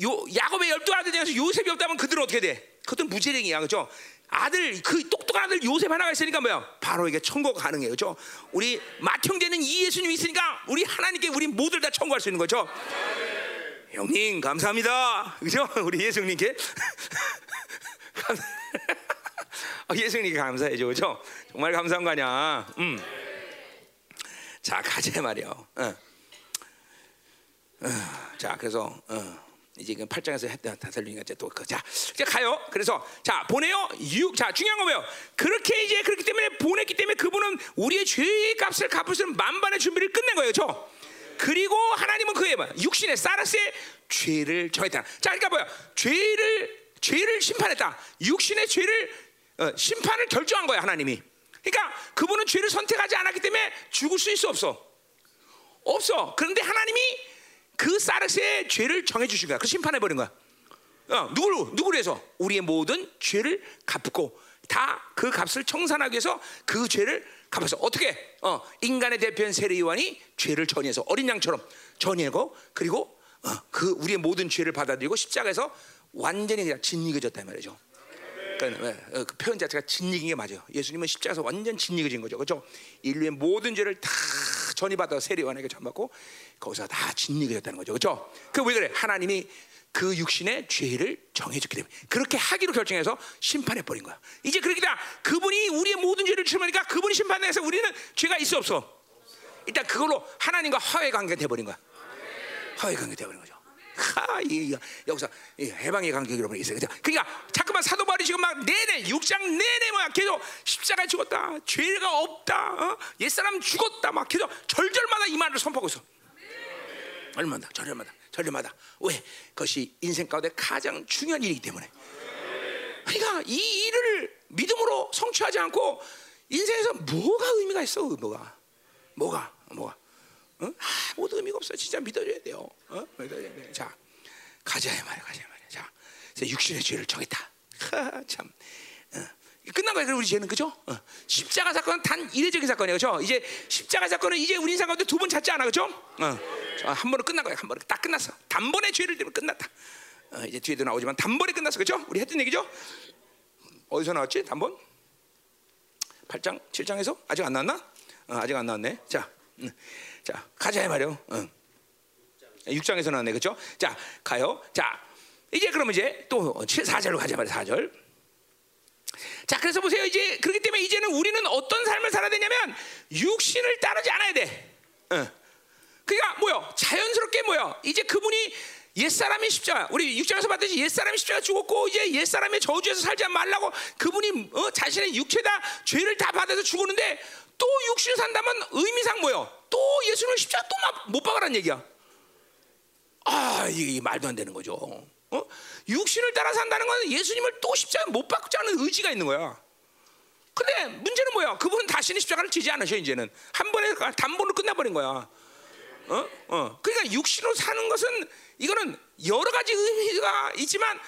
요 야곱의 열두 아들 중에서 요셉이 없다면 그들은 어떻게 돼? 그들은 무지랭이야, 그죠? 아들 그 똑똑한 아들 요셉 하나가 있으니까 뭐야? 바로에게 천거가 가능해요, 그죠? 우리 맏형제는 이 예수님이 있으니까 우리 하나님께 우리 모두를 다 청구할 수 있는 거죠. 형님 감사합니다, 그죠? [laughs] 우리 예수님께 감- [laughs] 어, 예수님께 감사해줘, 그죠? 정말 감사한 거 아니야? 음. 자 가자 말이요. 어. 어, 자 그래서 어. 이제 그 8장에서 했다 다살리니까 이제 또 그, 자, 이제 가요. 그래서 자 보내요. 육, 자 중요한 거 뭐예요? 그렇게 이제 그렇기 때문에 보냈기 때문에 그분은 우리의 죄의 값을 갚을 수 있는 만반의 준비를 끝낸 거예요, 죠 그리고 하나님은 그의 뭐 육신의 사라스의 죄를 정했다. 자, 그러니까 뭐야? 죄를 죄를 심판했다. 육신의 죄를 어, 심판을 결정한 거야 하나님이. 그러니까 그분은 죄를 선택하지 않았기 때문에 죽을 수 있어 없어? 없어. 그런데 하나님이 그 사르스의 죄를 정해 주신 거야. 그 심판해 버린 거야. 어, 누구를 누구를 해서 우리의 모든 죄를 갚고 다 그 값을 청산하기 위해서 그 죄를 갚아서 어떻게 어, 인간의 대표인 세례 요한이 죄를 전해서 어린 양처럼 전해고 그리고 어, 그 우리의 모든 죄를 받아들이고 십자가에서 완전히 그냥 진리겨졌단 말이죠. 그러니까 왜, 어, 그 표현 자체가 진리긴 게 맞아요. 예수님은 십자가에서 완전 진리겨진 거죠, 그렇죠? 인류의 모든 죄를 다 전이받아 세례요한에게 전받고 거기서 다 진리겨졌다는 거죠, 그렇죠? 그 왜 그래? 하나님이 그 육신의 죄를 정해줬기 때문에 그렇게 하기로 결정해서 심판해 버린 거야. 이제 그렇게 다 그분이 우리의 모든 죄를 치르니까 그분이 심판해서 우리는 죄가 있어 없어. 일단 그걸로 하나님과 화해 관계 돼 버린 거야. 화해 관계 돼 버린 거죠. 하, 이, 이, 여기서 이 해방의 간격이 여러분 있어요. 그죠? 그러니까 자꾸만 사도 바울이 지금 막 내내 육장 내내 막 계속 십자가에 죽었다. 죄가 없다. 어? 옛 사람 죽었다. 막 계속 절절마다 이 말을 선포하고 있어. 얼마나 절절마다 절절마다 왜? 그것이 인생 가운데 가장 중요한 일이기 때문에. 그러니까 이 일을 믿음으로 성취하지 않고 인생에서 뭐가 의미가 있어? 뭐가? 뭐가? 뭐가? 어? 아무도 의미가 없어. 진짜 믿어줘야 돼요. 어? 믿어줘야 돼. 자, 가자 이 말이야, 가자 이 말이야. 자, 육신의 죄를 정했다. 하, 참. 어. 끝난 그럼 우리 죄는 그죠? 어. 십자가 사건은 단 이례적인 사건이에요, 그죠? 이제 십자가 사건은 이제 우리 인생 가운데 두 번 찾지 않아, 그죠? 어. 자, 한 번은 끝난 거야, 한 번은 딱 끝났어. 단번에 죄를 되면 끝났다. 어, 이제 뒤에도 나오지만 단번에 끝났어, 그죠? 우리 했던 얘기죠? 어디서 나왔지? 단번? 8장, 7장에서 아직 안 나왔나? 어, 아직 안 나왔네. 자, 음. 자 가자 이 말이요. 어. 6장에서 나왔네, 그렇죠? 자 가요. 자 이제 그러면 이제 또 4절로 가자 말이야. 4절. 자 그래서 보세요. 이제 그렇기 때문에 이제는 우리는 어떤 삶을 살아야 되냐면 육신을 따르지 않아야 돼. 어. 그러니까 뭐요? 자연스럽게 뭐요? 이제 그분이 옛사람이 십자가 우리 육장에서 봤듯이 옛사람이 십자가 죽었고 이제 옛사람의 저주에서 살지 말라고 그분이 어, 자신의 육체다 죄를 다 받아서 죽었는데 또 육신을 산다면 의미상 뭐요? 또 예수님을 십자가 또못 박으라는 얘기야. 아 이게 말도 안 되는 거죠. 어? 육신을 따라 산다는 건 예수님을 또 십자가 못 박자는 의지가 있는 거야. 근데 문제는 뭐야? 그분은 다시는 십자가를 지지 않으셔 이제는 한 번에 단번으로 끝나버린 거야. 어? 어. 그러니까 육신으로 사는 것은 이거는 여러 가지 의미가 있지만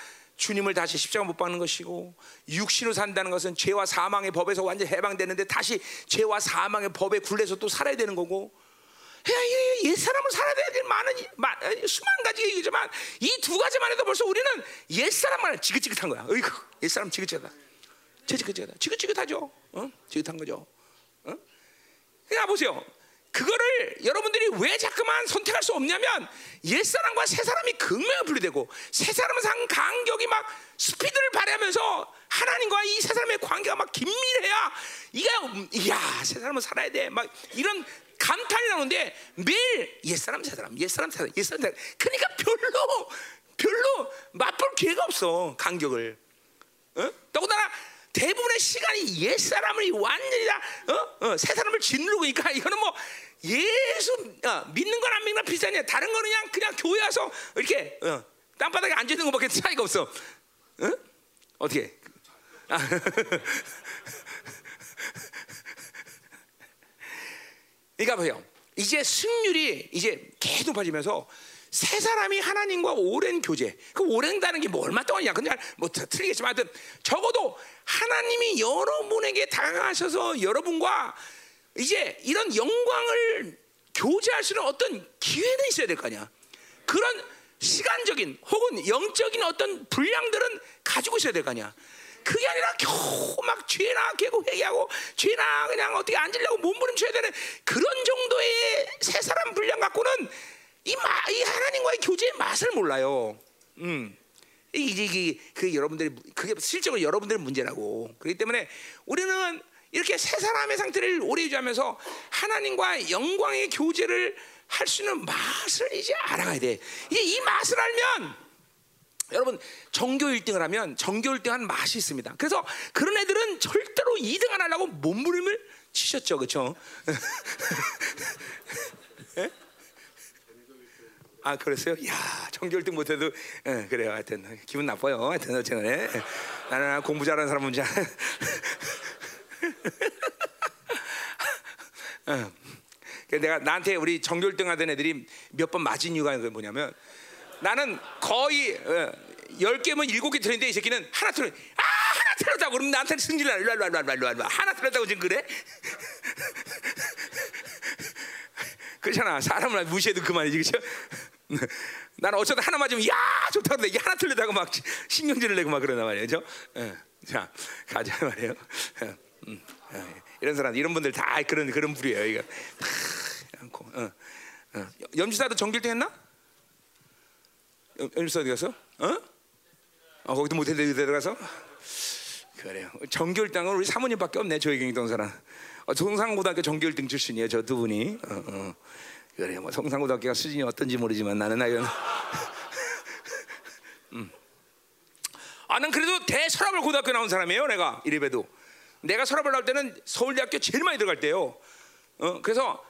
주님을 다시 십자가 못 박는 것이고 육신으로 산다는 것은 죄와 사망의 법에서 완전 해방되는데 다시 죄와 사망의 법에 굴려서 또 살아야 되는 거고 옛 사람을 살아야 될 많은 수만 가지 얘기지만 이 두 가지만 해도 벌써 우리는 옛 사람만 지긋지긋한 거야. 어이구 옛 사람 지긋지긋하다. 지긋지긋하다. 지긋지긋하죠. 어? 지긋한 거죠. 어? 그러니까 보세요. 그거를 여러분들이 왜 자꾸만 선택할 수 없냐면 옛 사람과 새 사람이 극명히 분리되고 새 사람은 상 간격이 막 스피드를 발휘하면서 하나님과 이 새 사람의 관계가 막 긴밀해야 이게 이야 새 사람은 살아야 돼. 막 이런 감탄이 나오는데 매일 옛 사람 새 사람 옛 사람 새 사람 옛 사람 새 사람. 그러니까 별로 별로 맛볼 기회가 없어 간격을. 어? 더군다나 대부분의 시간이 옛 사람을 완전히 다 어? 어, 새 사람을 짓누르고 니까 이거는 뭐 예수 어, 믿는 건안 믿는 건 비슷하냐 다른 거는 그냥 그냥 교회 와서 이렇게 어, 땅바닥에 앉아 있는 것밖에 차이가 없어. 어? 어떻게? 아. [laughs] 그러니까 보세요. 이제 승률이 이제 계속 높아지면서 세 사람이 하나님과 오랜 교제. 그 오랜다는 게 뭐 얼마 동안이야? 근데 뭐 틀리겠지만 하여튼 적어도 하나님이 여러분에게 다가가셔서 여러분과 이제 이런 영광을 교제할 수 있는 어떤 기회는 있어야 될 거 아니야. 그런 시간적인 혹은 영적인 어떤 분량들은 가지고 있어야 될 거 아니야. 그게 아니라 겨우 막 죄나 개고 회개하고 죄나 그냥 어떻게 앉으려고 몸부림쳐야 되는 그런 정도의 세 사람 분량 갖고는 이, 마, 이 하나님과의 교제의 맛을 몰라요. 음. 이게, 이게 그 여러분들이 그게 실적으로 여러분들의 문제라고. 그렇기 때문에 우리는 이렇게 세 사람의 상태를 오래 유지하면서 하나님과 영광의 교제를 할 수 있는 맛을 이제 알아가야 돼. 이제 이 맛을 알면 여러분 정교 1등을 하면 정교 1등 한 맛이 있습니다. 그래서 그런 애들은 절대로 2등 안 하려고 몸부림을 치셨죠. 그렇죠? [laughs] 아 그랬어요? 야 1등 못해도 예, 그래요. 하여튼 기분 나빠요. 하여튼 어쨌든 나는 공부 잘하는 사람은 잘 어. 내가 나한테 우리 정결등 하던 애들이 몇 번 맞은 이유가 뭐냐면 나는 거의 어, 열 개면 일곱 개 틀렸는데 이 새끼는 하나 틀렸 아 하나 틀렸다고 그러면 나한테 승질나 일로 일로 일로 일로 일로 하나 틀렸다고 지금 그래? [laughs] 그렇잖아 사람을 무시해도 그만이지 그렇죠? [laughs] 나는 어쩌다 하나 맞으면 야 좋다 그러는데 하나 틀렸다고 막 신경질을 내고 막 그러나 말이죠 어. 자 가자 [laughs] 말이에요 어. 음. 어. 이런 사람, 이런 분들 다 그런 그런 부류예요. 이거 다 않고. 어. 어. 염지사도 정길등 했나? 염지사 어디 갔어? 어? 어 거기도 못했는데 들어가서? 그래요. 정결당은 우리 사모님밖에 없네. 조혜경 동사람. 어, 성상고등학교 정결등 출신이에요. 저 두 분이. 어, 어. 그래. 뭐 성상고등학교가 수준이 어떤지 모르지만 나는 아연. [laughs] 음. 아, 난 그래도 대설학을 고등학교 나온 사람이에요. 내가 이래봬도. 내가 서랍을 나올 때는 서울대학교 제일 많이 들어갈 때요. 어, 그래서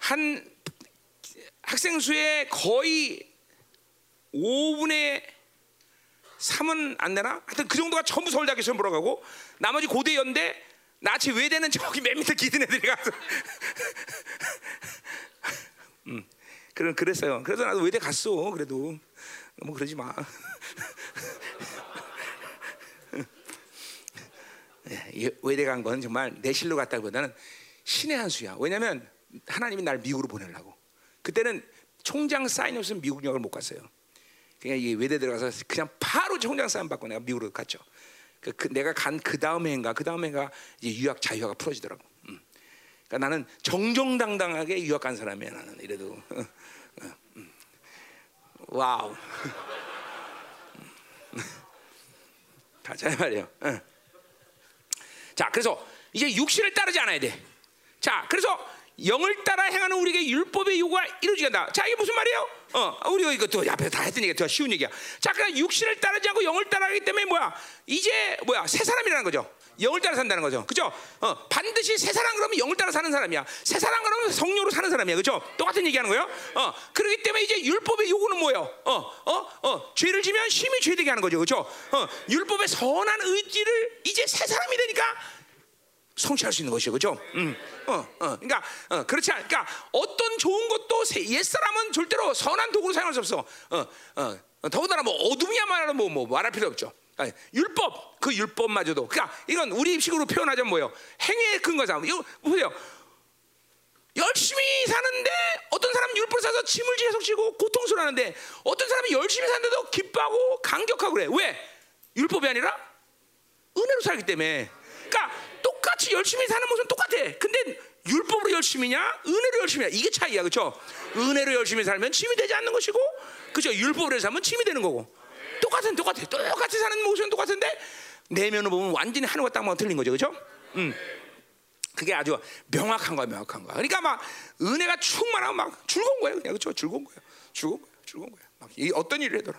한 학생 수의 거의 5분의 3은 안 되나? 하여튼 그 정도가 전부 서울대학교 시험 보러 가고 나머지 고대 연대 나치 외대는 저기 맨 밑에 기든 애들이 가서 음, 그런 그랬어요. 그래서 나도 외대 갔어. 그래도 뭐 그러지 마. 예, 외대 간 건 정말 내 실로 갔다기보다는 신의 한 수야. 왜냐하면 하나님이 날 미국으로 보내려고. 그때는 총장 사인 없으면 미국 영을 못 갔어요. 그냥 이 외대 들어가서 그냥 바로 총장 사인 받고 내가 미국으로 갔죠. 그, 그 내가 간 그 다음 해인가 그 다음 해가 이제 유학 자유화가 풀어지더라고. 음. 그러니까 나는 정정당당하게 유학 간 사람이야 나는 이래도. [laughs] 어, 어, 음. wow. [laughs] [laughs] 가자 말이요. 어. 자, 그래서 이제 육신을 따르지 않아야 돼. 자, 그래서 영을 따라 행하는 우리에게 율법의 요구가 이루어지겠다. 자, 이게 무슨 말이에요? 어, 우리가 이것도 앞에 다 했던 얘기가 더 쉬운 얘기야. 자, 그냥 육신을 따르지 않고 영을 따라하기 때문에 뭐야? 이제 뭐야? 새 사람이라는 거죠. 영을 따라 산다는 거죠. 그죠? 어, 반드시 새 사람 그러면 영을 따라 사는 사람이야. 새 사람 그러면 성령으로 사는 사람이야. 그죠? 똑같은 얘기 하는 거예요. 어, 그렇기 때문에 이제 율법의 요구는 뭐예요? 어, 어, 어, 죄를 지면 심히 죄되게 하는 거죠. 그죠? 어, 율법의 선한 의지를 이제 새 사람이 되니까 성취할 수 있는 것이죠, 그렇죠? 음, 어, 어, 그러니까 어, 그렇지 않, 그러니까 어떤 좋은 것도 옛 사람은 절대로 선한 도구로 사용할 수 없어. 어, 어, 어, 더군다나 뭐 어둠이야말로 뭐, 뭐 말할 필요 없죠. 아니, 율법 그 율법마저도 그러니까 이건 우리 식으로 표현하자면 뭐예요? 행위에 근거자. 이거 보세요. 열심히 사는데 어떤 사람은 율법을 사서 짐을 계속 지고 고통스러워하는데 어떤 사람이 열심히 사는데도 기뻐하고 감격하고 그래. 왜? 율법이 아니라 은혜로 살기 때문에. 그러니까 똑같이 열심히 사는 모습은 똑같아. 근데 율법으로 열심히냐, 은혜로 열심히냐 이게 차이야, 그렇죠? 은혜로 열심히 살면 짐이 되지 않는 것이고, 그렇죠? 율법으로 살면 짐이 되는 거고. 똑같은 똑같아. 똑같이 사는 모습은 똑같은데 내면을 보면 완전히 하늘과 땅만 틀린 거죠, 그렇죠? 음. 그게 아주 명확한 거야, 명확한 거야. 그러니까 막 은혜가 충만하면 막 즐거운 거예요, 그냥 그렇죠? 즐거운 거예요, 즐거운 거예요, 즐거운 거예요. 막이 어떤 일을 해도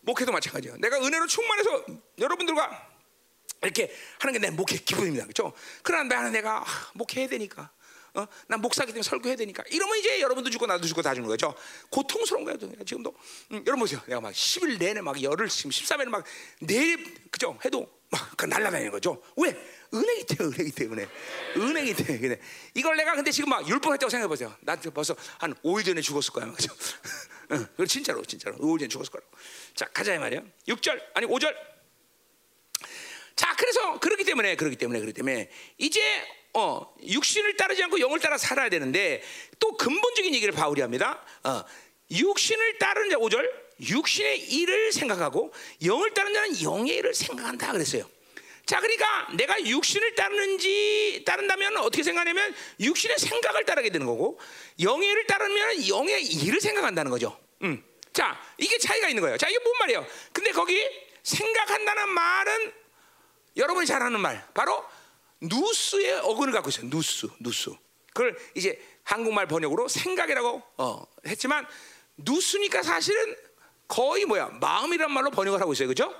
목회도 마찬가지야. 내가 은혜로 충만해서 여러분들과 이렇게 하는 게 내 목회 기분입니다, 그렇죠? 그러나 내가 아, 목회해야 되니까. 어? 난 목사기 때문에 설교해야 되니까 이러면 이제 여러분도 죽고 나도 죽고 다 주는 거죠. 고통스러운 거예요. 지금도 음, 여러분 보세요. 내가 막 10일 내내 막 열흘 지금 13일 막 내일 그죠? 해도 막 날라다니는 거죠. 왜? 은혜기 때문에 은혜기 때문에 은혜기 때문에 이걸 내가 근데 지금 막 율법했다고 생각해 보세요. 나 벌써 한 5일 전에 죽었을 거야, 그죠? [laughs] 응, 그 진짜로 진짜로 5일 전에 죽었을 거라고. 자 가자 이 말이야. 6절 아니 5절. 자 그래서 그렇기 때문에 그렇기 때문에 그렇기 때문에 이제 어, 육신을 따르지 않고 영을 따라 살아야 되는데 또 근본적인 얘기를 바울이 합니다. 어, 육신을 따르는 자 5절 육신의 일을 생각하고 영을 따르는 자는 영의 일을 생각한다 그랬어요. 자, 그러니까 내가 육신을 따르는지 따른다면 어떻게 생각하냐면 육신의 생각을 따르게 되는 거고 영의 일을 따르면 영의 일을 생각한다는 거죠. 음. 자, 이게 차이가 있는 거예요. 자, 이게 뭔 말이에요? 근데 거기 생각한다는 말은 여러분이 잘 아는 말, 바로 누스의 어근을 갖고 있어요. 누스, 누스. 그걸 이제 한국말 번역으로 생각이라고 어, 했지만 누스니까 사실은 거의 뭐야 마음이란 말로 번역을 하고 있어요, 그렇죠?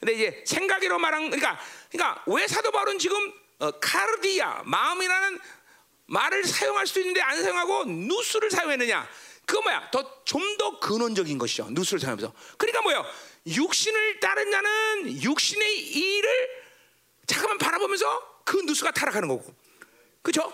근데 이제 생각이로 말한 그러니까 그러니까 왜 사도 바울은 지금 어, 카르디아 마음이라는 말을 사용할 수도 있는데 안 사용하고 누스를 사용했느냐? 그거 뭐야? 더 좀 더 근원적인 것이죠. 누스를 사용하면서. 그러니까 뭐야? 육신을 따른 자는 육신의 일을 잠깐만 바라보면서 그 누수가 타락하는 거고. 그죠?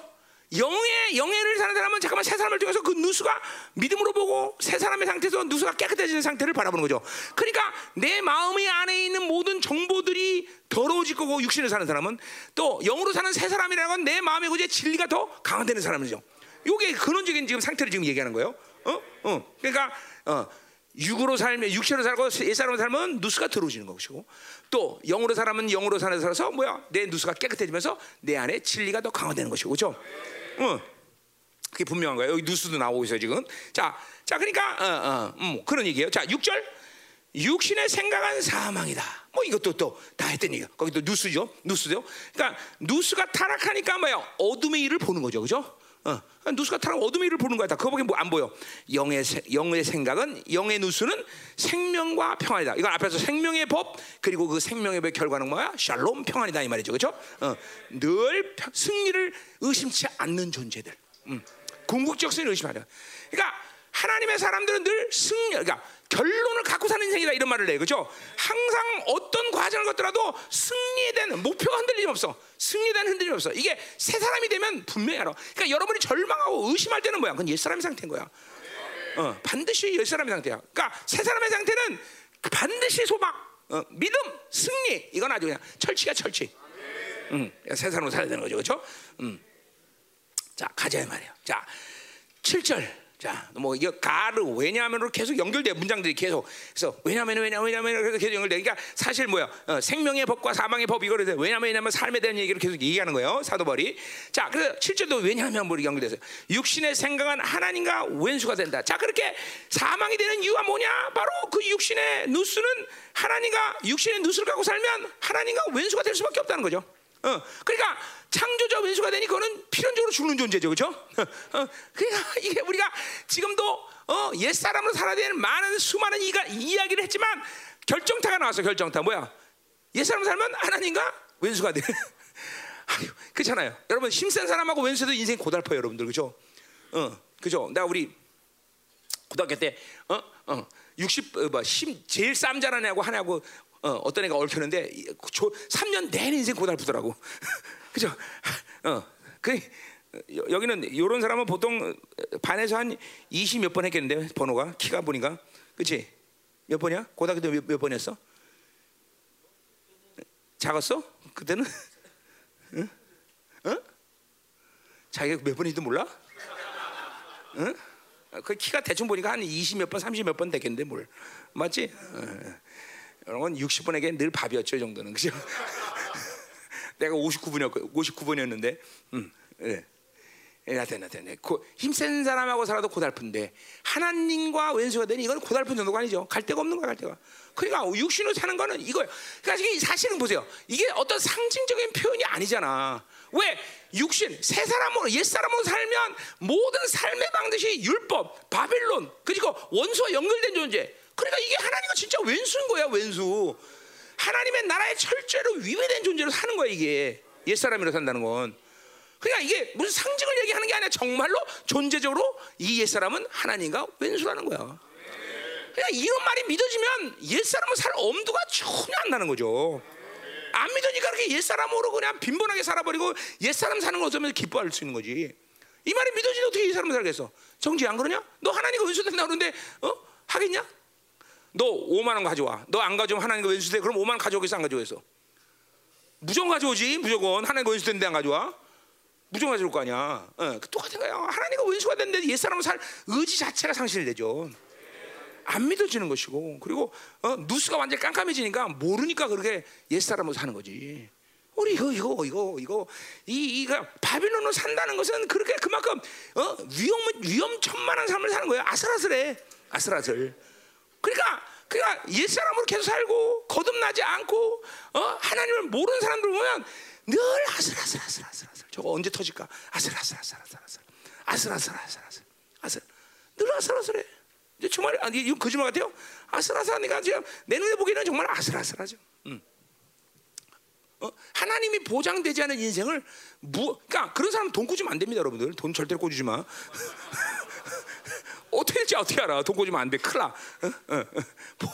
영의 영예를 사는 사람은 잠깐만 새 사람을 통해서 그 누수가 믿음으로 보고 새 사람의 상태에서 누수가 깨끗해지는 상태를 바라보는 거죠. 그러니까 내 마음의 안에 있는 모든 정보들이 더러워질 거고 육신을 사는 사람은 또 영으로 사는 새 사람이라는 건 내 마음의 고제 진리가 더 강화되는 사람이죠. 이게 근원적인 지금 상태를 지금 얘기하는 거예요. 어? 어. 그러니까 어. 육으로 살면 육체로 살고 옛사람으로 살면 누수가 들어오지는 것이고 또 영으로 살면 영으로 살아서 뭐야 내 누수가 깨끗해지면서 내 안에 진리가 더 강화되는 것이고 그렇죠? 어. 그게 분명한 거예요. 여기 누수도 나오고 있어요 지금. 자, 자 그러니까 어, 어, 음, 그런 얘기예요. 자, 6절 육신의 생각은 사망이다. 뭐 이것도 또 다 했던 얘기야. 거기 또 누수죠, 누수죠. 그러니까 누수가 타락하니까 뭐야 어둠의 일을 보는 거죠, 그렇죠? 어, 누수가 타락 어둠의 일을 보는 거야. 다 그거밖에 뭐 안 보여. 영의 영의 생각은 영의 누수는 생명과 평안이다. 이건 앞에서 생명의 법 그리고 그 생명의 법 결과는 뭐야? 샬롬 평안이다 이 말이죠, 그렇죠? 어, 늘 승리를 의심치 않는 존재들. 음, 궁극적 승리를 의심하려. 그러니까 하나님의 사람들은 늘 승리, 그러니까 결론을 갖고 사는 인생이다 이런 말을 해요. 그죠? 항상 어떤 과정을 걷더라도 승리에 목표가 흔들림 없어. 승리에 흔들림 없어. 이게 새 사람이 되면 분명히 알아. 그러니까 여러분이 절망하고 의심할 때는 뭐야? 그건 옛 사람의 상태인 거야. 어, 반드시 옛 사람의 상태야. 그러니까 새 사람의 상태는 반드시 소망, 어, 믿음, 승리. 이건 아주 그냥 철치가 철치. 음, 새 사람으로 살아야 되는 거죠. 그렇죠? 음. 자, 가자 말이야. 자, 7절. 자, 뭐 이거 가르 왜냐하면으로 계속 연결돼 문장들이 계속 그래서 왜냐하면 왜냐 왜냐하면 그래서 계속 연결돼. 그러니까 사실 뭐야 어, 생명의 법과 사망의 법 이거를 왜냐하면 왜냐하면 삶에 대한 얘기를 계속 얘기하는 거예요 사도벌이. 자, 그래서 7절도 왜냐하면 뭐 연결돼서 육신의 생각은 하나님과 왼수가 된다. 자, 그렇게 사망이 되는 이유가 뭐냐? 바로 그 육신의 누수는 하나님과 육신의 누수를 갖고 살면 하나님과 왼수가 될 수밖에 없다는 거죠. 어, 그러니까 창조자 왼수가 되니 그거는 필연적으로 죽는 존재죠, 그렇죠? 어, 그러니까 이게 우리가 지금도 어, 옛 사람으로 살아야 되는 많은 수많은 이가, 이야기를 했지만 결정타가 나왔어, 결정타 뭐야? 옛 사람 살면 하나님과 왼수가 돼. [laughs] 아유, 그렇잖아요. 여러분 힘센 사람하고 왼수도 인생 고달퍼요, 여러분들 그죠? 어, 그죠? 나 우리 고등학교 때 어, 어, 60, 어, 뭐, 심, 제일 쌈자라는 애하고 하나하고 어, 어떤 애가 얽혔는데 3년 내내 인생 고달프더라고. [laughs] 그죠? 어, 그 여기는 이런 사람은 보통 반에서 한 20 몇 번 했겠는데 번호가 키가 보니까 그렇지? 몇 번이야? 고등학교 때 몇, 몇 번이었어? 작았어? 그때는? [laughs] 응? 응? 자기가 몇 번인지도 몰라? 응? 그 키가 대충 보니까 한 20 몇 번, 30 몇번 되겠는데 뭘? 맞지? 어. 이런 건 60번에게 늘 밥이었죠, 이 정도는. 그죠? [laughs] 내가 59분이었고 59번이었는데. 음. 예. 예, 나타나 나타나. 힘센 사람하고 살아도 고달픈데 하나님과 왼수가 되니 이건 고달픈 정도가 아니죠. 갈 데가 없는 거야, 갈 데가. 그러니까 육신으로 사는 거는 이거예요. 그러니까 사실은 보세요. 이게 어떤 상징적인 표현이 아니잖아. 왜? 육신, 새 사람으로 옛 사람으로 살면 모든 삶의 방식이 율법, 바벨론, 그리고 원수와 연결된 존재. 그러니까 이게 하나님과 진짜 왼수인 거야, 왼수. 하나님의 나라의 철저로 위배된 존재로 사는 거야, 이게. 옛 사람으로 산다는 건. 그러니까 이게 무슨 상징을 얘기하는 게 아니라 정말로 존재적으로 이 옛사람은 하나님과 왼수라는 거야. 그러니까 이런 말이 믿어지면 옛사람은 살 엄두가 전혀 안 나는 거죠. 안 믿으니까 그렇게 옛사람으로 그냥 빈번하게 살아버리고 옛사람 사는 거 어쩌면 기뻐할 수 있는 거지. 이 말이 믿어지면 어떻게 이 사람을 살겠어? 정지 안 그러냐? 너 하나님과 왼수 된다 그러는데 어? 하겠냐? 너 5만 원 가져와. 너 안 가져오면 하나님과 왼수 돼. 그럼 5만 원 가져오겠어 안 가져오겠어? 무조건 가져오지. 무조건 하나님과 왼수 된데 안 가져와. 무조건 가져올 거 아니야. 어, 똑같은 거야. 하나님과 원수가 됐는데 옛사람은 살 의지 자체가 상실되죠. 안 믿어지는 것이고 그리고 어, 누수가 완전 히 깜깜해지니까 모르니까 그렇게 옛사람으로 사는 거지. 우리 이거 이거 이거 이거 이 이가 바빌론으로 산다는 것은 그렇게 그만큼 어, 위험 위험천만한 삶을 사는 거예요. 아슬아슬해, 아슬아슬. 그러니까 그러니까 옛 사람으로 계속 살고 거듭나지 않고 어, 하나님을 모르는 사람들 보면 늘 아슬아슬아슬아슬. 저거 언제 터질까? 아슬아슬아슬아슬아슬 아슬아슬아슬아슬 아슬 늘 아슬아슬해. 이제 정말 아니 이거 거짓말 같아요. 아슬아슬하니까 지금 내 눈에 보기에는 정말 아슬아슬하죠. 음. 어? 하나님이 보장되지 않은 인생을 무, 그러니까 그런 사람 돈 꾸지면 안 됩니다, 여러분들. 돈 절대로 꿔주지 마. [laughs] 어떻게 될지 어떻게 알아? 돈 꿔주면 안 돼. 큰일 나. 어? 어, 어. 뭐,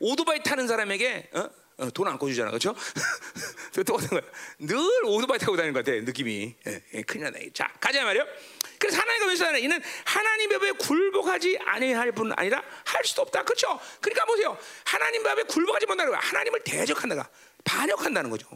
오토바이 타는 사람에게 어? 어, 돈안 꺼주잖아, 그렇죠? [laughs] 늘 오토바이 타고 다니는 것 같아, 느낌이. 예, 예, 큰일 나네. 자, 가자 말이요. 그래서 하나님과 왼손 이는 하나님 법에 굴복하지 아니할 뿐 아니라 할 수도 없다, 그렇죠? 그러니까 보세요. 하나님 법에 굴복하지 못한다는 거야. 하나님을 대적한다가 반역한다는 거죠.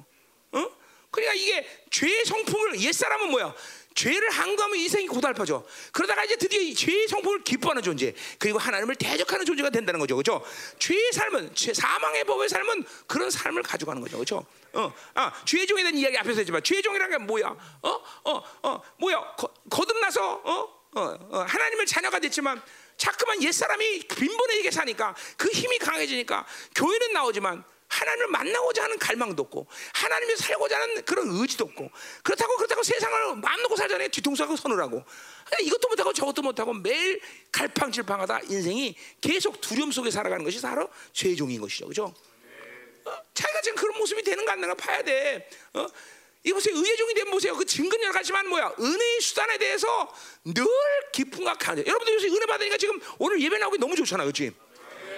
어? 그러니까 이게 죄의 성품을 옛 사람은 뭐야? 죄를 항거하면 인생이 고달파져. 그러다가 이제 드디어 이 죄의 성품을 기뻐하는 존재, 그리고 하나님을 대적하는 존재가 된다는 거죠, 그렇죠? 죄의 삶은 죄, 사망의 법의 삶은 그런 삶을 가져가는 거죠, 그렇죠? 어, 아, 죄의 종에 대한 이야기 앞에서 했지만 죄의 종이라는 게 뭐야? 어, 어, 어, 뭐야? 거, 거듭나서 어, 어, 어, 하나님을 자녀가 됐지만 자꾸만 옛 사람이 빈번하게 사니까 그 힘이 강해지니까 교회는 나오지만 하나님을 만나고자 하는 갈망도 없고 하나님을 살고자 하는 그런 의지도 없고 그렇다고 그렇다고 세상을 마음 놓고 살자니 뒤통수하고 선을 하고 이것도 못하고 저것도 못하고 매일 갈팡질팡하다 인생이 계속 두려움 속에 살아가는 것이 바로 죄의 종인 것이죠 그죠? 어? 자기가 지금 그런 모습이 되는 가 안 되는가 봐야 돼 어? 이 보세요 의의 종이 되면 보세요 그 증거는 가지만 뭐야 은혜의 수단에 대해서 늘 깊은가 강해 여러분들 요새 은혜 받으니까 지금 오늘 예배 나오기 너무 좋잖아 그렇지?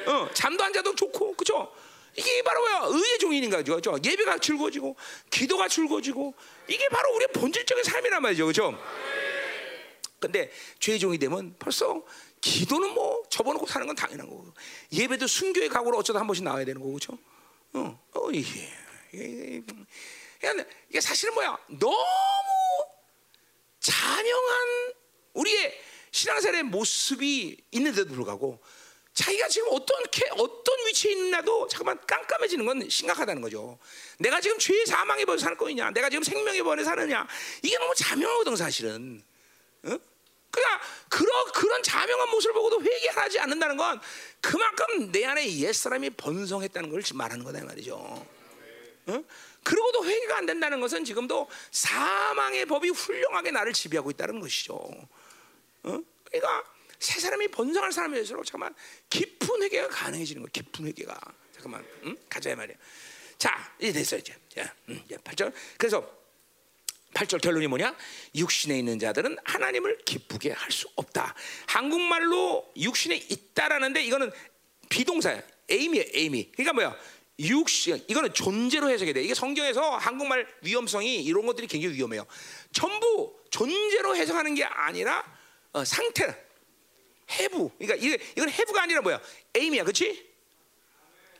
어, 잠도 안 자도 좋고 그죠? 이게 바로 뭐야? 의의 종인인가 죠 예배가 즐거워지고 기도가 즐거워지고 이게 바로 우리의 본질적인 삶이란 말이죠. 그죠? 근데 죄의 종이 되면 벌써 기도는 뭐 접어놓고 사는 건 당연한 거고 예배도 순교의 각오로 어쩌다 한 번씩 나와야 되는 거고 그죠? 어, 어 이게, 이게, 이게 사실은 뭐야? 너무 자명한 우리의 신앙생활의 모습이 있는데도 불구하고 자기가 지금 어떤 어떤 위치에 있나도 잠깐만 깜깜해지는 건 심각하다는 거죠. 내가 지금 죄의 사망의 번에 사는 거냐, 내가 지금 생명의 번에 사느냐, 이게 너무 자명하거든 사실은. 어? 그러니까 그런 그런 자명한 모습을 보고도 회개하지 않는다는 건 그만큼 내 안에 옛 사람이 번성했다는 걸 말하는 거다 말이죠. 어? 그러고도 회개가 안 된다는 것은 지금도 사망의 법이 훌륭하게 나를 지배하고 있다는 것이죠. 어? 그러니까 새 사람이 번성할 사람일수록 잠깐만 깊은 회개가 가능해지는 거예요. 깊은 회개가 잠깐만 응? 가자 말이야. 자 이제 됐어 이제. 자, 음, 8절. 그래서 8절 결론이 뭐냐? 육신에 있는 자들은 하나님을 기쁘게 할 수 없다. 한국말로 육신에 있다라는데 이거는 비동사야. 에임이야, 에임이. 그러니까 뭐야? 육신 이거는 존재로 해석이 돼. 이게 성경에서 한국말 위험성이 이런 것들이 굉장히 위험해요. 전부 존재로 해석하는 게 아니라 어, 상태 해부. 그러니까 이게 이건 해부가 아니라 뭐야? 에임이야, 그렇지?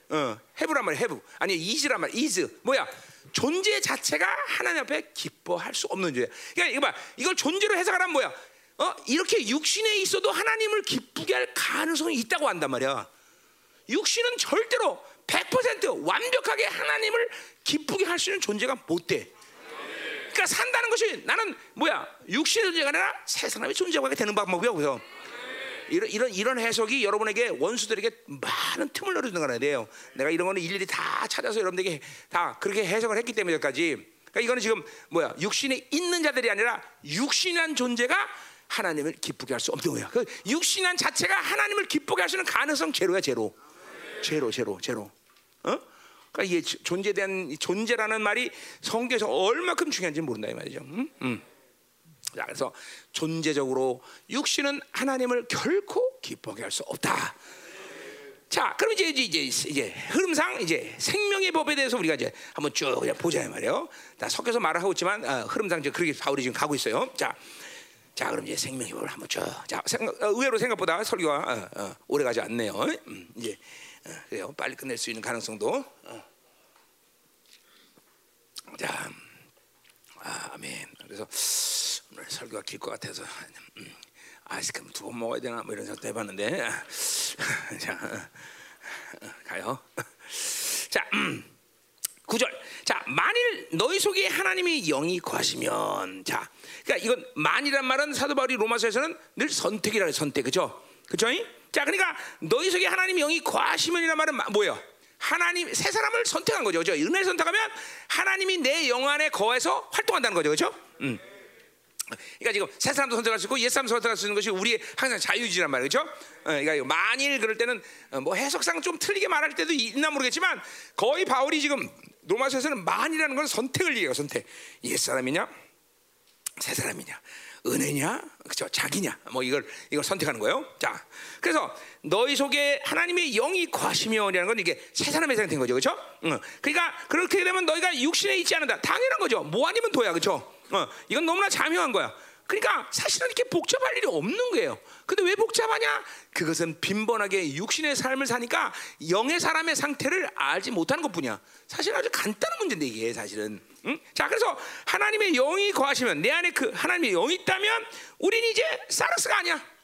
어, 해부란 말이야. 해부. 아니 이즈란 말. 이즈. 뭐야? 존재 자체가 하나님 앞에 기뻐할 수 없는 존재. 그러니까 이거 봐. 이걸 존재로 해석하라면 뭐야? 어? 이렇게 육신에 있어도 하나님을 기쁘게 할 가능성이 있다고 한단 말이야. 육신은 절대로 100% 완벽하게 하나님을 기쁘게 할 수 있는 존재가 못 돼. 그러니까 산다는 것이 나는 뭐야? 육신의 존재가 아니라 새 사람의 존재가 되는 방법이야. 그래서 이런 이런 이런 해석이 여러분에게 원수들에게 많은 틈을 열어주는 거라 돼요. 내가 이런 거는 일일이 다 찾아서 여러분들에게 다 그렇게 해석을 했기 때문에 여기까지. 그러니까 이거는 지금 뭐야? 육신에 있는 자들이 아니라 육신한 존재가 하나님을 기쁘게 할 수 없는 거야. 그 육신한 자체가 하나님을 기쁘게 할수 있는 가능성 제로야 제로. 제로 제로 제로. 어? 그러니까 이게 존재에 대한 이 존재라는 말이 성경에서 얼마큼 중요한지 모른다 이 말이죠. 음? 음. 자, 그래서 존재적으로 육신은 하나님을 결코 기쁘게 할 수 없다. 자, 그럼 이제 이제 이제, 이제 흐름상 이제 생명의 법에 대해서 우리가 이제 한번 쭉 그냥 보자 이 말이에요. 다 섞여서 말을 하고 있지만 어, 흐름상 이제 그렇게 바울이 지금 가고 있어요. 자, 자, 그럼 이제 생명의 법을 한번 쭉. 자, 생각, 어, 의외로 생각보다 설교가 어, 어, 오래 가지 않네요. 음, 이제 어, 그래요. 빨리 끝낼 수 있는 가능성도. 어. 자, 아, 아멘. 그래서 설교가 길 것 같아서 음, 아이스크림 두 번 먹어야 되나 뭐 이런 생각도 해봤는데 [laughs] 자 가요. 자 음, 9절. 자 만일 너희 속에 하나님이 영이 거하시면 자 그러니까 이건 만이란 말은 사도 바울이 로마서에서는 늘 선택이라 해 선택 그죠 그죠? 자 그러니까 너희 속에 하나님이 영이 거하시면이란 말은 뭐예요? 하나님 새 사람을 선택한 거죠, 그죠? 은혜를 선택하면 하나님이 내 영 안에 거해서 활동한다는 거죠, 그죠? 음. 그러니까 지금 새 사람도 선택할 수 있고 옛 사람도 선택할 수 있는 것이 우리의 항상 자유지란 말이죠. 어, 그러니까 만일 그럴 때는 어, 뭐 해석상 좀 틀리게 말할 때도 있나 모르겠지만 거의 바울이 지금 로마서에서는 만이라는 건 선택을 얘기해요. 선택. 옛 사람이냐, 새 사람이냐, 은혜냐, 그죠? 자기냐, 뭐 이걸 이걸 선택하는 거예요. 자, 그래서 너희 속에 하나님의 영이 거하시며라는 건 이게 새 사람의 상태인 거죠, 그렇죠? 응. 그러니까 그렇게 되면 너희가 육신에 있지 않는다. 당연한 거죠. 뭐 아니면 도야, 그렇죠? 어, 이건 너무나 자명한 거야. 그러니까 사실은 이렇게 복잡할 일이 없는 거예요. 근데 왜 복잡하냐? 그것은 빈번하게 육신의 삶을 사니까 영의 사람의 상태를 알지 못하는 것 뿐이야. 사실 아주 간단한 문제인데 이게 사실은. 응? 자, 그래서 하나님의 영이 거하시면 내 안에 그 하나님의 영이 있다면 우리는 이제 사르스가 아니야.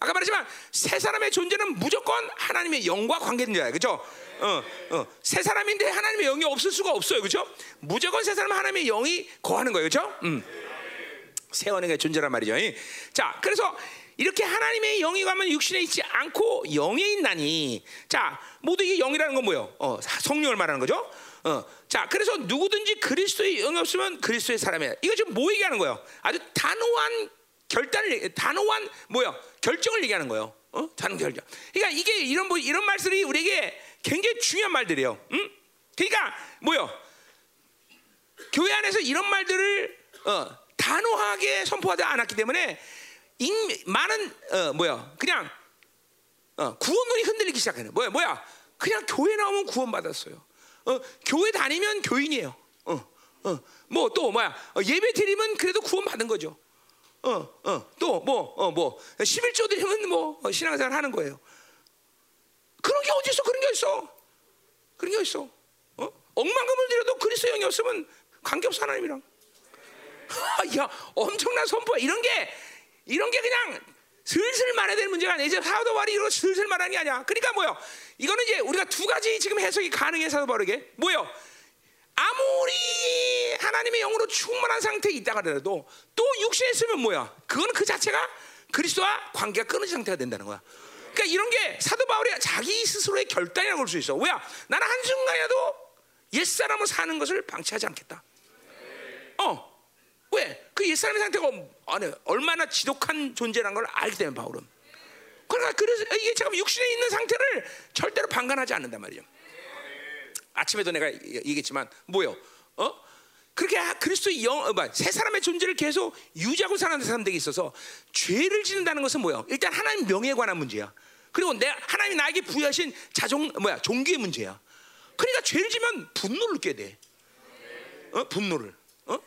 아까 말했지만 새 사람의 존재는 무조건 하나님의 영과 관계된 자야, 그렇죠? 어, 어. 새 사람인데 하나님의 영이 없을 수가 없어요, 그렇죠? 무조건 새 사람은 하나님의 영이 거하는 거예요, 그렇죠? 음. 새 언행의 존재란 말이죠. 자, 그래서 이렇게 하나님의 영이 가면 육신에 있지 않고 영에 있나니, 자, 모두 이게 영이라는 건 뭐예요? 어, 성령을 말하는 거죠. 어, 자, 그래서 누구든지 그리스도의 영이 없으면 그리스도의 사람이야. 이거 지금 뭐 얘기하는 거예요? 아주 단호한 결단을, 단호한 뭐야? 결정을 얘기하는 거예요. 어? 단호 결정. 그러니까 이게 이런 뭐 이런 말들이 우리에게 굉장히 중요한 말들이에요. 응? 그러니까 뭐요? 교회 안에서 이런 말들을 어, 단호하게 선포하지 않았기 때문에 인, 많은 어, 뭐야? 그냥 어, 구원론이 흔들리기 시작하는 뭐야? 뭐야? 그냥 교회 나오면 구원 받았어요. 어, 교회 다니면 교인이에요. 어, 어, 뭐 또 뭐야? 어, 예배 드리면 그래도 구원 받은 거죠. 어, 어, 또 뭐, 어, 뭐 11조 드리면 뭐 어, 신앙생활 하는 거예요. 그런 게 어디 있어? 그런 게 있어? 그런 게 있어? 어? 억만금을 드려도 그리스도 영이 없으면 관계 없어 하나님이랑. [laughs] 야, 엄청난 선포. 이런 게 이런 게 그냥 슬슬 말해야 될 문제가 아니야. 이제 사도 바울이 이런 슬슬 말하는 게 아니야. 그러니까 뭐요? 이거는 이제 우리가 두 가지 지금 해석이 가능해 사도 바울에게. 뭐요? 아무리 하나님의 영으로 충만한 상태에 있다가 하더라도 또 육신에 있으면 뭐야? 그거는 그 자체가 그리스도와 관계가 끊어진 상태가 된다는 거야. 그러니까 이런 게 사도 바울이 자기 스스로의 결단이라고 볼 수 있어. 왜야? 나는 한순간이라도 옛사람을 사는 것을 방치하지 않겠다. 어. 왜? 그 옛사람의 상태가 아니, 얼마나 지독한 존재라는 걸 알기 때문에 바울은. 그러니까 그래서 이게 잠깐 육신에 있는 상태를 절대로 방관하지 않는단 말이죠. 아침에도 내가 얘기했지만 뭐요? 어? 그렇게 그리스도의 영, 어, 새 사람의 존재를 계속 유지하고 사는 사람들에게 있어서 죄를 짓는다는 것은 뭐요? 일단 하나님 명예에 관한 문제야. 그리고 내 하나님이 나에게 부여하신 자종 뭐야 종교의 문제야. 그러니까 죄를 지면 분노를 느껴야 돼. 어? 분노를. 어?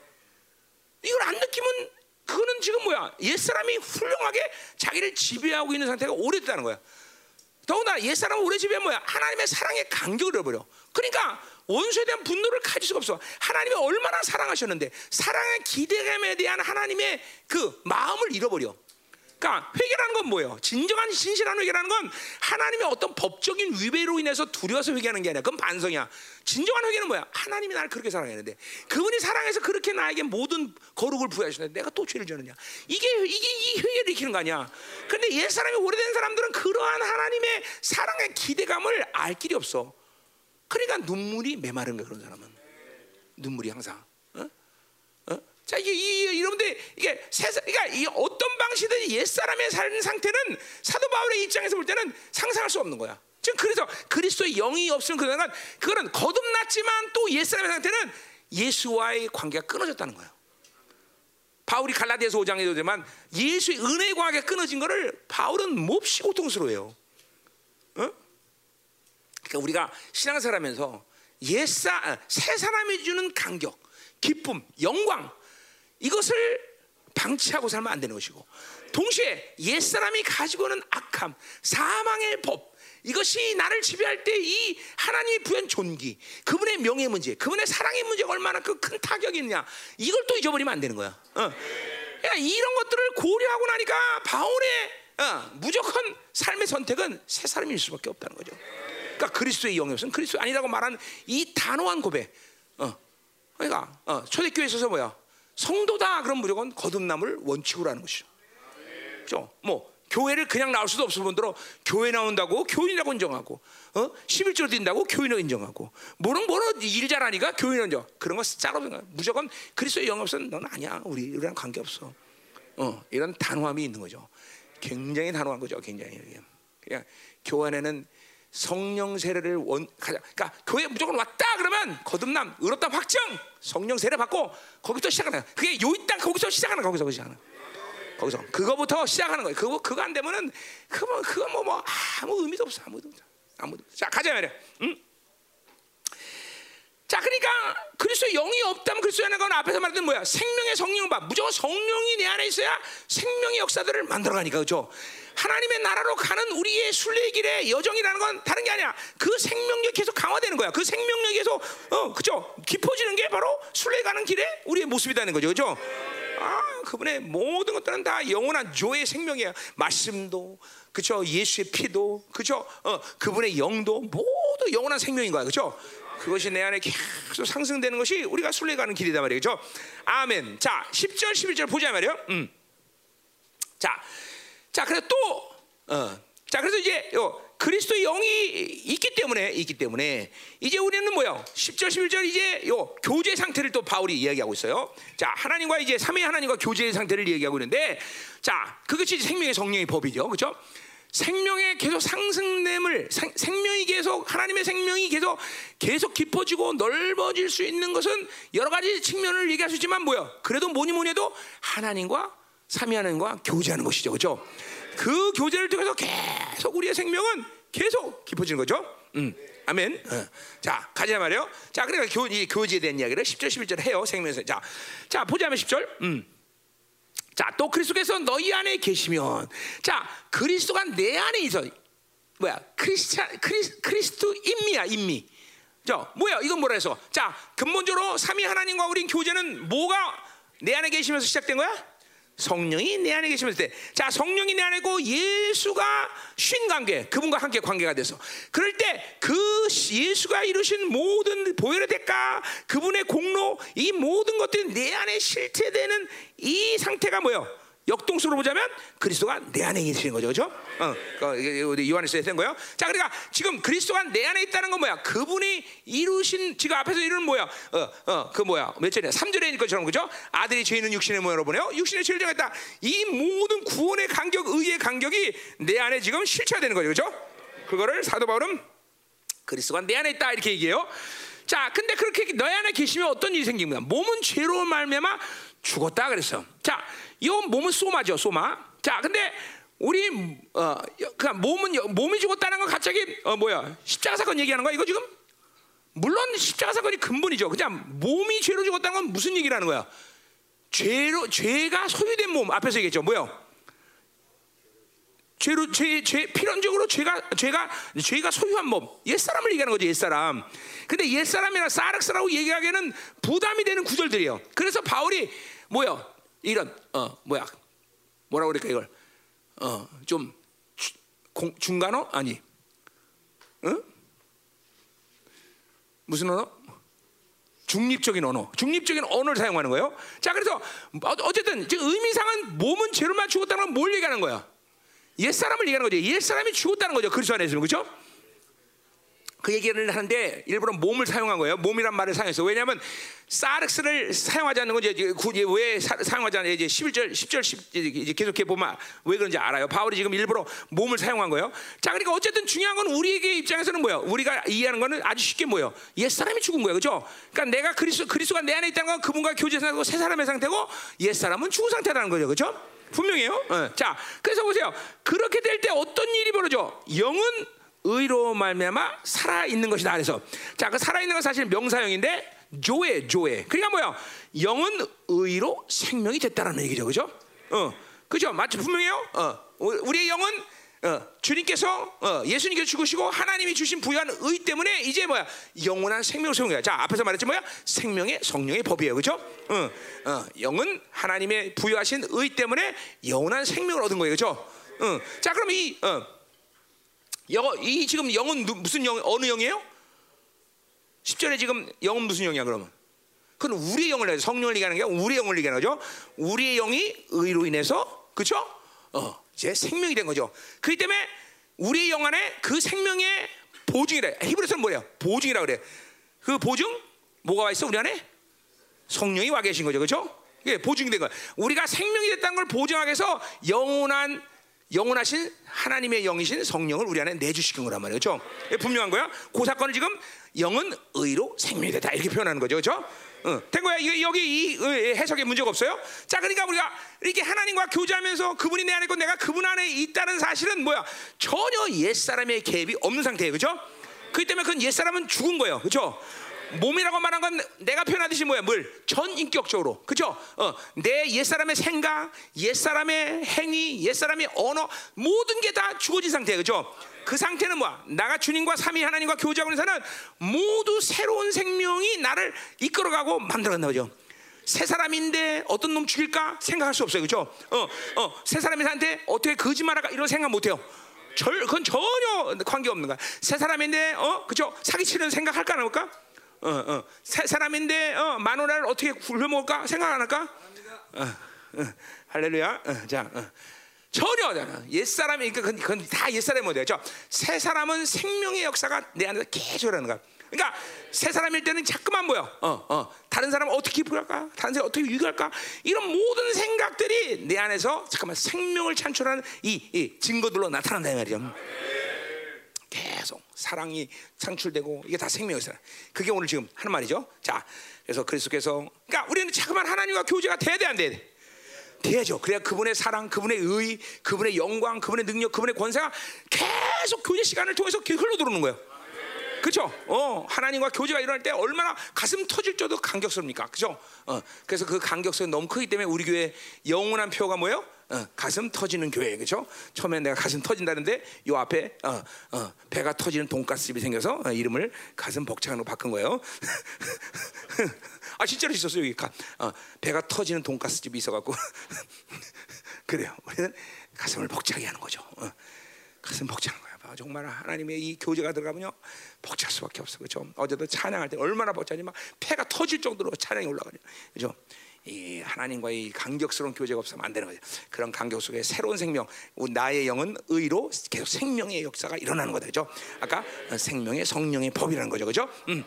이걸 안 느끼면 그거는 지금 뭐야? 옛 사람이 훌륭하게 자기를 지배하고 있는 상태가 오래됐다는 거야. 더군다나 옛사람은 우리 집에 뭐야? 하나님의 사랑의 간격을 잃어버려. 그러니까 원수에 대한 분노를 가질 수가 없어. 하나님이 얼마나 사랑하셨는데 사랑의 기대감에 대한 하나님의 그 마음을 잃어버려. 그러니까 회개라는 건 뭐예요? 진정한 신실한 회개라는 건 하나님의 어떤 법적인 위배로 인해서 두려워서 회개하는 게 아니야. 그건 반성이야. 진정한 회개는 뭐야? 하나님이 나를 그렇게 사랑했는데 그분이 사랑해서 그렇게 나에게 모든 거룩을 부여하시는데 내가 또 죄를 지느냐? 이게 이게 이 회개를 일으키는 거 아니야? 근데 옛 사람이 오래된 사람들은 그러한 하나님의 사랑의 기대감을 알 길이 없어. 그러니까 눈물이 메마른 거야 그런 사람은 눈물이 항상. 자 이게 이, 여러분들 이게 세상 그러니까 이 어떤 방식이든 옛 사람의 삶 상태는 사도 바울의 입장에서 볼 때는 상상할 수 없는 거야. 지금 그래서 그리스도의 영이 없으면 그러나 그거는 거듭났지만 또 옛 사람의 상태는 예수와의 관계가 끊어졌다는 거예요. 바울이 갈라디아서 5장에도 되지만 예수의 은혜의 관계가 끊어진 것을 바울은 몹시 고통스러워해요. 어? 그러니까 우리가 신앙생활하면서 옛사 아, 새 사람이 주는 간격, 기쁨, 영광 이것을 방치하고 살면 안 되는 것이고 동시에 옛 사람이 가지고 는 악함, 사망의 법 이것이 나를 지배할 때 이 하나님이 부여한 존귀, 그분의 명예 문제, 그분의 사랑의 문제가 얼마나 그 큰 타격이 있느냐 이걸 또 잊어버리면 안 되는 거야. 어. 그러니까 이런 것들을 고려하고 나니까 바울의 어, 무조건 삶의 선택은 새 사람일 수밖에 없다는 거죠. 그러니까 그리스도의 없으면 그리스도 아니라고 말하는 이 단호한 고백. 어. 그러니까 어, 초대교회에 있어서 뭐야? 성도다 그럼 무조건 거듭남을 원칙으로 하는 것이죠. 그죠? 뭐 교회를 그냥 나올 수도 없을 뿐더러 교회 나온다고 교인이라고 인정하고 어? 11조 뛴다고 교인을 인정하고 뭐는 뭐는 일 잘하니까 교인을 인정 그런 거 짜로 생각 무조건 그리스도의 영 없으면 넌 아니야 우리 우리랑 관계없어 어, 이런 단호함이 있는 거죠 굉장히 단호한 거죠 굉장히 그냥 교회 안에는 성령 세례를 원 가자. 그러니까 교회 무조건 왔다 그러면 거듭남, 의롭다 확정, 성령 세례 받고 거기서 시작하는. 그게 요이 땅 거기서 시작하는 거기서 시작하는. 거기서 그거부터 시작하는 거예요. 그거 그거 안 되면은 그거 그거 뭐, 뭐 아무 의미도 없어 아무도. 아무도. 자 가자 말이야. 응? 자, 그러니까 그리스도 영이 없다면 그리스도 안에 건 앞에서 말했던 뭐야? 생명의 성령 봐. 무조건 성령이 내 안에 있어야 생명의 역사들을 만들어 가니까 그렇죠. 하나님의 나라로 가는 우리의 순례 길의 여정이라는 건 다른 게 아니야. 그 생명력이 계속 강화되는 거야. 그 생명력이 계속 어, 그죠? 깊어지는 게 바로 순례 가는 길에 우리의 모습이라는 거죠, 그죠? 아, 그분의 모든 것들은 다 영원한 조의 생명이야. 말씀도, 그죠? 예수의 피도, 그죠? 어, 그분의 영도 모두 영원한 생명인 거야, 그죠? 그것이 내 안에 계속 상승되는 것이 우리가 순례 가는 길이다 말이죠. 아멘. 자, 10절, 11절 보자 말이요. 음. 자, 자, 그래서 또, 어, 자, 그래서 이제 요 그리스도 영이 있기 때문에 있기 때문에 이제 우리는 뭐요? 10절 11절 이제 요 교제 상태를 또 바울이 이야기하고 있어요. 자, 하나님과 이제 삼위 하나님과 교제 상태를 얘기하고 있는데 자, 그것이 생명의 성령의 법이죠. 그렇죠? 생명의 계속 상승됨을 생, 생명이 계속 하나님의 생명이 계속 계속 깊어지고 넓어질 수 있는 것은 여러 가지 측면을 얘기할 수 있지만 뭐야? 그래도 뭐니 뭐니 해도 하나님과 삼위 하나님과 교제하는 것이죠. 그렇죠? 그 교제를 통해서 계속 우리의 생명은 계속 깊어지는 거죠. 음. 아멘. 어. 자, 가자 말이요. 자, 그러니까 교, 이 교제에 대한 이야기를 10절 11절 해요. 생명에서. 자. 자, 보자면 10절. 음. 자, 또 그리스도께서 너희 안에 계시면 자, 그리스도가 내 안에 있어. 뭐야? 크리스찬 크리스, 크리스도 인미야, 인미. 저 뭐야? 이건 뭐라 해서? 자, 근본적으로 삼위 하나님과 우린 교제는 뭐가 내 안에 계시면서 시작된 거야? 성령이 내 안에 계시면서 때. 자, 성령이 내 안에 있고 예수가 쉰 관계, 그분과 함께 관계가 돼서. 그럴 때 그 예수가 이루신 모든 보혈의 대가, 그분의 공로, 이 모든 것들이 내 안에 실체되는 이 상태가 뭐예요? 역동적으로 보자면 그리스도가 내 안에 계시는 거죠, 그렇죠? 어, 그 요한에서 된 거예요. 자, 그러니까 지금 그리스도가 내 안에 있다는 건 뭐야? 그분이 이루신 지금 앞에서 이루는 뭐야? 어, 어, 그 뭐야? 몇 절에 3절에 것처럼 그죠? 아들이 죄있는 육신의 모양으로 보내요. 육신의 죄를 정했다. 이 모든 구원의 간격, 의의 간격이 내 안에 지금 실체되는 거죠, 그렇죠? 그거를 사도 바울은 그리스도가 내 안에 있다 이렇게 얘기해요. 자, 근데 그렇게 너희 안에 계시면 어떤 일이 생깁니다. 몸은 죄로 말미암아 죽었다 그랬어. 자, 이 몸은 소마죠, 소마. 자, 근데 우리 어, 그냥 몸은 몸이 죽었다는 건 갑자기 어, 뭐야 십자가 사건 얘기하는 거야? 이거 지금 물론 십자가 사건이 근본이죠. 그냥 몸이 죄로 죽었다는 건 무슨 얘기라는 거야? 죄로 죄가 소유된 몸 앞에서 얘기했죠. 뭐요? 죄로 죄, 죄 필연적으로 죄가 죄가 죄가 소유한 몸 옛사람을 얘기하는 거죠 옛사람 근데 옛사람이나 사르스라고 얘기하기에는 부담이 되는 구절들이에요 그래서 바울이 뭐야 이런 어 뭐야 뭐라고 그럴까 이걸 어 좀 중간어 아니 응? 무슨 언어? 중립적인 언어, 중립적인 언어를 사용하는 거예요. 자, 그래서 어, 어쨌든 의미상은 몸은 죄로만 죽었다는 건 뭘 얘기하는 거야? 옛 사람을 얘기하는 거죠. 옛 사람이 죽었다는 거죠. 그리스도 안에서 그렇죠? 그 얘기를 하는데 일부러 몸을 사용한 거예요. 몸이란 말을 사용했어. 왜냐하면 사르스를 사용하지 않는 건 이제 왜 사용하지 않냐 이제 11절 10절 10 이제 계속해 보면 왜 그런지 알아요. 바울이 지금 일부러 몸을 사용한 거예요. 자, 그러니까 어쨌든 중요한 건 우리에게 입장에서는 뭐예요? 우리가 이해하는 거는 아주 쉽게 뭐예요? 옛 사람이 죽은 거예요, 그렇죠? 그러니까 내가 그리스도 그리스도가 내 안에 있다는 건 그분과 교제 상태고 새 사람의 상태고 옛 사람은 죽은 상태라는 거죠, 그렇죠? 분명해요. 네. 자, 그래서 보세요. 그렇게 될 때 어떤 일이 벌어져? 영은 의로 말미암아 살아 있는 것이다. 그래서 자, 그 살아 있는 건 사실 명사형인데 조에 조에. 그러니까 뭐야? 영은 의로 생명이 됐다라는 얘기죠, 그죠? 어, 그죠? 맞죠? 분명해요. 어, 우리의 영은 어, 주님께서 어, 예수님께서 죽으시고 하나님이 주신 부여한 의 때문에 이제 뭐야 영원한 생명을 세운 거야. 자 앞에서 말했지 뭐야 생명의 성령의 법이에요, 그렇죠? 어, 어, 영은 하나님의 부여하신 의 때문에 영원한 생명을 얻은 거예요, 그렇죠? 어, 자 그럼 이 어, 영, 이 지금 영은 무슨 영, 어느 영이에요? 10절에 지금 영은 무슨 영이야, 그러면? 그건 우리의 영을 해요. 성령을 얘기하는 게 우리의 영을 얘기하는 거죠. 우리의 영이 의로 인해서, 그쵸? 어, 이제 생명이 된 거죠. 그렇기 때문에 우리의 영 안에 그 생명의 보증이래. 히브리서는 뭐예요? 보증이라 그래. 그 보증 뭐가 와 있어 우리 안에? 성령이 와 계신 거죠, 그렇죠? 이게 보증이 된 거야. 우리가 생명이 됐다는 걸 보증하기 위해서 영원한 영원하신 하나님의 영이신 성령을 우리 안에 내주시킨 거란 말이에요. 그렇죠? 분명한 거야. 그 사건을 지금 영은 의로 생명이 됐다 이렇게 표현하는 거죠. 그렇죠? 어, 된 거야. 여기 이 해석에 문제가 없어요. 자, 그러니까 우리가 이렇게 하나님과 교제하면서 그분이 내 안에 있고 내가 그분 안에 있다는 사실은 뭐야? 전혀 옛 사람의 개입이 없는 상태예요. 그렇죠? 그 때문에 그건 옛 사람은 죽은 거예요. 그렇죠? 몸이라고 말한 건 내가 표현하듯이 뭐야? 물 전인격적으로 그죠? 어, 내 옛사람의 생각, 옛사람의 행위, 옛사람의 언어 모든 게 다 죽어진 상태예요. 그죠? 그 상태는 뭐야? 나가 주님과 삼위 하나님과 교제하고 있는 사는 모두 새로운 생명이 나를 이끌어가고 만들어간다 거죠. 새 사람인데 어떤 놈 죽일까 생각할 수 없어요, 그렇죠? 어, 어, 새 사람한테 어떻게 거짓말할까 이런 생각 못 해요. 절, 그건 전혀 관계 없는 거야. 새 사람인데, 어, 그죠? 사기치는 생각할까 안 할까? 어, 어. 새 사람인데 어, 마누라를 어떻게 굴려 먹을까 생각 안 할까? 어, 어, 할렐루야. 어, 자, 어. 전혀 옛 사람이 그건, 그건 다 옛 사람이 뭐죠? 새 사람은 생명의 역사가 내 안에서 계속 일어나는 거야. 그러니까 새 사람일 때는 자꾸만 뭐요? 어, 어. 다른 사람 어떻게 부할까? 다른 사람 어떻게 유익할까? 이런 모든 생각들이 내 안에서 잠깐만 생명을 찬출하는 이, 이 증거들로 나타난다 이 말이죠. 계속 사랑이 창출되고 이게 다 생명이잖아. 그게 오늘 지금 하는 말이죠. 자, 그래서 그리스도께서 그러니까 우리는 자꾸만 하나님과 교제가 돼야 돼, 안 돼? 돼야죠. 그래야 그분의 사랑, 그분의 의, 그분의 영광, 그분의 능력, 그분의 권세가 계속 교제 시간을 통해서 흘러 들어오는 거예요. 그렇죠? 어, 하나님과 교제가 일어날 때 얼마나 가슴 터질 정도 감격스럽니까? 그렇죠? 어, 그래서 그 감격성이 너무 크기 때문에 우리 교회 영원한 표가 뭐예요? 어, 가슴 터지는 교회 그죠? 처음에 내가 가슴 터진다는데 요 앞에 어, 어, 배가 터지는 돈가스 집이 생겨서 어, 이름을 가슴 벅차로 바꾼 거예요. [laughs] 아 진짜로 있었어요 여기 가, 어, 배가 터지는 돈가스 집이 있어갖고 [laughs] 그래요. 우리는 가슴을 벅차게 하는 거죠. 어, 가슴 벅차는 거야. 정말 하나님의 이 교제가 들어가면요 벅찰 수밖에 없어 그죠? 어제도 찬양할 때 얼마나 벅차니 막 폐가 터질 정도로 찬양이 올라가죠. 그죠? 이 하나님과의 간격스러운 교제가 없으면 안 되는 거죠. 그런 간격 속에 새로운 생명, 나의 영은 의로 계속 생명의 역사가 일어나는 거죠. 아까 생명의 성령의 법이라는 거죠, 그죠? 음.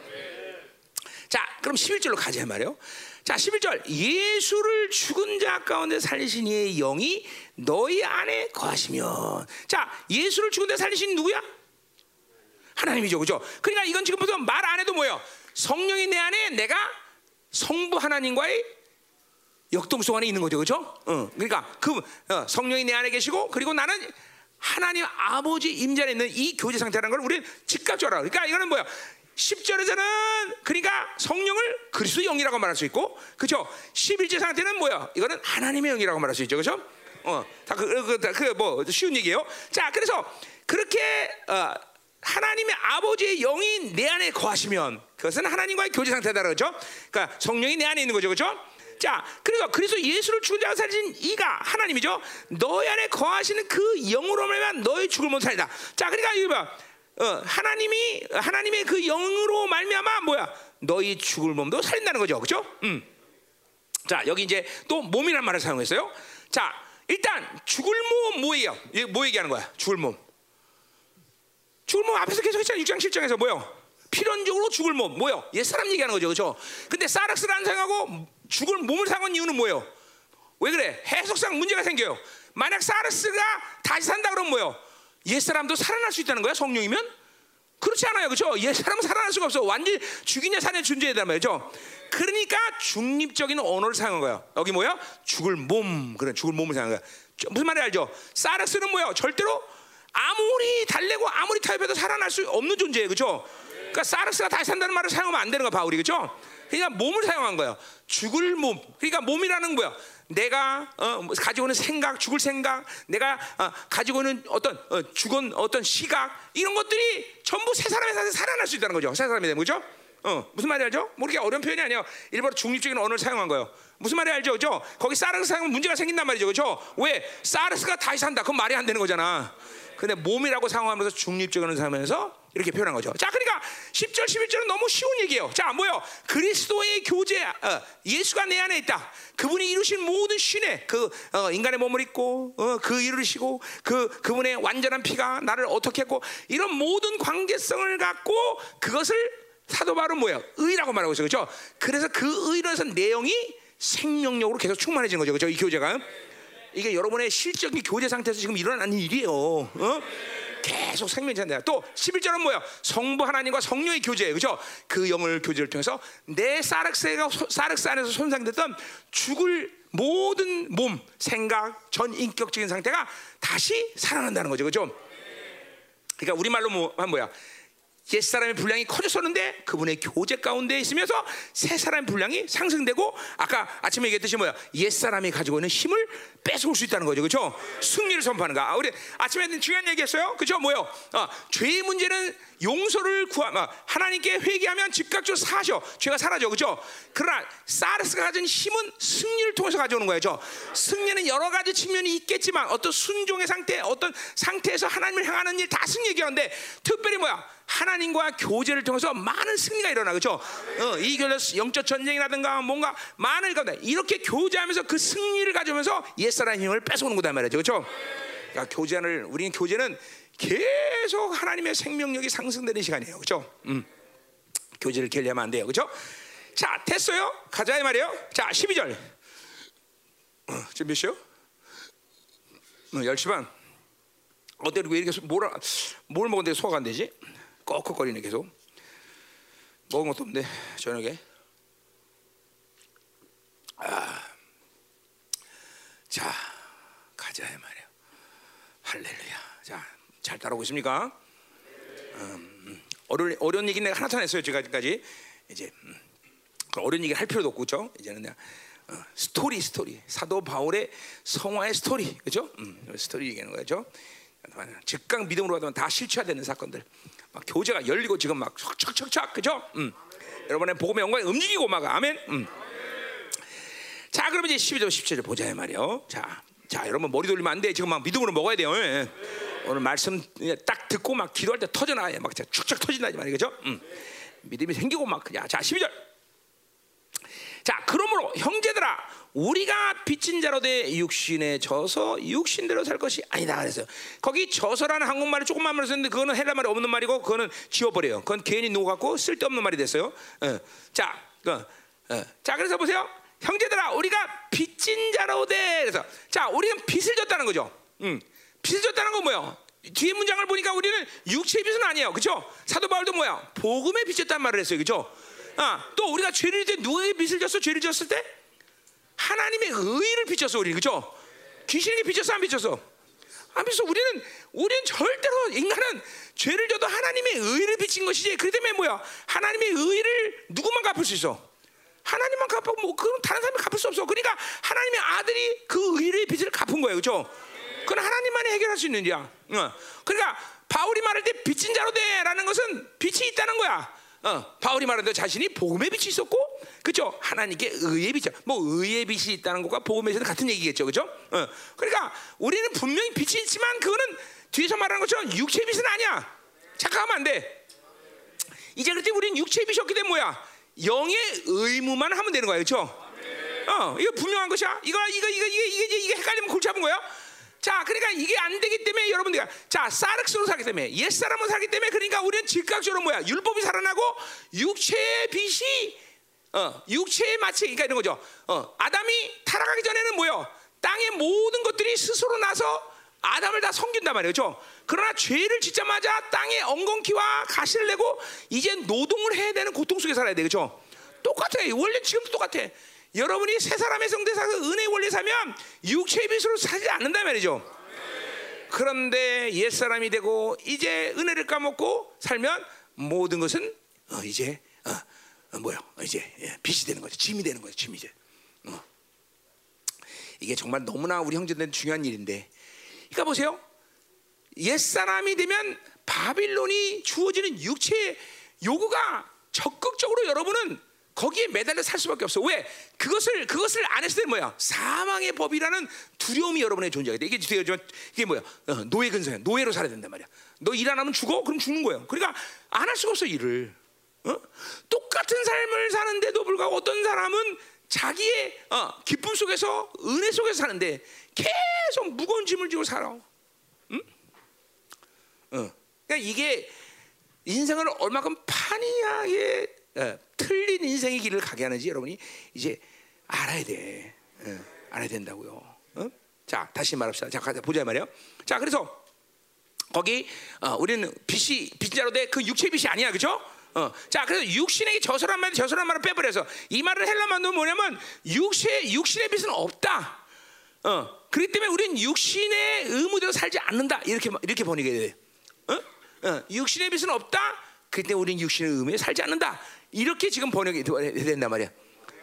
자, 그럼 11절로 가자 말이요. 자, 11절. 예수를 죽은 자 가운데 살리신 이의 영이 너희 안에 거하시면. 자, 예수를 죽은 데 살리신 누구야? 하나님이죠, 그죠? 그러니까 이건 지금 보면 말안 해도 뭐예요? 성령이 내 안에 내가 성부 하나님과의 역동성 안에 있는 거죠, 그렇죠? 어, 그러니까 그 어, 성령이 내 안에 계시고 그리고 나는 하나님 아버지 임자에 있는 이 교제 상태라는 걸 우리는 즉각적으로 알아. 그러니까 이거는 뭐야? 10절에서는 그러니까 성령을 그리스도 영이라고 말할 수 있고 그렇죠? 11절 상태는 뭐야? 이거는 하나님의 영이라고 말할 수 있죠. 그렇죠? 어, 다그그 뭐 쉬운 얘기예요. 자, 그래서 그렇게 어, 하나님의 아버지의 영이 내 안에 거하시면 그것은 하나님과의 교제 상태다 그렇죠? 그러니까 성령이 내 안에 있는 거죠, 그렇죠? 자, 그래서 그래서 예수를 죽은 자가 살린 이가 하나님이죠. 너희 안에 거하시는 그 영으로 말면 너희 죽을 못 살다. 자, 그러니까 이거 봐. 어, 하나님이 하나님의 그 영으로 말미암아 뭐야? 너희 죽을 몸도 살린다는 거죠, 그렇죠? 음. 자, 여기 이제 또 몸이란 말을 사용했어요. 자, 일단 죽을 몸 뭐예요? 뭐 얘기하는 거야? 죽을 몸. 죽을 몸 앞에서 계속 했잖아. 6장 7장에서 뭐요? 필연적으로 죽을 몸 뭐요? 옛 사람 얘기하는 거죠, 그렇죠? 근데 안 사용하고 죽을 몸을 사용한 이유는 뭐예요? 왜 그래? 해석상 문제가 생겨요. 만약 사르스가 다시 산다 그러면 뭐요? 옛 사람도 살아날 수 있다는 거야? 성령이면? 그렇지 않아요, 그렇죠? 옛 사람은 살아날 수가 없어. 완전 죽이냐 사냐 존재이단 말이죠. 그러니까 중립적인 언어를 사용한 거야. 여기 뭐야? 죽을 몸, 그런 죽을 몸을 사용한 거야. 무슨 말인지 알죠? 사르스는 뭐야? 절대로 아무리 달래고 아무리 타협해도 살아날 수 없는 존재예요, 그렇죠? 그러니까 사르스가 다시 산다는 말을 사용하면 안 되는 거야, 바울이 그렇죠? 그러니까 몸을 사용한 거예요. 죽을 몸. 그러니까 몸이라는 거야. 내가 어, 가지고 있는 생각, 죽을 생각, 내가 어, 가지고 있는 어떤 어, 죽은 어떤 시각 이런 것들이 전부 새 사람의 삶에 살아날 수 있다는 거죠. 새 사람이 되는 거죠. 어, 무슨 말이 알죠? 뭐 이렇게 어려운 표현이 아니에요. 일부러 중립적인 언어를 사용한 거예요. 무슨 말이 알죠? 그죠? 거기 사르스 사용하면 문제가 생긴단 말이죠. 그죠? 왜? 사르스가 다시 산다. 그건 말이 안 되는 거잖아. 근데 몸이라고 사용하면서 중립적인 사용하면서 이렇게 표현한 거죠. 자, 그러니까 10절, 11절은 너무 쉬운 얘기예요. 자, 뭐요? 그리스도의 교제, 어, 예수가 내 안에 있다. 그분이 이루신 모든 신의 그 어, 인간의 몸을 입고 어, 그 이루시고 그 그분의 완전한 피가 나를 어떻게 했고 이런 모든 관계성을 갖고 그것을 사도 바로 뭐야? 의라고 말하고 있어요. 그렇죠? 그래서 그 의로 해서 내용이 생명력으로 계속 충만해지는 거죠. 그렇죠? 이 교제가 이게 여러분의 실적인 교제 상태에서 지금 일어나는 일이에요. 어? 계속 생명체인데 또 11절은 뭐야? 성부 하나님과 성령의 교제예요. 그죠? 그 영을 교제를 통해서 내 사륵스가 사륵스 안에서 손상됐던 죽을 모든 몸, 생각, 전 인격적인 상태가 다시 살아난다는 거죠. 그죠? 그러니까 우리말로 뭐, 뭐야? 옛사람의 분량이 커졌었는데 그분의 교제 가운데 있으면서 새 사람의 분량이 상승되고 아까 아침에 얘기했듯이 뭐야 옛사람이 가지고 있는 힘을 뺏어올 수 있다는 거죠. 그렇죠 승리를 선포하는 거야 아, 우리 아침에 중요한 얘기했어요. 그렇죠 뭐요? 어, 죄의 문제는 용서를 구하 어, 하나님께 회개하면 즉각적으로 사셔. 죄가 사라져. 그렇죠 그러나 사르스가 가진 힘은 승리를 통해서 가져오는 거예요. 승리는 여러 가지 측면이 있겠지만 어떤 순종의 상태 어떤 상태에서 하나님을 향하는 일 다 승리 얘기하는데 특별히 뭐야? 하나님과 교제를 통해서 많은 승리가 일어나 그렇죠? 어, 이 교제 영적 전쟁이라든가 뭔가 많은 가운데 이렇게 교제하면서 그 승리를 가져오면서 옛 사람 힘을 뺏어오는 거다 말이죠, 그렇죠? 그러니까 교제를 우리는 교제는 계속 하나님의 생명력이 상승되는 시간이에요, 그렇죠? 음. 교제를 결례하면 안 돼요, 그렇죠? 자, 됐어요. 가자 이 말이에요. 자, 12절. 어, 지금 몇 시요? 어, 10시 반. 어때 왜 이렇게 뭘, 뭘 먹었는데 소화가 안 되지? 꺽꺽거리네 계속. 먹은 것도 없는데 저녁에. 아, 자 가자 말이야. 할렐루야. 자, 잘 따라오고 있습니까? 음, 어려운 어려운 얘기 내가 하나 도 했어요 지금까지. 이제 음, 어려운 얘기 할 필요도 없고 그죠? 이제는 내가 어, 스토리 스토리 사도 바울의 성화의 스토리 그죠? 음, 스토리 얘기하는 거죠. 즉각 믿음으로 받으면 다 실체화되는 사건들. 막 교제가 열리고 지금 막 척척척척 그죠? 음. 여러분의 복음의 영광이 움직이고 막 아멘. 음. 자, 그러면 이제 12절 17절 보자 말이요. 자, 자, 여러분 머리 돌리면 안 돼. 지금 막 믿음으로 먹어야 돼요. 예. 오늘 말씀 딱 듣고 막 기도할 때 터져나야 막 축축 터진다 이 말이죠. 음. 믿음이 생기고 막 그냥 자, 12절. 자, 그러므로 형제들아 우리가 빚진 자로 돼 육신에 져서 육신대로 살 것이 아니다 그랬어요. 거기 져서라는 한국말을 조금만 말로 썼는데 그거는 헬라 말이 없는 말이고 그거는 지워버려요. 그건 괜히 녹았고 쓸데없는 말이 됐어요. 어. 자, 그, 어. 자 그래서 보세요. 형제들아 우리가 빚진 자로 돼 그래서 자 우리는 빚을 졌다는 거죠. 음. 빚을 졌다는 건 뭐예요? 뒤에 문장을 보니까 우리는 육체의 빚은 아니에요. 그죠? 사도 바울도 뭐야? 복음의 빚졌다는 말을 했어요. 그죠? 아, 또 우리가 죄를 때 누구에게 빚을 졌어? 죄를 졌을 때? 하나님의 의를 비춰서 우리 그죠? 귀신에게 비춰서 안 비춰서 안 비춰서 우리는 우리는 절대로 인간은 죄를 져도 하나님의 의를 비친 것이지. 그 때문에 뭐야? 하나님의 의를 누구만 갚을 수 있어? 하나님만 갚고 뭐 그럼 다른 사람이 갚을 수 없어. 그러니까 하나님의 아들이 그 의의 빚을 갚은 거예요, 그렇죠? 그건 하나님만이 해결할 수 있는 일이야. 어. 그러니까 바울이 말할 때 빚진 자로 돼라는 것은 빚이 있다는 거야. 어, 바울이 말하는 자신이 복음의 빛이 있었고, 그죠? 하나님께 의의 빛이, 뭐 의의 빛이 있다는 것과 복음에서는 같은 얘기겠죠, 그죠? 어, 그러니까 우리는 분명히 빛이 있지만 그거는 뒤에서 말하는 것처럼 육체의 빛은 아니야. 착각하면 안 돼. 이제 그때 우리는 육체의 빛이 없기 때문에 뭐야? 영의 의무만 하면 되는 거야, 그렇죠? 어, 이거 분명한 것이야. 이거 이거 이거 이게 이게 이게 헷갈리면 골치 아픈 거야. 자, 그러니까 이게 안 되기 때문에 여러분들, 자, 사륵스로 살기 때문에, 옛 사람으로 살기 때문에, 그러니까 우리는 즉각적으로 뭐야? 율법이 살아나고 육체의 빛이, 어, 육체의 마치, 그러니까 이런 거죠. 어, 아담이 타락하기 전에는 뭐요? 땅의 모든 것들이 스스로 나서 아담을 다 섬긴단 말이에요. 그렇죠? 그러나 죄를 짓자마자 땅에 엉겅퀴와 가시를 내고 이제 노동을 해야 되는 고통 속에 살아야 돼. 그렇죠? 똑같아. 원래 지금도 똑같아. 여러분이 새 사람의 성대 사서 은혜의 원리 사면 육체의 빛으로 살지 않는다 말이죠. 그런데 옛 사람이 되고 이제 은혜를 까먹고 살면 모든 것은 어, 이제 어, 어, 뭐야? 이제 예, 빛이 되는 거죠. 짐이 되는 거죠. 짐이 이제. 어. 이게 정말 너무나 우리 형제들한테 중요한 일인데. 그러니까 보세요. 옛 사람이 되면 바빌론이 주어지는 육체의 요구가 적극적으로 여러분은 거기에 매달려 살 수밖에 없어. 왜? 그것을 그것을 안 했을 때 뭐야? 사망의 법이라는 두려움이 여러분의 존재가 돼. 이게 이게 뭐야? 어, 노예 근성이야. 노예로 살아야 된단 말이야. 너 일 안 하면 죽어? 그럼 죽는 거예요. 그러니까 안 할 수가 없어 일을. 어? 똑같은 삶을 사는데도 불구하고 어떤 사람은 자기의 어, 기쁨 속에서 은혜 속에서 사는데 계속 무거운 짐을 지고 살아. 응? 어. 그러니까 이게 인생을 얼마큼 판이하게 어, 틀린 인생의 길을 가게 하는지 여러분이 이제 알아야 돼. 어, 알아야 된다고요. 어? 자, 다시 말합시다. 자, 가자 보자 말이요. 자, 그래서 거기 어, 우리는 빛이 빛자로 돼 그 육체 빛이 아니야, 그렇죠? 어, 자, 그래서 육신에게 저설한 말, 저설한 말을 빼버려서 이 말을 헬라만도 뭐냐면 육신 육신의 빛은 없다. 어, 그렇기 때문에 우리는 육신의 의무대로 살지 않는다. 이렇게 이렇게 번역해야 돼. 어? 어, 육신의 빛은 없다. 그때 우리는 육신의 의무에 살지 않는다. 이렇게 지금 번역이 된단 말이야.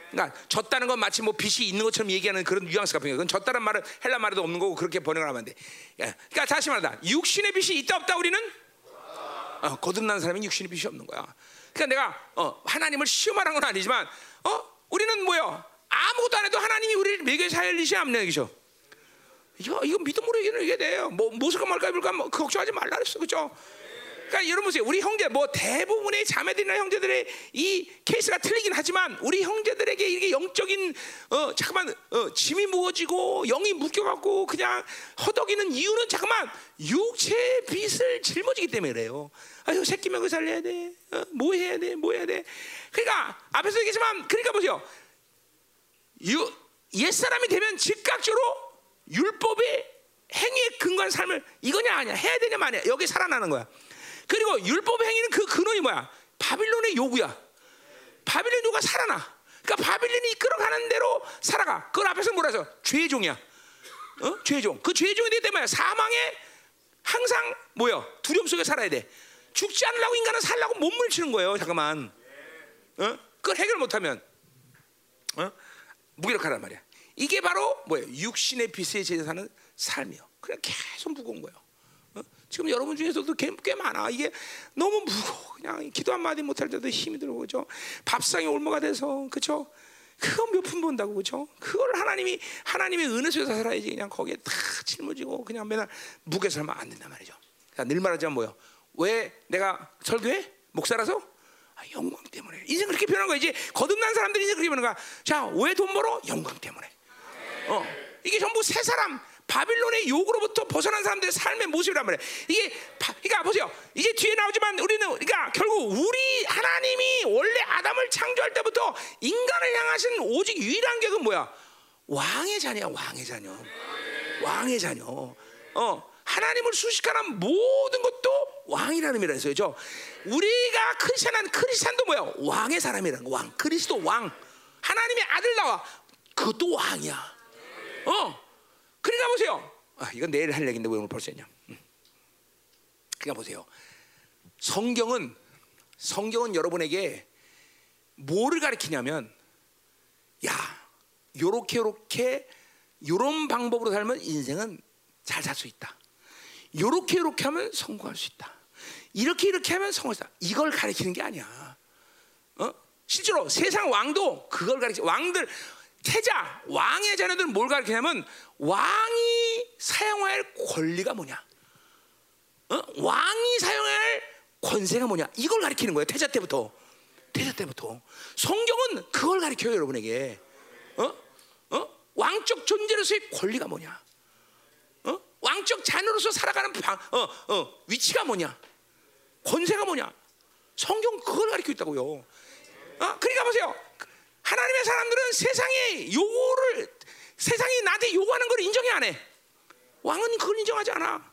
그러니까 졌다는 건 마치 뭐 빛이 있는 것처럼 얘기하는 그런 뉘앙스가 보여. 그건 졌다는 말은 헬라 말에도 없는 거고 그렇게 번역을 하면 안 돼. 예. 그러니까 다시 말하다. 육신의 빛이 있다 없다 우리는 어, 거듭난 사람이 육신의 빛이 없는 거야. 그러니까 내가 어, 하나님을 시험하는 건 아니지만 어, 우리는 뭐요? 아무것도 안 해도 하나님이 우리를 매겨 살리시 않는 얘기죠. 이거 이거 믿음으로 얘기는 돼요. 뭐 무엇을까 말까 입을까 뭐 걱정하지 말라 그랬어, 그죠? 그러니까 여러분 보세요. 우리 형제 뭐 대부분의 자매들이나 형제들의 이 케이스가 틀리긴 하지만 우리 형제들에게 이게 영적인 어 잠깐만 어 짐이 무거지고 영이 묶여갖고 그냥 허덕이는 이유는 잠깐만 육체의 빛을 짊어지기 때문에 그래요. 아유 새끼 먹여 살려야 돼. 어, 뭐 해야 돼? 뭐 해야 돼? 그러니까 앞에서 얘기했지만 그러니까 보세요. 옛 사람이 되면 즉각적으로 율법의 행위에 근거한 삶을 이거냐 아니야 해야 되냐 마냐 여기 살아나는 거야. 그리고 율법 행위는 그 근원이 뭐야? 바빌론의 요구야. 바빌론 요구가 살아나. 그러니까 바빌론이 이끌어가는 대로 살아가. 그걸 앞에서 뭐라 해서 죄의 종이야. 어? 죄의 종. 그 죄의 종이 되기 때문에 사망에 항상 뭐야? 두려움 속에 살아야 돼. 죽지 않으려고 인간은 살라고 몸을 치는 거예요. 잠깐만. 어? 그걸 해결 못하면 어? 무기력하란 말이야. 이게 바로 뭐예요? 육신의 빛에 제사 사는 삶이요. 그냥 계속 무거운 거예요. 지금 여러분 중에서도 꽤, 꽤 많아. 이게 너무 무거워. 그냥 기도 한마디 못할 때도 힘이 들고, 그죠? 밥상에 올모가 돼서, 그죠? 그거 몇 푼 본다고, 그죠? 그걸 하나님이, 하나님의 은혜 속에서 살아야지. 그냥 거기에 다 짊어지고, 그냥 맨날 무게 살면 안 된단 말이죠. 그러니까 늘 말하자면 뭐요? 왜 내가 설교해? 목사라서? 아, 영광 때문에. 인생 그렇게 변한 거야. 이제 거듭난 사람들이 이제 그렇게 변한 거야. 자, 왜 돈 벌어? 영광 때문에. 어. 이게 전부 새 사람, 바빌론의 욕으로부터 벗어난 사람들의 삶의 모습이란 말이에요. 이게 그러니까 보세요. 이제 뒤에 나오지만 우리는 그러니까 결국 우리 하나님이 원래 아담을 창조할 때부터 인간을 향하신 오직 유일한 계획은 뭐야? 왕의 자녀야, 왕의 자녀. 왕의 자녀. 어. 하나님을 수식하는 모든 것도 왕이라는 의미라 해서죠. 우리가 크리스찬한 크리스찬도 뭐야? 왕의 사람이라는 거. 왕. 그리스도 왕. 하나님의 아들 나와. 그것도 왕이야. 어. 그러니까 보세요. 아, 이건 내일 할 얘기인데 왜 오늘 벌써 했냐? 음. 그러니까 보세요. 성경은 성경은 여러분에게 뭐를 가르치냐면 야, 요렇게 요렇게 요런 방법으로 살면 인생은 잘 살 수 있다. 요렇게 요렇게 하면 성공할 수 있다. 이렇게 이렇게 하면 있다. 이걸 가리키는 게 아니야. 어? 실제로 세상 왕도 그걸 가리켜 왕들 태자 왕의 자녀들은 뭘 가리키냐면 왕이 사용할 권리가 뭐냐? 어? 왕이 사용할 권세가 뭐냐? 이걸 가리키는 거예요. 태자 때부터. 태자 때부터. 성경은 그걸 가리켜요, 여러분에게. 어? 어? 왕적 존재로서의 권리가 뭐냐? 어? 왕적 자녀로서 살아가는 방, 어, 어, 위치가 뭐냐? 권세가 뭐냐? 성경 그걸 가리키고 있다고요. 어? 그러니까 보세요. 하나님의 사람들은 세상의 요구를 세상이 나한테 요구하는 걸 인정이 안 해. 왕은 그걸 인정하지 않아.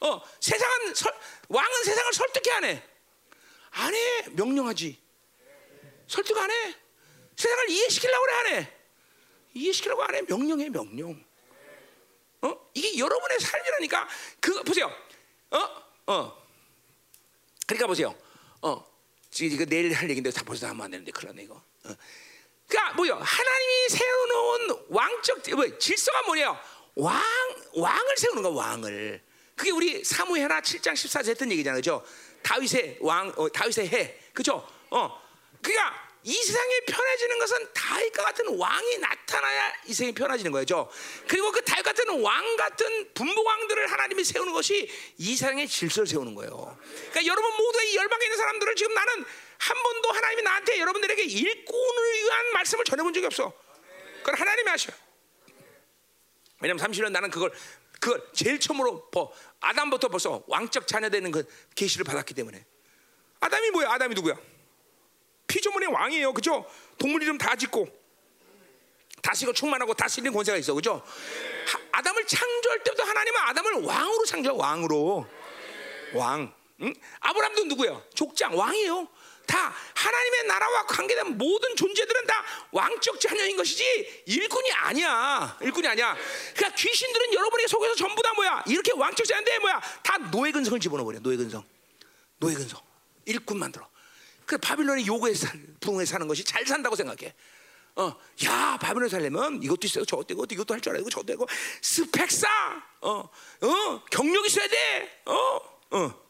어, 세상은 설, 왕은 세상을 설득해 안 해. 안 해. 명령하지. 설득 안 해. 세상을 이해시키려고 그래 안 해. 이해시키려고 안 해. 명령해 명령. 어? 이게 여러분의 삶이라니까. 그 보세요. 어? 어. 그러니까 보세요. 어. 지금 내일 할 얘기인데 다 벌써 하면 안 되는데 그러네 이거. 어. 그러니까 뭐요? 하나님이 세워놓은 왕적 뭐, 질서가 뭐냐? 왕 왕을 세우는 거 왕을. 그게 우리 사무엘하 7장 14절 했던 얘기잖아요, 그죠? 다윗의 왕, 어, 다윗의 해, 그죠? 어, 그러니까 이 세상이 편해지는 것은 다윗과 같은 왕이 나타나야 이 세상이 편해지는 거죠. 그리고 그 다윗 같은 왕 같은 분봉왕들을 하나님이 세우는 것이 이 세상의 질서를 세우는 거예요. 그러니까 여러분 모두 이 열방에 있는 사람들을 지금 나는 한 번도 하나님이 나한테 여러분들에게 일꾼을 위한 말씀을 전해본 적이 없어. 그건 하나님이 하셔. 왜냐면 30년 나는 그걸 그걸 제일 처음으로 아담부터 벌써 왕적 자녀 되는 그 계시를 받았기 때문에 아담이 뭐야? 아담이 누구야? 피조물의 왕이에요, 그죠? 동물 이름 다 짓고 다스리고 충만하고 다스리는 권세가 있어, 그죠? 하, 아담을 창조할 때부터 하나님은 아담을 왕으로 창조, 왕으로 왕. 응? 아브람도 누구예요? 족장 왕이에요. 다 하나님의 나라와 관계된 모든 존재들은 다 왕적 자녀인 것이지 일꾼이 아니야. 일꾼이 아니야. 그러니까 귀신들은 여러분의 속에서 전부 다 뭐야? 이렇게 왕적 자녀인데 뭐야? 다 노예 근성을 집어넣어버려. 노예 근성. 노예 근성. 일꾼 만들어. 그 바빌론의 요구에 살, 부흥에 사는 것이 잘 산다고 생각해. 어, 야, 바빌론 살려면 이것도 있어요, 저것도 있고, 이것도 할 줄 알고, 저것도 있고, 스펙사, 어, 어, 경력 있어야 돼, 어, 어.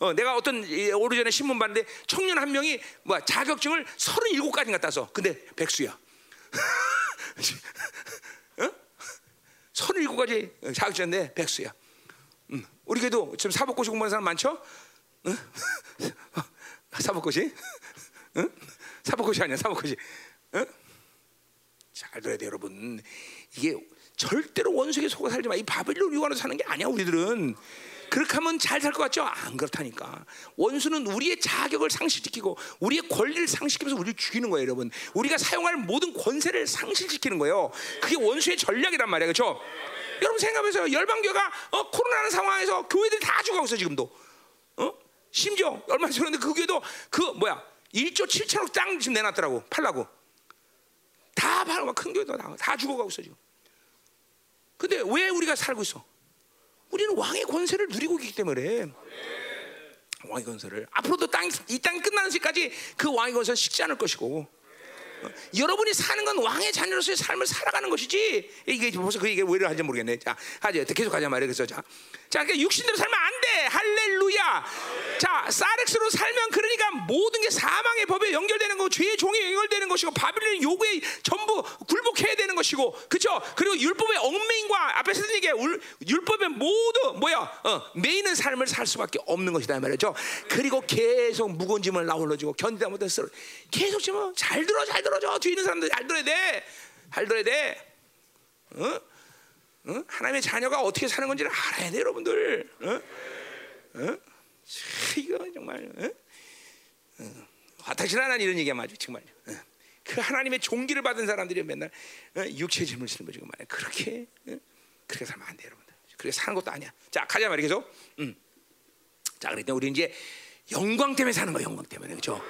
어, 내가 어떤 오래전에 신문 봤는데 청년 한 명이 뭐 자격증을 37가지인가 따서 근데 백수야. [laughs] 어? 37가지 자격증인데 백수야. 음, 우리 교도 지금 사법고시 공부하는 사람 많죠? 응? [laughs] 사법고시? 응? 사법고시 아니야, 사법고시. 응? 잘 들어야 돼, 여러분. 이게 절대로 원수에게 속아 살지 마. 이 바벨론 유관으로 사는 게 아니야, 우리들은. 그렇게 하면 잘 살 것 같죠? 안 그렇다니까. 원수는 우리의 자격을 상실시키고 우리의 권리를 상실시키면서 우리를 죽이는 거예요, 여러분. 우리가 사용할 모든 권세를 상실시키는 거예요. 그게 원수의 전략이란 말이에요, 그렇죠? 여러분 생각해보세요. 열방교가 어, 코로나는 상황에서 교회들이 다 죽어가고 있어 지금도. 어? 심지어 얼마 전에 그 교회도 그 뭐야 1조 7천억 땅 지금 내놨더라고 팔라고. 다 팔고 큰 교회도 다, 다 죽어가고 있어 지금. 근데 왜 우리가 살고 있어? 우리는 왕의 권세를 누리고 있기 때문에 왕의 권세를 앞으로도 땅, 이 땅이 끝나는 시까지 그 왕의 권세는 식지 않을 것이고 어, 여러분이 사는 건 왕의 자녀로서의 삶을 살아가는 것이지 이게 벌써 그 얘기 왜 하는지 모르겠네. 자, 하죠. 계속 하자 말이야. 그래서 자, 자, 그러니까 육신대로 살면 안 돼. 할렐루야. 자, 사렉스로 살면 그러니까 모든 게 사망의 법에 연결되는 거고 죄의 종에 연결되는 것이고 바빌론 요구에 전부 굴복해야 되는 것이고, 그렇죠? 그리고 율법의 얽매인과 앞에서 했던 얘기 율법의 모두 뭐야? 어, 매이는 삶을 살 수밖에 없는 것이다 말이죠. 그리고 계속 무거운 짐을 나홀러지고 견디다 못해 쓰러 계속 지금 잘 들어, 잘 들어 줘. 뒤에 있는 사람들 잘 들어야 돼, 잘 들어야 돼. 어? 어? 하나님의 자녀가 어떻게 사는 건지를 알아야 돼, 여러분들. 어? 어? 이거 정말 어? 어. 화탁신하는 이런 얘기야 맞아 정말. 어. 그 하나님의 종기를 받은 사람들이 맨날 어? 육체 짐을 지는 거지 말이야. 그렇게 어? 그렇게 살면 안 돼, 여러분들. 그렇게 사는 것도 아니야. 자, 가자 말이야, 계속. 음. 자, 그랬더니 우리 이제 영광 때문에 사는 거야, 영광 때문에, 그렇죠?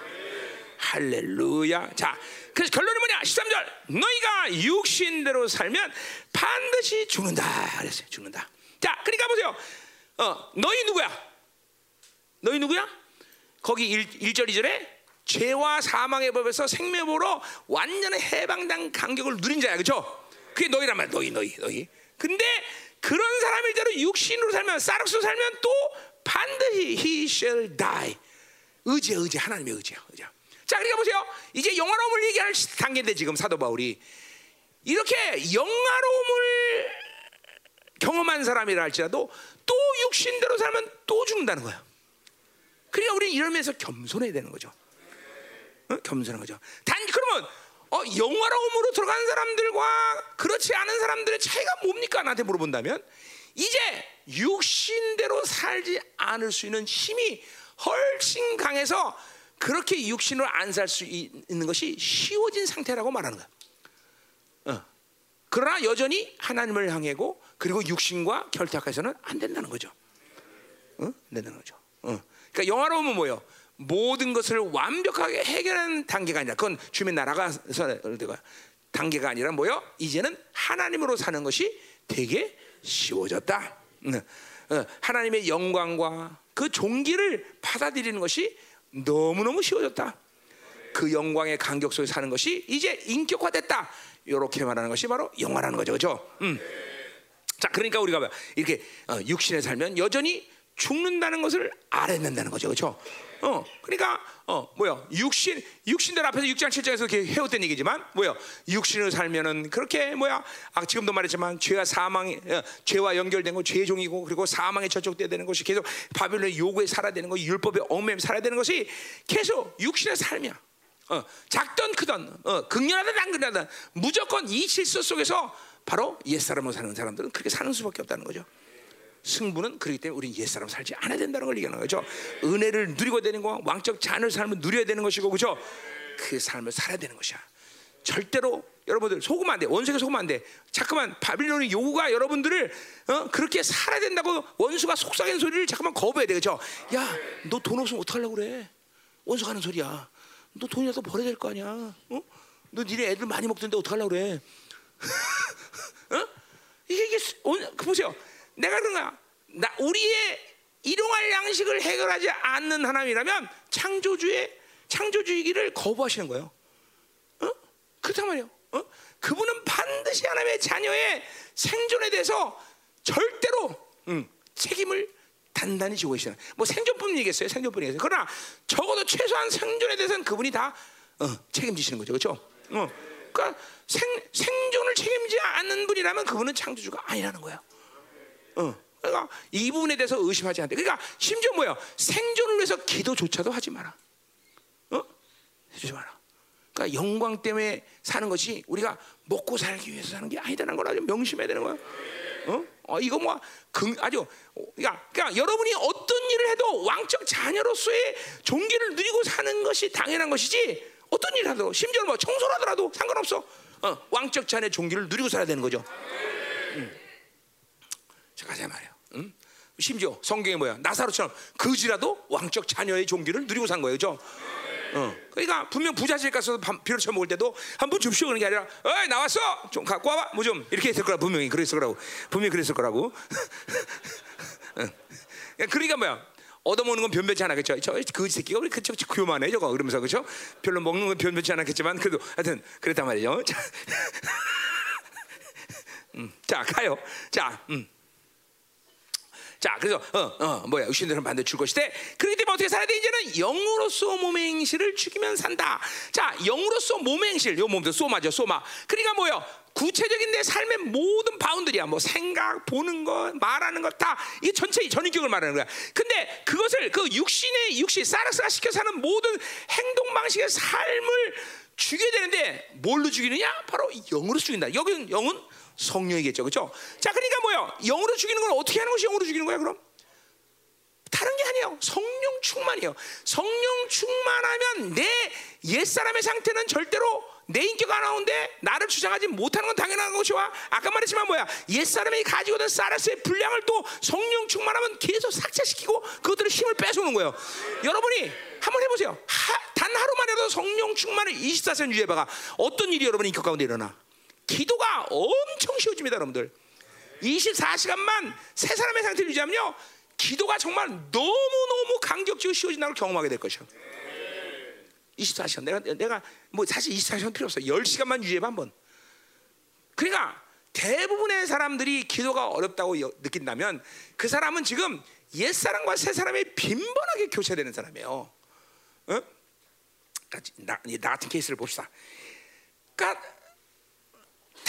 할렐루야. 자, 그래서 결론이 뭐냐? 13절. 너희가 육신대로 살면 반드시 죽는다. 그랬어요. 죽는다. 자, 그러니까 보세요. 어, 너희 누구야? 너희 누구야? 거기 1, 1절 2절에 죄와 사망의 법에서 생명으로 완전히 해방된 간격을 누린 자야, 그렇죠? 그게 너희란 말이야, 너희, 너희, 너희. 근데 그런 사람일대로 육신으로 살면, 사락스로 살면 또 반드시 he shall die. 의지, 의지, 하나님의 의지야, 의지야. 자, 그러니까 보세요. 이제 영화로움을 얘기할 단계인데 지금 사도 바울이 이렇게 영화로움을 경험한 사람이라 할지라도 또 육신대로 살면 또 죽는다는 거야. 그러니까 우리는 이러면서 겸손해야 되는 거죠. 어? 겸손한 거죠. 단 그러면 어, 영화로움으로 들어간 사람들과 그렇지 않은 사람들의 차이가 뭡니까? 나한테 물어본다면 이제 육신대로 살지 않을 수 있는 힘이 훨씬 강해서 그렇게 육신으로 안 살 수 있는 것이 쉬워진 상태라고 말하는 거야. 어. 그러나 여전히 하나님을 향하고 그리고 육신과 결탁해서는 안 된다는 거죠. 어? 안 된다는 거죠. 어. 그러니까 영화로움은 뭐요? 모든 것을 완벽하게 해결하는 단계가 아니라 그건 주민 나라가 단계가 아니라 뭐요? 이제는 하나님으로 사는 것이 되게 쉬워졌다. 어, 하나님의 영광과 그 종기를 받아들이는 것이 너무너무 쉬워졌다. 그 영광의 간격 속에 사는 것이 이제 인격화됐다. 이렇게 말하는 것이 바로 영화라는 거죠, 그렇죠? 음. 자, 그러니까 우리가 이렇게 어, 육신에 살면 여전히 죽는다는 것을 알아야 된다는 거죠, 그렇죠? 어, 그러니까 어 뭐야 육신 육신들 앞에서 6장 7장에서 이렇게 해왔던 얘기지만 뭐야 육신으로 살면은 그렇게 뭐야 아 지금도 말했지만 죄와 사망이 어, 죄와 연결된 거 죄종이고 그리고 사망에 저촉돼야 되는 것이 계속 바빌론의 요구에 살아야 되는 거 율법의 얽매임 살아야 되는 것이 계속 육신의 삶이야. 어, 작던 크던 어, 극렬하든 안 극렬하든 무조건 이 질서 속에서 바로 옛사람으로 사는 사람들은 그렇게 사는 수밖에 없다는 거죠. 승부는 그렇기 때문에 우리는 옛사람 살지 않아야 된다는 걸 얘기하는 거죠. 은혜를 누리고 되는 거, 왕적 잔을 삶을 누려야 되는 것이고, 그죠? 그 삶을 살아야 되는 것이야. 절대로 여러분들 속으면 안 돼. 원수에게 속으면 안 돼. 자꾸만 바빌론의 요구가 여러분들을 어? 그렇게 살아야 된다고 원수가 속삭이는 소리를 자꾸만 거부해야 돼. 그죠? 야, 너 돈 없으면 어떡하려고 그래? 원수가 하는 소리야. 너 돈이라도 벌어야 될 거 아니야. 어? 너 니네 애들 많이 먹던데 어떡하려고 그래? [laughs] 어? 이게, 이게 그 보세요. 내가 그런가? 나 우리의 일용할 양식을 해결하지 않는 하나님이라면 창조주의 창조주의기를 거부하시는 거예요. 어? 그렇단 말이에요. 어? 그분은 반드시 하나님의 자녀의 생존에 대해서 절대로 음, 책임을 단단히 지고 계시는. 뭐 생존뿐 얘기했어요. 생존뿐 얘기했어요. 그러나 적어도 최소한 생존에 대해서는 그분이 다 어, 책임지시는 거죠. 그렇죠? 어. 그러니까 생, 생존을 책임지지 않는 분이라면 그분은 창조주가 아니라는 거예요. 어. 그러니까 이 부분에 대해서 의심하지 않대. 그러니까 심지어 뭐야? 생존을 위해서 기도조차도 하지 마라. 어? 해주지 마라. 그러니까 영광 때문에 사는 것이 우리가 먹고 살기 위해서 사는 게 아니다는 걸 아주 명심해야 되는 거야. 어? 어 이거 뭐 금, 아주 그러니까, 그러니까 여러분이 어떤 일을 해도 왕적 자녀로서의 종기를 누리고 사는 것이 당연한 것이지 어떤 일을 하도 심지어 뭐 청소를 하더라도 상관없어. 어, 왕적 자녀 종기를 누리고 살아야 되는 거죠. 음. 자, 가자 말이야. 응? 심지어 성경에 뭐야? 나사로처럼 그지라도 왕적 자녀의 종기를 누리고 산 거예요, 그죠? 어. 그러니까 분명 부자집 가서 비료 처먹을 때도 한 번 줍시오 그런 게 아니라, 어이 나왔어, 좀 갖고 와봐, 뭐 좀 이렇게 했을 거라 분명히 그랬을 거라고, 분명히 그랬을 거라고. [laughs] 그러니까 뭐야? 얻어먹는 건 변변치 않았겠죠. 저그 새끼가 우리 그쪽 교만해 저거 그러면서 그죠? 별로 먹는 건 변변치 않았겠지만 그래도 하여튼 그랬단 말이죠. 자, [laughs] 음, 자 가요. 자, 음. 자, 그래서 어, 어, 뭐야? 의신들은 반대 줄 것이되 그렇기 때문에 어떻게 살아야 돼? 이제는 영으로서 몸의 행실을 죽이면 산다. 자, 영으로서 몸의 행실, 요 몸도 소마죠, 소마. 그러니까 뭐요? 구체적인 내 삶의 모든 바운드리야. 뭐 생각, 보는 것, 말하는 것 다이 전체 전인격을 말하는 거야. 근데 그것을 그 육신의 육신 사르스가 시켜 사는 모든 행동 방식의 삶을 죽여야 되는데 뭘로 죽이느냐? 바로 영으로 죽인다. 여기는 영은 성령이겠죠, 그렇죠? 자, 그러니까 뭐요? 영으로 죽이는 걸 어떻게 하는 것이 영으로 죽이는 거야, 그럼? 다른 게 아니에요. 성령 충만이에요. 성령 충만하면 내 옛사람의 상태는 절대로 내 인격 안 나오는데 나를 주장하지 못하는 건 당연한 것이와 아까 말했지만 뭐야 옛사람이 가지고 있는 사라스의 분량을 또 성령 충만하면 계속 삭제시키고 그것들을 힘을 뺏어오는 거예요 여러분이 한번 해보세요 하, 단 하루만 해도 성령 충만을 24시간 유지해봐가 어떤 일이 여러분 인격 가운데 일어나 기도가 엄청 쉬워집니다, 여러분들. 24시간만 세 사람의 상태를 유지하면요. 기도가 정말 너무너무 강격적으로 쉬워진다는 걸 경험하게 될 것이요. 24시간. 내가 내가 뭐 사실 24시간 필요 없어. 10시간만 유지해 봐 한번. 그러니까 대부분의 사람들이 기도가 어렵다고 여- 느낀다면 그 사람은 지금 옛 사람과 새 사람이 빈번하게 교체되는 사람이에요. 어? 나, 나 같은 케이스를 봅시다. 그러니까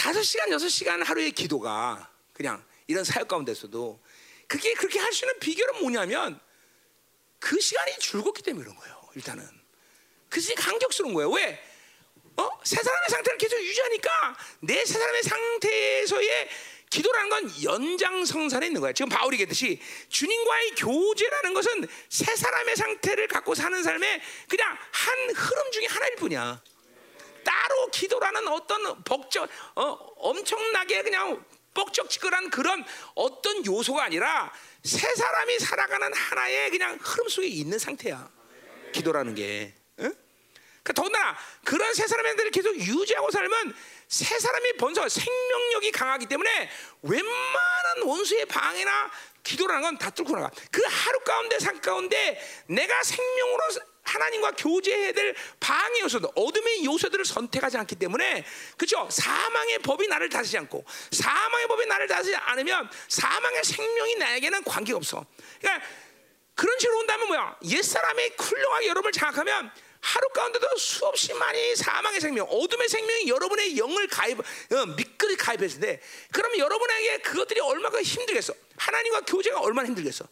다섯 시간 여섯 시간 하루의 기도가 그냥 이런 사역 가운데서도 그게 그렇게 할 수 있는 비결은 뭐냐면 그 시간이 줄었기 때문에 그런 거예요. 일단은 그것이 강격스러운 거예요. 왜? 어? 세 사람의 상태를 계속 유지하니까 내 세 사람의 상태에서의 기도라는 건 연장성산에 있는 거야. 지금 바울이 얘기했듯이 주님과의 교제라는 것은 세 사람의 상태를 갖고 사는 삶의 그냥 한 흐름 중에 하나일 뿐이야. 따로 기도라는 어떤 벅적, 어, 엄청나게 그냥 뻑적지근한 그런 어떤 요소가 아니라 세 사람이 살아가는 하나의 그냥 흐름 속에 있는 상태야. 기도라는 게. 응? 그러니까 더구나 그런 세 상태를 계속 유지하고 살면 세 사람의 번성, 생명력이 강하기 때문에 웬만한 원수의 방해나 기도라는 건 다 뚫고 나가. 그 하루 가운데 산 가운데 내가 생명으로 하나님과 교제해야 될 방해 요소들, 어둠의 요소들을 선택하지 않기 때문에 그죠? 사망의 법이 나를 다스리지 않고 사망의 법이 나를 다스리지 않으면 사망의 생명이 나에게는 관계가 없어. 그러니까 그런 식으로 온다면 뭐야? 옛사람의 훌륭하게 여러분을 장악하면 하루 가운데도 수없이 많이 사망의 생명, 어둠의 생명이 여러분의 영을 가입, 어, 미끄리 가입했을 때, 그러면 여러분에게 그것들이 얼마나 힘들겠어? 하나님과 교제가 얼마나 힘들겠어?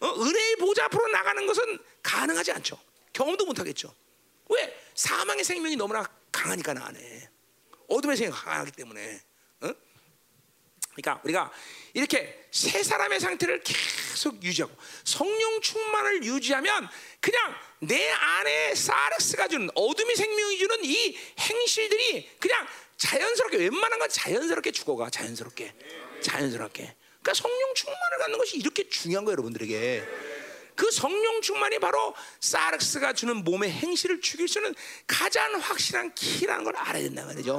어, 은혜의 보좌 앞으로 나가는 것은 가능하지 않죠. 경험도 못하겠죠. 왜? 사망의 생명이 너무나 강하니까 나 안에. 어둠의 생명이 강하기 때문에. 어? 그러니까 우리가 이렇게 세 사람의 상태를 계속 유지하고 성령 충만을 유지하면 그냥 내 안에 사르스가 주는 어둠이 생명이 주는 이 행실들이 그냥 자연스럽게 웬만한 건 자연스럽게 죽어가 자연스럽게 자연스럽게 그러니까 성령 충만을 갖는 것이 이렇게 중요한 거예요 여러분들에게 그 성령 충만이 바로 사르스가 주는 몸의 행실을 죽일 수 있는 가장 확실한 키라는 걸 알아야 된다 말이죠.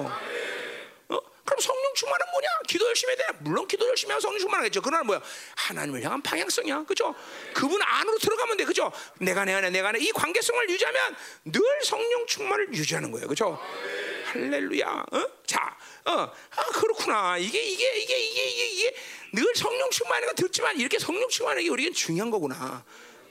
어? 그럼 성령 충만은 뭐냐? 기도 열심히 해야 돼. 물론 기도 열심히 하면 성령 충만하겠죠. 그러나 뭐야? 하나님을 향한 방향성이야. 그죠? 그분 안으로 들어가면 돼. 그죠? 내가 내 안에 내가 내이 관계성을 유지하면 늘 성령 충만을 유지하는 거예요. 그죠? 할렐루야. 어? 자, 어, 아 그렇구나. 이게 이게 이게 이게 이게 이게 늘 성령 거 듣지만 이렇게 성령 충만하는 게 우리에겐 중요한 거구나.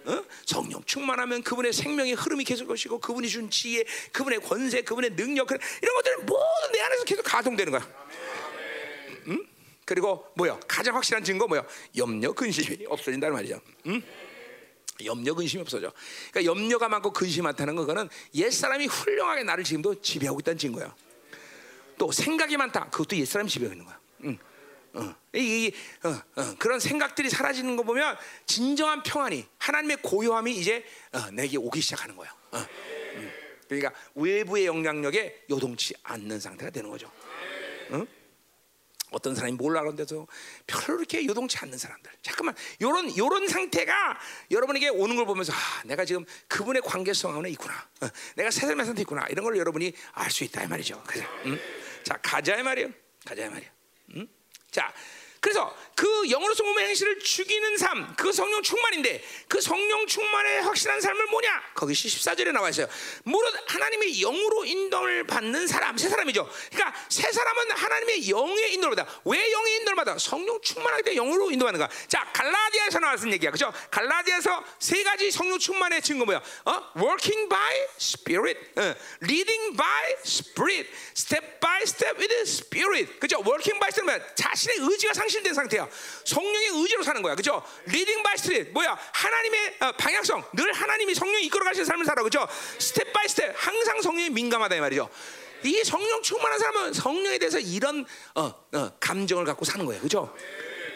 어? 성령 충만하면 그분의 생명의 흐름이 계속 것이고 그분이 준 지혜, 그분의 권세, 그분의 능력 이런 것들은 모두 내 안에서 계속 가동되는 거야. 음? 그리고 뭐요? 가장 확실한 증거 뭐요? 염려 근심이 없어진다는 말이죠. 음? 염려 근심이 없어져. 그러니까 염려가 많고 근심이 많다는 거는 옛 사람이 훌륭하게 나를 지금도 지배하고 있다는 증거야. 또 생각이 많다. 그것도 옛 사람이 지배하고 있는 거야. 응. 어. 이, 이, 어, 어. 그런 생각들이 사라지는 거 보면 진정한 평안이 하나님의 고요함이 이제 어, 내게 오기 시작하는 거야. 어. 음. 그러니까 외부의 영향력에 요동치 않는 상태가 되는 거죠. 응? 어떤 사람이 몰라 그런데도 별로 이렇게 요동치 않는 사람들. 잠깐만 요런 요런 상태가 여러분에게 오는 걸 보면서 아, 내가 지금 그분의 관계성 안에 있구나. 어, 내가 새 삶의 상태 있구나. 이런 걸 여러분이 알 수 있다 이 말이죠. 그죠? 음? 자 가자 이 말이에요. 가자 이 말이에요. 음? 자 그래서 그 영으로서 몸의 행실을 죽이는 삶, 그 성령 충만인데 그 성령 충만의 확실한 삶을 뭐냐? 거기 14절에 나와 있어요. 무릇 하나님의 영으로 인도를 받는 사람, 세 사람이죠. 그러니까 세 사람은 하나님의 영의 인도를 받아. 왜 영의 인도를 받아? 성령 충만할 때 영으로 인도받는 거야. 자, 갈라디아에서 나왔은 얘기야. 그죠? 갈라디아에서 세 가지 성령 충만의 증거 뭐야? 어? working by spirit, 어. leading by spirit, step by step with spirit. 그죠? walking by spirit? 자신의 의지가 상실 된 상태야. 성령의 의지로 사는 거야. 그죠? leading by step 뭐야? 하나님의 어, 방향성. 늘 하나님이 성령이 이끌어 가시는 삶을 살아. 그죠? step by step 항상 성령에 민감하다 이 말이죠. 이 성령 충만한 사람은 성령에 대해서 이런 어, 어, 감정을 갖고 사는 거예요. 그죠?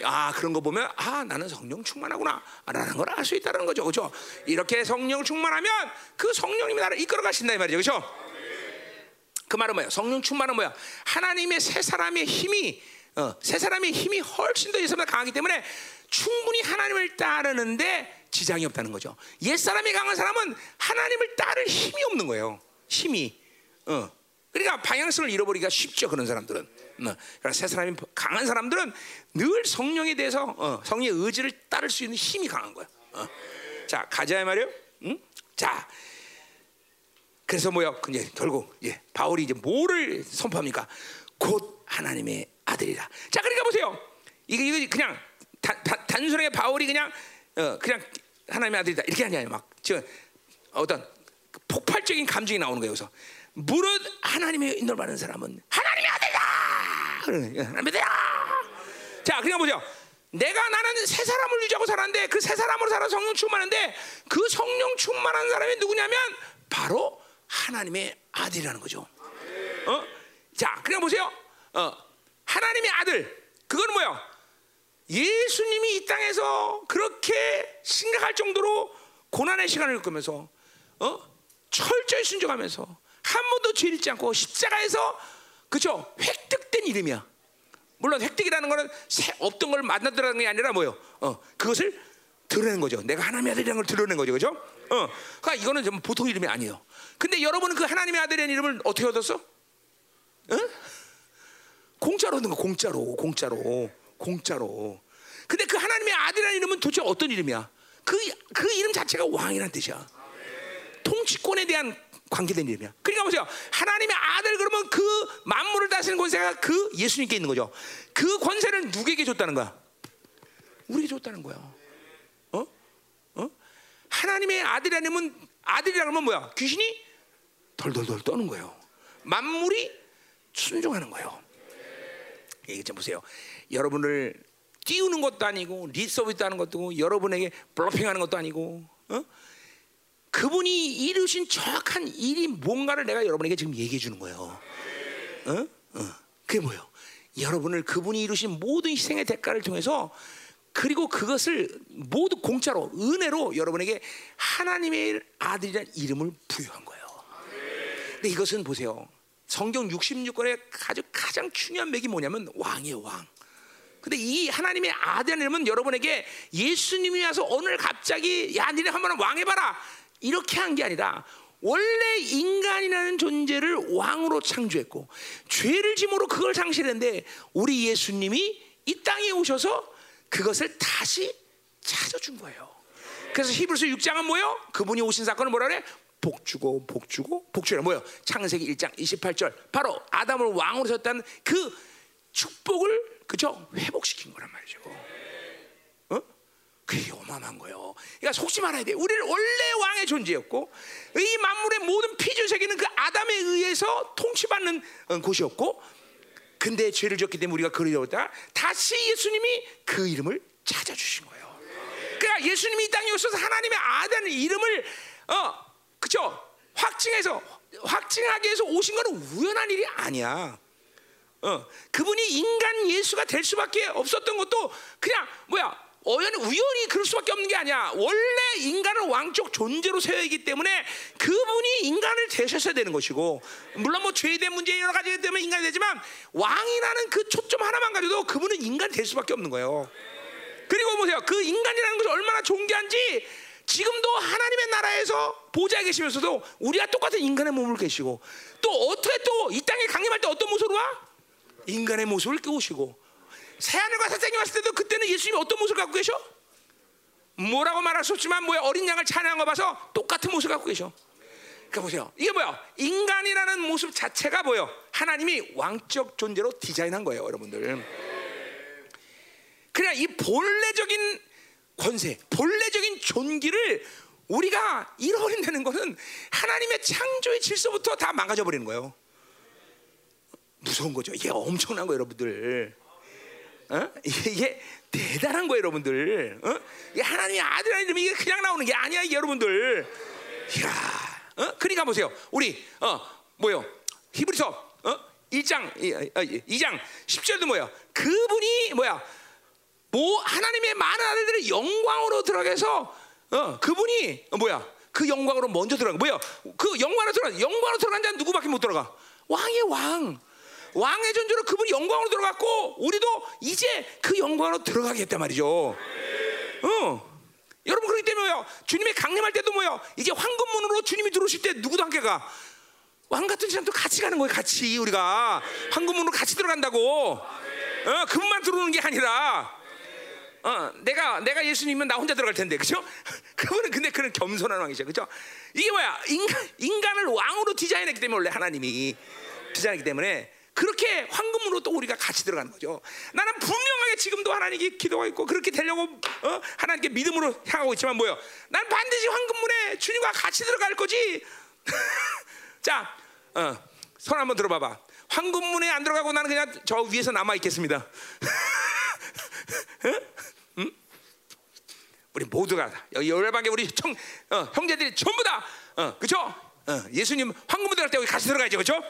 아 그런 거 보면 아 나는 성령 충만하구나라는 걸 알 수 있다는 거죠, 그렇죠? 이렇게 성령 충만하면 그 성령님이 나를 이끌어 가신다 이 말이죠, 그렇죠? 그 말은 뭐야? 성령 충만은 뭐야? 하나님의 새 사람의 힘이 어, 새 사람의 힘이 훨씬 더 예수보다 강하기 때문에 충분히 하나님을 따르는데 지장이 없다는 거죠. 옛 사람이 강한 사람은 하나님을 따를 힘이 없는 거예요. 힘이. 어. 그러니까 방향성을 잃어버리기가 쉽죠. 그런 사람들은. 어. 그러니까 새 사람이 강한 사람들은 늘 성령에 대해서 어, 성령의 의지를 따를 수 있는 힘이 강한 거야. 어. 자 가자 말이요. 응? 자 그래서? 이제 결국 예, 바울이 이제 뭐를 선포합니까? 곧 하나님의 아들이라. 자, 그러니까 보세요. 이게 이거 그냥 다, 다, 단순하게 바울이 그냥 어, 그냥 하나님의 아들이다 이렇게 하냐 막저 어떤 폭발적인 감정이 나오는 거예요. 그래서 무릇 하나님의 인도를 받는 사람은 하나님의 아들이다. 하나님의 아들이다. 자, 그러니까 보세요. 내가 나는 새 사람을 유지하고 살았는데 그새 사람으로 살아 성령 충만한데 그 성령 충만한 사람이 누구냐면 바로 하나님의 아들이라는 거죠. 어? 자, 그냥 보세요. 어, 하나님의 아들. 그건 뭐야? 예수님이 이 땅에서 그렇게 심각할 정도로 고난의 시간을 겪으면서 어? 철저히 순종하면서 한 번도 죄 잃지 않고 십자가에서 그죠 획득된 이름이야. 물론 획득이라는 거는 없던 걸 만나더라는 게 아니라 뭐요? 어, 그것을 드러낸 거죠. 내가 하나님의 아들이라는 걸 드러낸 거죠, 그죠? 어, 그러니까 이거는 좀 보통 이름이 아니에요. 근데 여러분은 그 하나님의 아들이라는 이름을 어떻게 얻었어? 응? 공짜로 얻는 거, 공짜로, 공짜로, 공짜로. 근데 그 하나님의 아들이라는 이름은 도대체 어떤 이름이야? 그, 그 이름 자체가 왕이라는 뜻이야. 통치권에 대한 관계된 이름이야. 그러니까 보세요. 하나님의 아들 그러면 그 만물을 다스리는 권세가 그 예수님께 있는 거죠. 그 권세를 누구에게 줬다는 거야? 우리에게 줬다는 거야. 어? 어? 하나님의 아들이라면 아들이라 그러면 뭐야? 귀신이 덜덜덜 떠는 거예요. 만물이 순종하는 거예요. 이게 좀 보세요. 여러분을 띄우는 것도 아니고 리서비스 하는 것도 아니고 여러분에게 블러핑하는 것도 아니고 어? 그분이 이루신 정확한 일이 뭔가를 내가 여러분에게 지금 얘기해 주는 거예요. 어? 어. 그게 뭐예요? 여러분을 그분이 이루신 모든 희생의 대가를 통해서 그리고 그것을 모두 공짜로 은혜로 여러분에게 하나님의 아들이라는 이름을 부여한 거예요. 근데 이것은 보세요. 성경 66권의 가장 가장 중요한 맥이 뭐냐면 왕이에요, 왕. 근데 이 하나님의 이름은 여러분에게 예수님이 와서 오늘 갑자기 야, 니네 한번 왕해봐라. 이렇게 한 게 아니라 원래 인간이라는 존재를 왕으로 창조했고 죄를 짐으로 그걸 상실했는데 우리 예수님이 이 땅에 오셔서 그것을 다시 찾아준 거예요. 그래서 히브리서 6장은 뭐요? 그분이 오신 사건을 뭐라 그래? 복주고 복주고 복주라 뭐요? 창세기 1장 28절 바로 아담을 왕으로 세웠다는 그 축복을 그죠 회복시킨 거란 말이죠. 그게 어마어마한 거예요. 그러니까 속지 말아야 돼. 우리를 원래 왕의 존재였고 이 만물의 모든 피조 세계는 그 아담에 의해서 통치받는 어, 곳이었고 근데 죄를 졌기 때문에 우리가 잃었다. 다시 예수님이 그 이름을 찾아주신 거예요. 그러니까 예수님이 이 땅에 오셔서 하나님의 아들의 이름을 어 그죠 확증해서 확증하기 위해서 오신 것은 우연한 일이 아니야. 어 그분이 인간 예수가 될 수밖에 없었던 것도 그냥 뭐야 어연 우연히 그럴 수밖에 없는 게 아니야. 원래 인간을 왕적 존재로 세우기 때문에 그분이 인간을 되셨어야 되는 것이고 물론 뭐 죄에 문제 여러 가지 때문에 인간이 되지만 왕이라는 그 초점 하나만 가져도 그분은 인간이 될 수밖에 없는 거예요. 그리고 보세요. 그 인간이라는 것이 얼마나 존귀한지 지금도 하나님의 나라에서 보좌에 계시면서도 우리가 똑같은 인간의 몸을 계시고 또 어떻게 또 이 땅에 강림할 때 어떤 모습으로 와? 인간의 모습을 깨우시고 새하늘과 새 땅이 왔을 때도 그때는 예수님이 어떤 모습을 갖고 계셔? 뭐라고 말할 수 없지만 뭐야 어린 양을 찬양한 거 봐서 똑같은 모습을 갖고 계셔. 그러니까 보세요. 이게 뭐야? 인간이라는 모습 자체가 뭐요? 하나님이 왕적 존재로 디자인한 거예요, 여러분들. 그냥 이 본래적인 권세, 본래적인 존귀를 우리가 잃어버린다는 것은 하나님의 창조의 질서부터 다 망가져 버리는 거예요. 무서운 거죠. 이게 엄청난 거예요, 여러분들. 어? 이게 대단한 거예요, 여러분들. 어? 하나님의 아들이라는 이게 그냥 나오는 게 아니야, 이게 여러분들. 이야, 어? 그러니까 보세요. 우리 어 뭐요? 히브리서 어 1장 2장 10절도 뭐야? 그분이 뭐야? 뭐 하나님의 많은 아들들의 영광으로 들어가서 어 그분이 어, 뭐야? 그 영광으로 먼저 들어가. 뭐야? 그 영광으로 들어가. 영광으로 들어간 자는 누구밖에 못 들어가? 왕의 왕. 왕의 존재로 그분이 영광으로 들어갔고 우리도 이제 그 영광으로 들어가겠단 말이죠. 어. 여러분 그렇기 때문에요. 주님의 강림할 때도 뭐요? 이제 황금문으로 주님이 들어오실 때 누구도 함께 가. 왕 같은 사람도 같이 가는 거예요. 같이 우리가 황금문으로 같이 들어간다고. 어, 그분만 들어오는 게 아니라 어, 내가 내가 예수님이면 나 혼자 들어갈 텐데, 그죠? [laughs] 그분은 근데 그런 겸손한 왕이죠, 그죠? 이게 뭐야? 인간 인간을 왕으로 디자인했기 때문에 원래 하나님이 디자인했기 때문에 그렇게 황금으로 또 우리가 같이 들어가는 거죠. 나는 분명하게 지금도 하나님께 기도하고 있고 그렇게 되려고 어? 하나님께 믿음으로 향하고 있지만 뭐요? 난 반드시 황금문에 주님과 같이 들어갈 거지. [laughs] 자, 어, 손 한번 들어봐봐. 황금문에 안 들어가고 나는 그냥 저 위에서 남아 있겠습니다. [laughs] 응? 우리 모두가 여기 열방계 우리 청, 어, 형제들이 전부 다 어, 그죠? 어, 예수님 황금문 들어갈 때 우리 같이 들어가야죠, 그죠?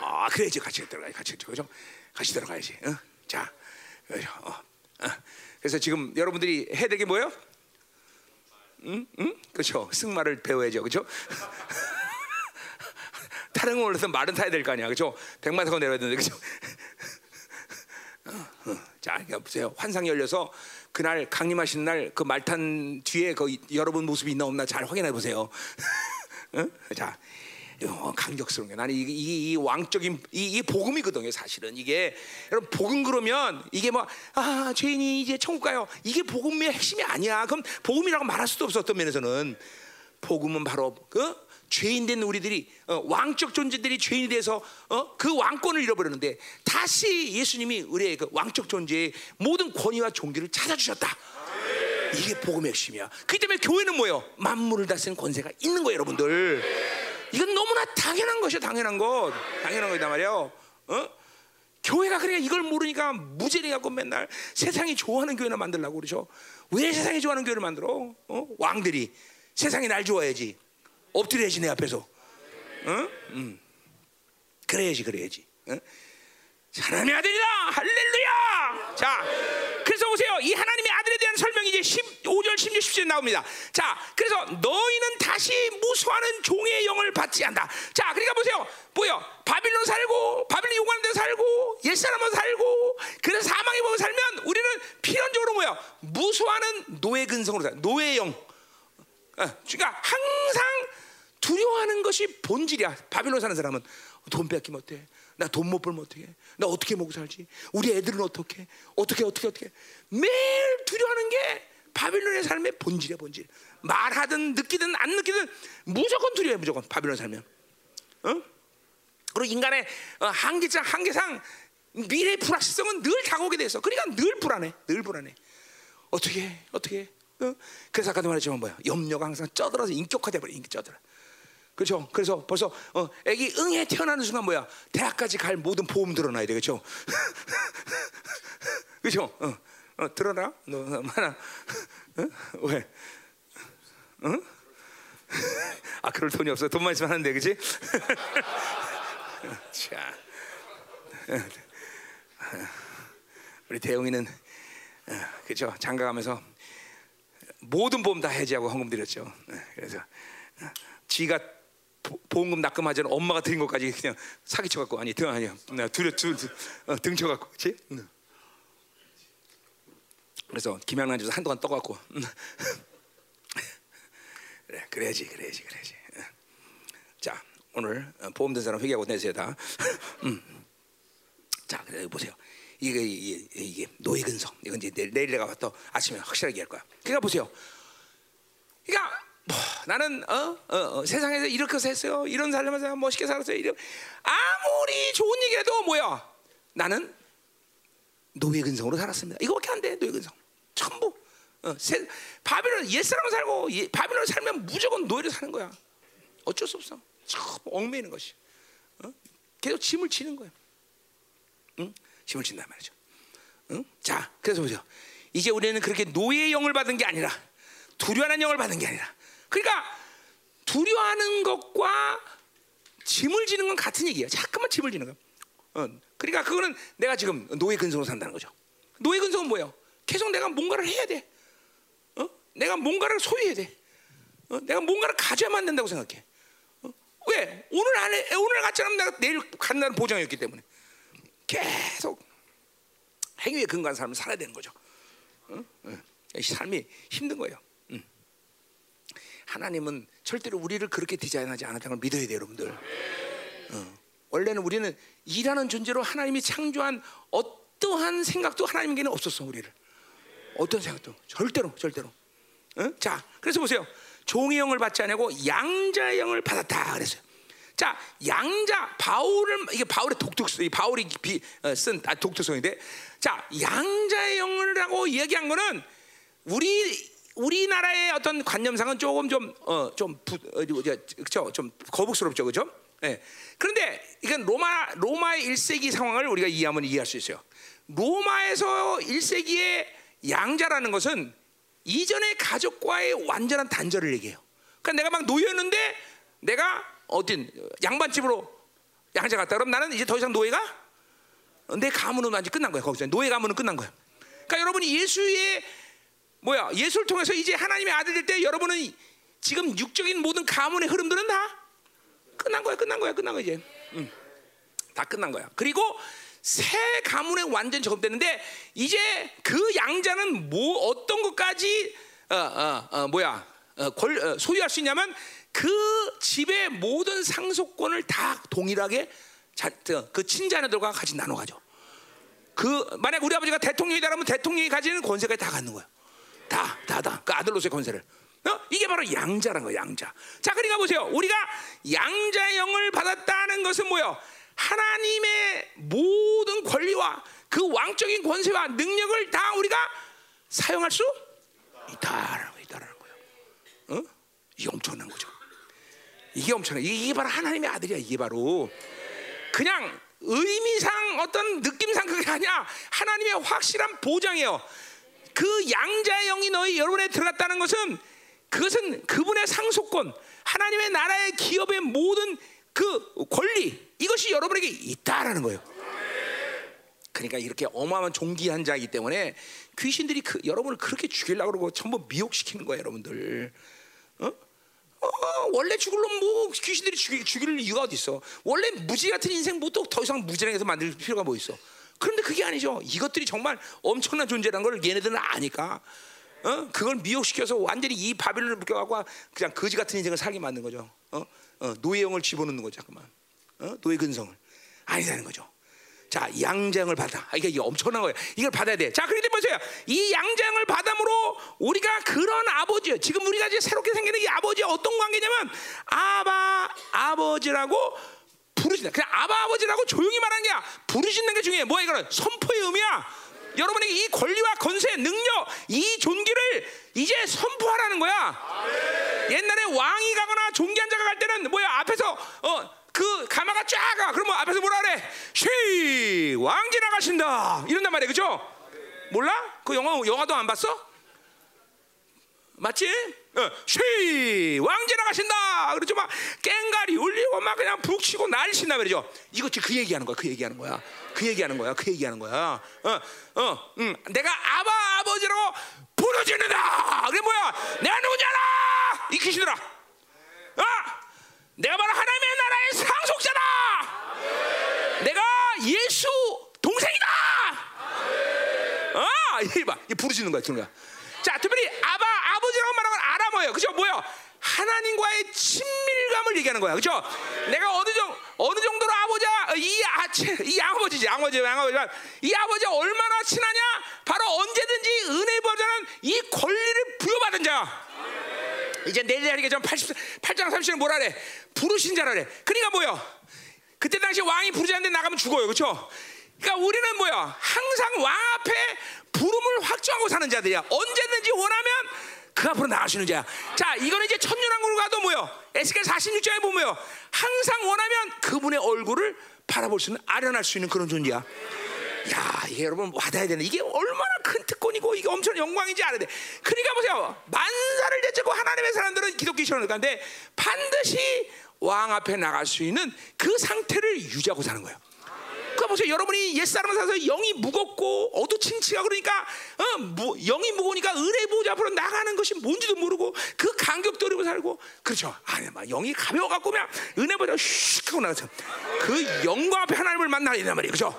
아, 그래야지 같이 들어가야지, 같이 그죠? 같이 들어가야지. 어? 자, 어, 어. 그래서 지금 여러분들이 해야 될게 뭐예요? 응, 응, 그렇죠. 승마를 배워야죠, 그렇죠? 걸 올라서 말은 타야 될 거 아니야, 그렇죠? 백마 타고 내려야 되는데, 그렇죠? 자, 그러니까 보세요. 환상이 열려서 그날 강림하신 날 그 말탄 뒤에 그 여러분 모습이 있나 없나 잘 확인해 보세요. 응? [laughs] 자, 어, 강력스러운 게 나는 이, 이, 이 왕적인 이, 이 복음이거든요. 사실은 이게 여러분 복음 그러면 이게 뭐아 죄인이 이제 천국 가요. 이게 복음의 핵심이 아니야. 그럼 복음이라고 말할 수도 없어 어떤 면에서는 복음은 바로 그 죄인 된 우리들이 어, 왕적 존재들이 죄인이 돼서 어, 그 왕권을 잃어버렸는데 다시 예수님이 우리의 그 왕적 존재의 모든 권위와 종기를 찾아주셨다. 이게 복음의 핵심이야. 그렇기 때문에 교회는 뭐예요? 만물을 다스리는 권세가 있는 거예요, 여러분들. 이건 너무나 당연한 것이야, 당연한 것. 당연한 거이단 말이에요. 어? 교회가 그러니까 이걸 모르니까 무죄리 갖고 맨날 세상이 좋아하는 교회나 만들려고 그러죠. 왜 세상이 좋아하는 교회를 만들어? 어? 왕들이 세상이 날 좋아해야지. 엎드려야지 내 앞에서. 어? 음. 그래야지, 그래야지. 어? 하나님의 아들이다. 할렐루야. 자, 그래서 보세요. 이 하나님의 아들에 대한 설명이 이제 15절, 16, 17절 나옵니다. 자, 그래서 너희는 다시 무수하는 종의 영을 받지 않다. 자, 그러니까 보세요. 보여. 바빌론 살고, 바빌론 요구하는 데 살고, 옛사람은 살고, 그래서 사망의 법을 살면 우리는 필연적으로 뭐야? 무수하는 노예 근성으로 살. 노예 영. 어, 그러니까 항상 두려워하는 것이 본질이야. 바빌론 사는 사람은 돈 뺏기면 어때? 나 돈 못 벌면 어떻게? 나 어떻게 먹고 살지? 우리 애들은 어떻게? 어떻게 어떻게 어떻게? 매일 두려워하는 게 바빌론의 삶의 본질이야 본질. 말하든 느끼든 안 느끼든 무조건 두려워해 무조건 바빌론 살면. 어? 그리고 인간의 어, 한계상 한계상 미래 불확실성은 늘 다가오게 돼서 그러니까 늘 불안해, 늘 불안해. 어떻게 어떻게? 어? 그래서 아까도 말했지만 뭐야? 염려가 항상 쩌들어서 인격화돼 버려, 인격 쩌들어. 그렇죠? 그래서 벌써 어, 애기 응에 태어나는 순간 뭐야? 대학까지 갈 모든 보험 들어놔야 돼, 그렇죠? [laughs] 그렇죠? 어, 어, 들어라, 너 하나, 어? 왜? 응? [laughs] 아, 그럴 돈이 없어. 돈만 있으면 하는데, 그렇지? [laughs] 자, 우리 대웅이는 그렇죠? 장가가면서 모든 보험 다 해지하고 헌금 드렸죠. 그래서 지가 보험금 납금하지 않은 엄마가 드린 것까지 그냥 사기쳐 갖고 아니 등 아니야 두려 두, 어, 등쳐 갖고 그렇지? 그래서 김양란 주사 한동안 떠 갖고 [laughs] 그래 그래야지 그래야지 그래야지 자 오늘 보험 든 사람 회개하고 내세요 다. [laughs] 음. 자 그래 보세요. 이게, 이게, 이게 노예 근성. 이건 이제 내일, 내일 내가 또 아침에 확실하게 할 거야. 그러니까 보세요. 그러니까 뭐, 나는 어? 어, 어, 세상에서 이렇게 했어요. 이런 살면서 멋있게 살았어요. 이런 아무리 좋은 얘기라도 뭐야? 나는 노예 근성으로 살았습니다. 이거밖에 안 돼. 노예 근성. 전부. 어, 세, 바빌론 옛 사람을 살고 예, 바빌론 살면 무조건 노예로 사는 거야. 어쩔 수 없어. 참 얽매이는 것이. 어? 계속 짐을 지는 거야. 응? 힘을 진단 말이죠. 응? 자, 그래서 보죠. 이제 우리는 그렇게 노예의 영을 받은 게 아니라 두려워하는 영을 받은 게 아니라. 그러니까 두려워하는 것과 짐을 지는 건 같은 얘기야. 자꾸만 짐을 지는 거. 어, 그러니까 그거는 내가 지금 노예 근성으로 산다는 거죠. 노예 근성은 뭐예요? 계속 내가 뭔가를 해야 돼. 어? 내가 뭔가를 소유해야 돼. 어? 내가 뭔가를 가져야만 된다고 생각해. 어? 왜? 오늘 안에 오늘 같지 않으면 내가 내일 간다는 보장이었기 때문에. 계속 행위에 근거한 삶을 살아야 되는 거죠. 어? 어. 삶이 힘든 거예요. 음. 하나님은 절대로 우리를 그렇게 디자인하지 않았다는 걸 믿어야 돼요, 여러분들. 어. 원래는 우리는 일하는 존재로 하나님이 창조한 어떠한 생각도 하나님께는 없었어, 우리를. 어떤 생각도 절대로 절대로. 응? 자, 그래서 보세요. 종의 영을 받지 않고 양자의 영을 받았다 그랬어요. 자, 양자 바울을 이게 바울의 독특성, 이 바울이 비, 어, 쓴 아, 독특성인데, 자, 양자의 영을라고 이야기한 거는 우리 우리나라의 어떤 관념상은 조금 좀어좀 어, 그렇죠, 좀 거북스럽죠, 그렇죠? 예. 그런데 이건 로마 로마의 1세기 상황을 우리가 이해하면 이해할 수 있어요. 로마에서 1세기의 양자라는 것은 이전의 가족과의 완전한 단절을 얘기해요. 그러니까 내가 막 놓였는데 내가 어딘 양반집으로 양자 갔다 그럼 나는 이제 더 이상 노예가 내 가문은 완전 끝난 거야. 거기서 노예 가문은 끝난 거야. 그러니까 여러분이 예수의 뭐야 예수를 통해서 이제 하나님의 아들 될 때 여러분은 지금 육적인 모든 가문의 흐름들은 다 끝난 거야, 끝난 거야, 끝난 거야 이제. 응. 다 끝난 거야. 그리고 새 가문에 완전 적응됐는데 이제 그 양자는 뭐 어떤 것까지 어, 어, 어, 뭐야 어, 권, 어, 소유할 수 있냐면 그 집의 모든 상속권을 다 동일하게 자, 그 친자녀들과 같이 나눠 가죠. 그 만약 우리 아버지가 대통령이다라면 대통령이 가지는 권세까지 다 갖는 거야. 다, 다, 다. 그 아들로서의 권세를. 어? 이게 바로 양자라는 거예요, 양자. 자, 그러니까 보세요. 우리가 양자의 영을 받았다는 것은 뭐예요? 하나님의 모든 권리와 그 왕적인 권세와 능력을 다 우리가 사용할 수 있다라는 거 있다라는 거예요. 어? 이게 엄청난 거죠. 이게 엄청나. 이게 바로 하나님의 아들이야. 이게 바로 그냥 의미상 어떤 느낌상 그게 아니야. 하나님의 확실한 보장이에요. 그 양자의 영이 너희 여러분에 들어갔다는 것은 그것은 그분의 상속권, 하나님의 나라의 기업의 모든 그 권리 이것이 여러분에게 있다라는 거예요. 그러니까 이렇게 어마어마한 종기한 자이기 때문에 귀신들이 그, 여러분을 그렇게 죽이려고 그러고 전부 미혹시키는 거예요, 여러분들. 어? 어, 원래 죽을 놈 뭐 귀신들이 죽이, 죽일 이유가 어디 있어? 원래 무지 같은 인생부터 더 이상 무지랑해서 만들 필요가 뭐 있어? 그런데 그게 아니죠. 이것들이 정말 엄청난 존재라는 걸 얘네들은 아니까 어? 그걸 미혹시켜서 완전히 이 바벨론을 묶여갖고 그냥 거지 같은 인생을 살게 만든 거죠. 어? 어, 노예형을 집어넣는 거죠, 잠깐만. 어? 노예 근성을 아니라는 거죠. 자, 양장을 받아. 아, 이게, 이게 엄청난 거예요. 이걸 받아야 돼. 자, 그런데 보세요. 이 양장을 받음으로 우리가 그런 아버지, 지금 우리가 이제 새롭게 생기는 이 아버지 어떤 관계냐면 아바 아버지라고 부르신다. 그냥 아바 아버지라고 조용히 말하는 게 아니라 부르신다는 게 중요해. 뭐야 이거는 선포의 의미야. 여러분에게 이 권리와 권세, 능력, 이 존귀를 이제 선포하라는 거야. 옛날에 왕이 가거나 존귀한 자가 갈 때는 뭐야 앞에서 어. 그 가마가 쫙가 그러면 앞에서 뭐라 그래? 쉐 왕지 나가신다 이런단 말이야 그죠? 몰라? 그 영화 영화도 안 봤어? 맞지? 어, 쉐 왕지 나가신다 그렇죠 막 깽가리 울리고 막 그냥 북치고 날씬다 말이죠 이거 지금 그 얘기하는 거야 그 얘기하는 거야 그 얘기하는 거야 그 얘기하는 거야 어, 어, 음, 내가 아바 아버지라고 부르짖는다 그게 뭐야 내가 누구냐 이 귀신들아 어? 내가 바로 하나님의 나라의 상속자다. 내가 예수 동생이다. 아, 이 봐, 이 부르시는 거야, 거야. 자, 특별히 아바 뭐예요, 그죠? 뭐야? 하나님과의 친밀감을 얘기하는 거야, 그죠? 내가 어느 정 어느 정도로 아버지가 이 아치 이 아버지지, 아버지, 아버지가 이 아버지가 얼마나 친하냐? 바로 언제든지 은혜 보자는 이 권리를 부여받은 자야. 이제 내일 좀 80, 8장 30절 뭐라 그래? 부르신 자라래. 그러니까 뭐야? 그때 당시 왕이 부르지 않는데 나가면 죽어요. 그렇죠? 그러니까 우리는 뭐야? 항상 왕 앞에 부름을 확정하고 사는 자들이야. 언제든지 원하면 그 앞으로 있는 자야. 자, 이거는 이제 천년왕국으로 가도 뭐요? 에스겔 46장에 보면 항상 원하면 그분의 얼굴을 바라볼 수 있는 아련할 수 있는 그런 존재야. 야, 이게 여러분 와닿아야 되는 이게 얼마나 큰 특권이고 이게 엄청 영광인지 알아야 돼. 그러니까 보세요. 만사를 대체고 하나님의 사람들은 기독교 신앙을 가는데 반드시 왕 앞에 나갈 수 있는 그 상태를 유지하고 사는 거예요. 그 보세요. 여러분이 옛사람을 사서 영이 무겁고 어두침침하 그러니까 어, 무, 영이 무거우니까 은혜 보좌 앞으로 나가는 것이 뭔지도 모르고 그 간격 떨리고 살고 그렇죠. 아니 막 영이 가벼워 갖고 그냥 은혜 보좌 슉 하고 나가서 그 영광 앞에 하나님을 만나야 된단 말이에요. 그렇죠.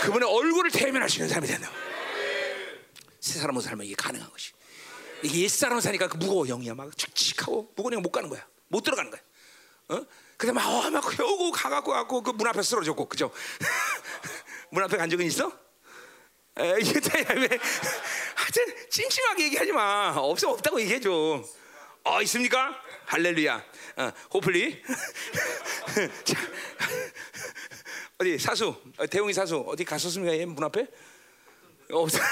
그분의 얼굴을 대면할 수 있는 사람이 된다. 새 사람으로 살면 이게 가능한 것이. 이게 옛 사람 사니까 그 무거워 영이야 막 칙칙하고 무거운 못 가는 거야. 못 들어가는 거야. 어? 근데 막, 어, 막 겨우고 가갖고 갖고 그 문 앞에 쓰러졌고 그죠? [laughs] 문 앞에 간 적은 있어? 에, 이게 다 왜? 하여튼 찜찜하게 얘기하지 마. 없어 없다고 얘기해 줘. 어 있습니까? 할렐루야. 어, 호플리. [laughs] 자, 어디 사수? 어, 대웅이 사수 어디 갔었습니까? 얘 문 앞에? 없어. [laughs]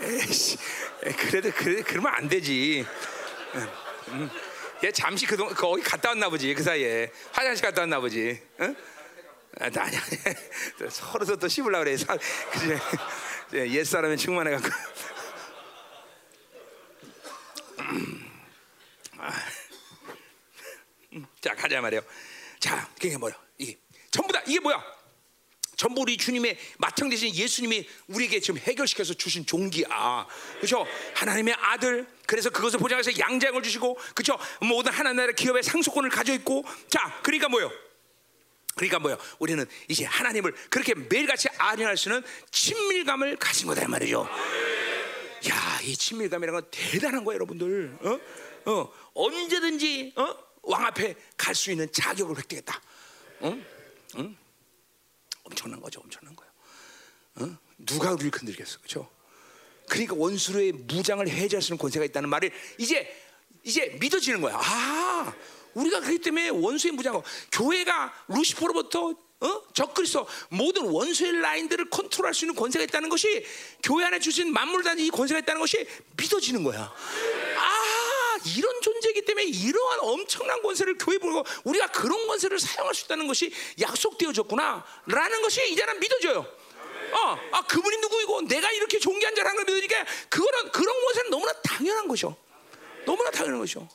에이씨, 에, 그래도 그래 그러면 안 되지. 응, 응. 얘 잠시 그동 거기 갔다 왔나 보지 그 사이에 화장실 갔다 왔나 보지. 응? 아, 나 아니야. [laughs] 서로서 또 씹으려 그래. 사, 그래. 옛 사람은 충만해 갖고. 자 가자 말이요. 자 그게 뭐야? 이게 전부 다 이게 뭐야? 전부 우리 주님의 마땅 되신 예수님이 우리에게 지금 해결시켜서 주신 종기야. 그렇죠? 하나님의 아들. 그래서 그것을 보장해서 양장을 주시고 그렇죠? 모든 하나님 나라 기업의 상속권을 가져 있고 자, 그러니까 뭐요? 그러니까 뭐요? 우리는 이제 하나님을 그렇게 매일같이 아련할 수 있는 친밀감을 가진 거다 이 말이죠. 야, 이 친밀감이라는 건 대단한 거예요, 여러분들. 어? 어, 언제든지 어? 왕 앞에 갈 수 있는 자격을 획득했다. 응? 응? 엄청난 거죠, 엄청난 거예요. 어? 누가 우리를 건들겠어, 그렇죠? 그러니까 원수의 무장을 해제할 수 있는 권세가 있다는 말을 이제 이제 믿어지는 거야. 아, 우리가 그렇기 때문에 원수의 무장, 교회가 루시퍼로부터 어? 적그리스도 모든 원수의 라인들을 컨트롤할 수 있는 권세가 있다는 것이 교회 안에 주신 만물 단지 이 권세가 있다는 것이 믿어지는 거야. 아, 이런 존재이기 때문에 이러한 엄청난 권세를 교회 보고 우리가 그런 권세를 사용할 수 있다는 것이 약속되어졌구나라는 것이 이제는 믿어져요. 어, 아 그분이 누구이고 내가 이렇게 존귀한 자라는 걸 믿으니까 그거는 그런 것은 너무나 당연한 것이죠. 너무나 당연한 것이죠.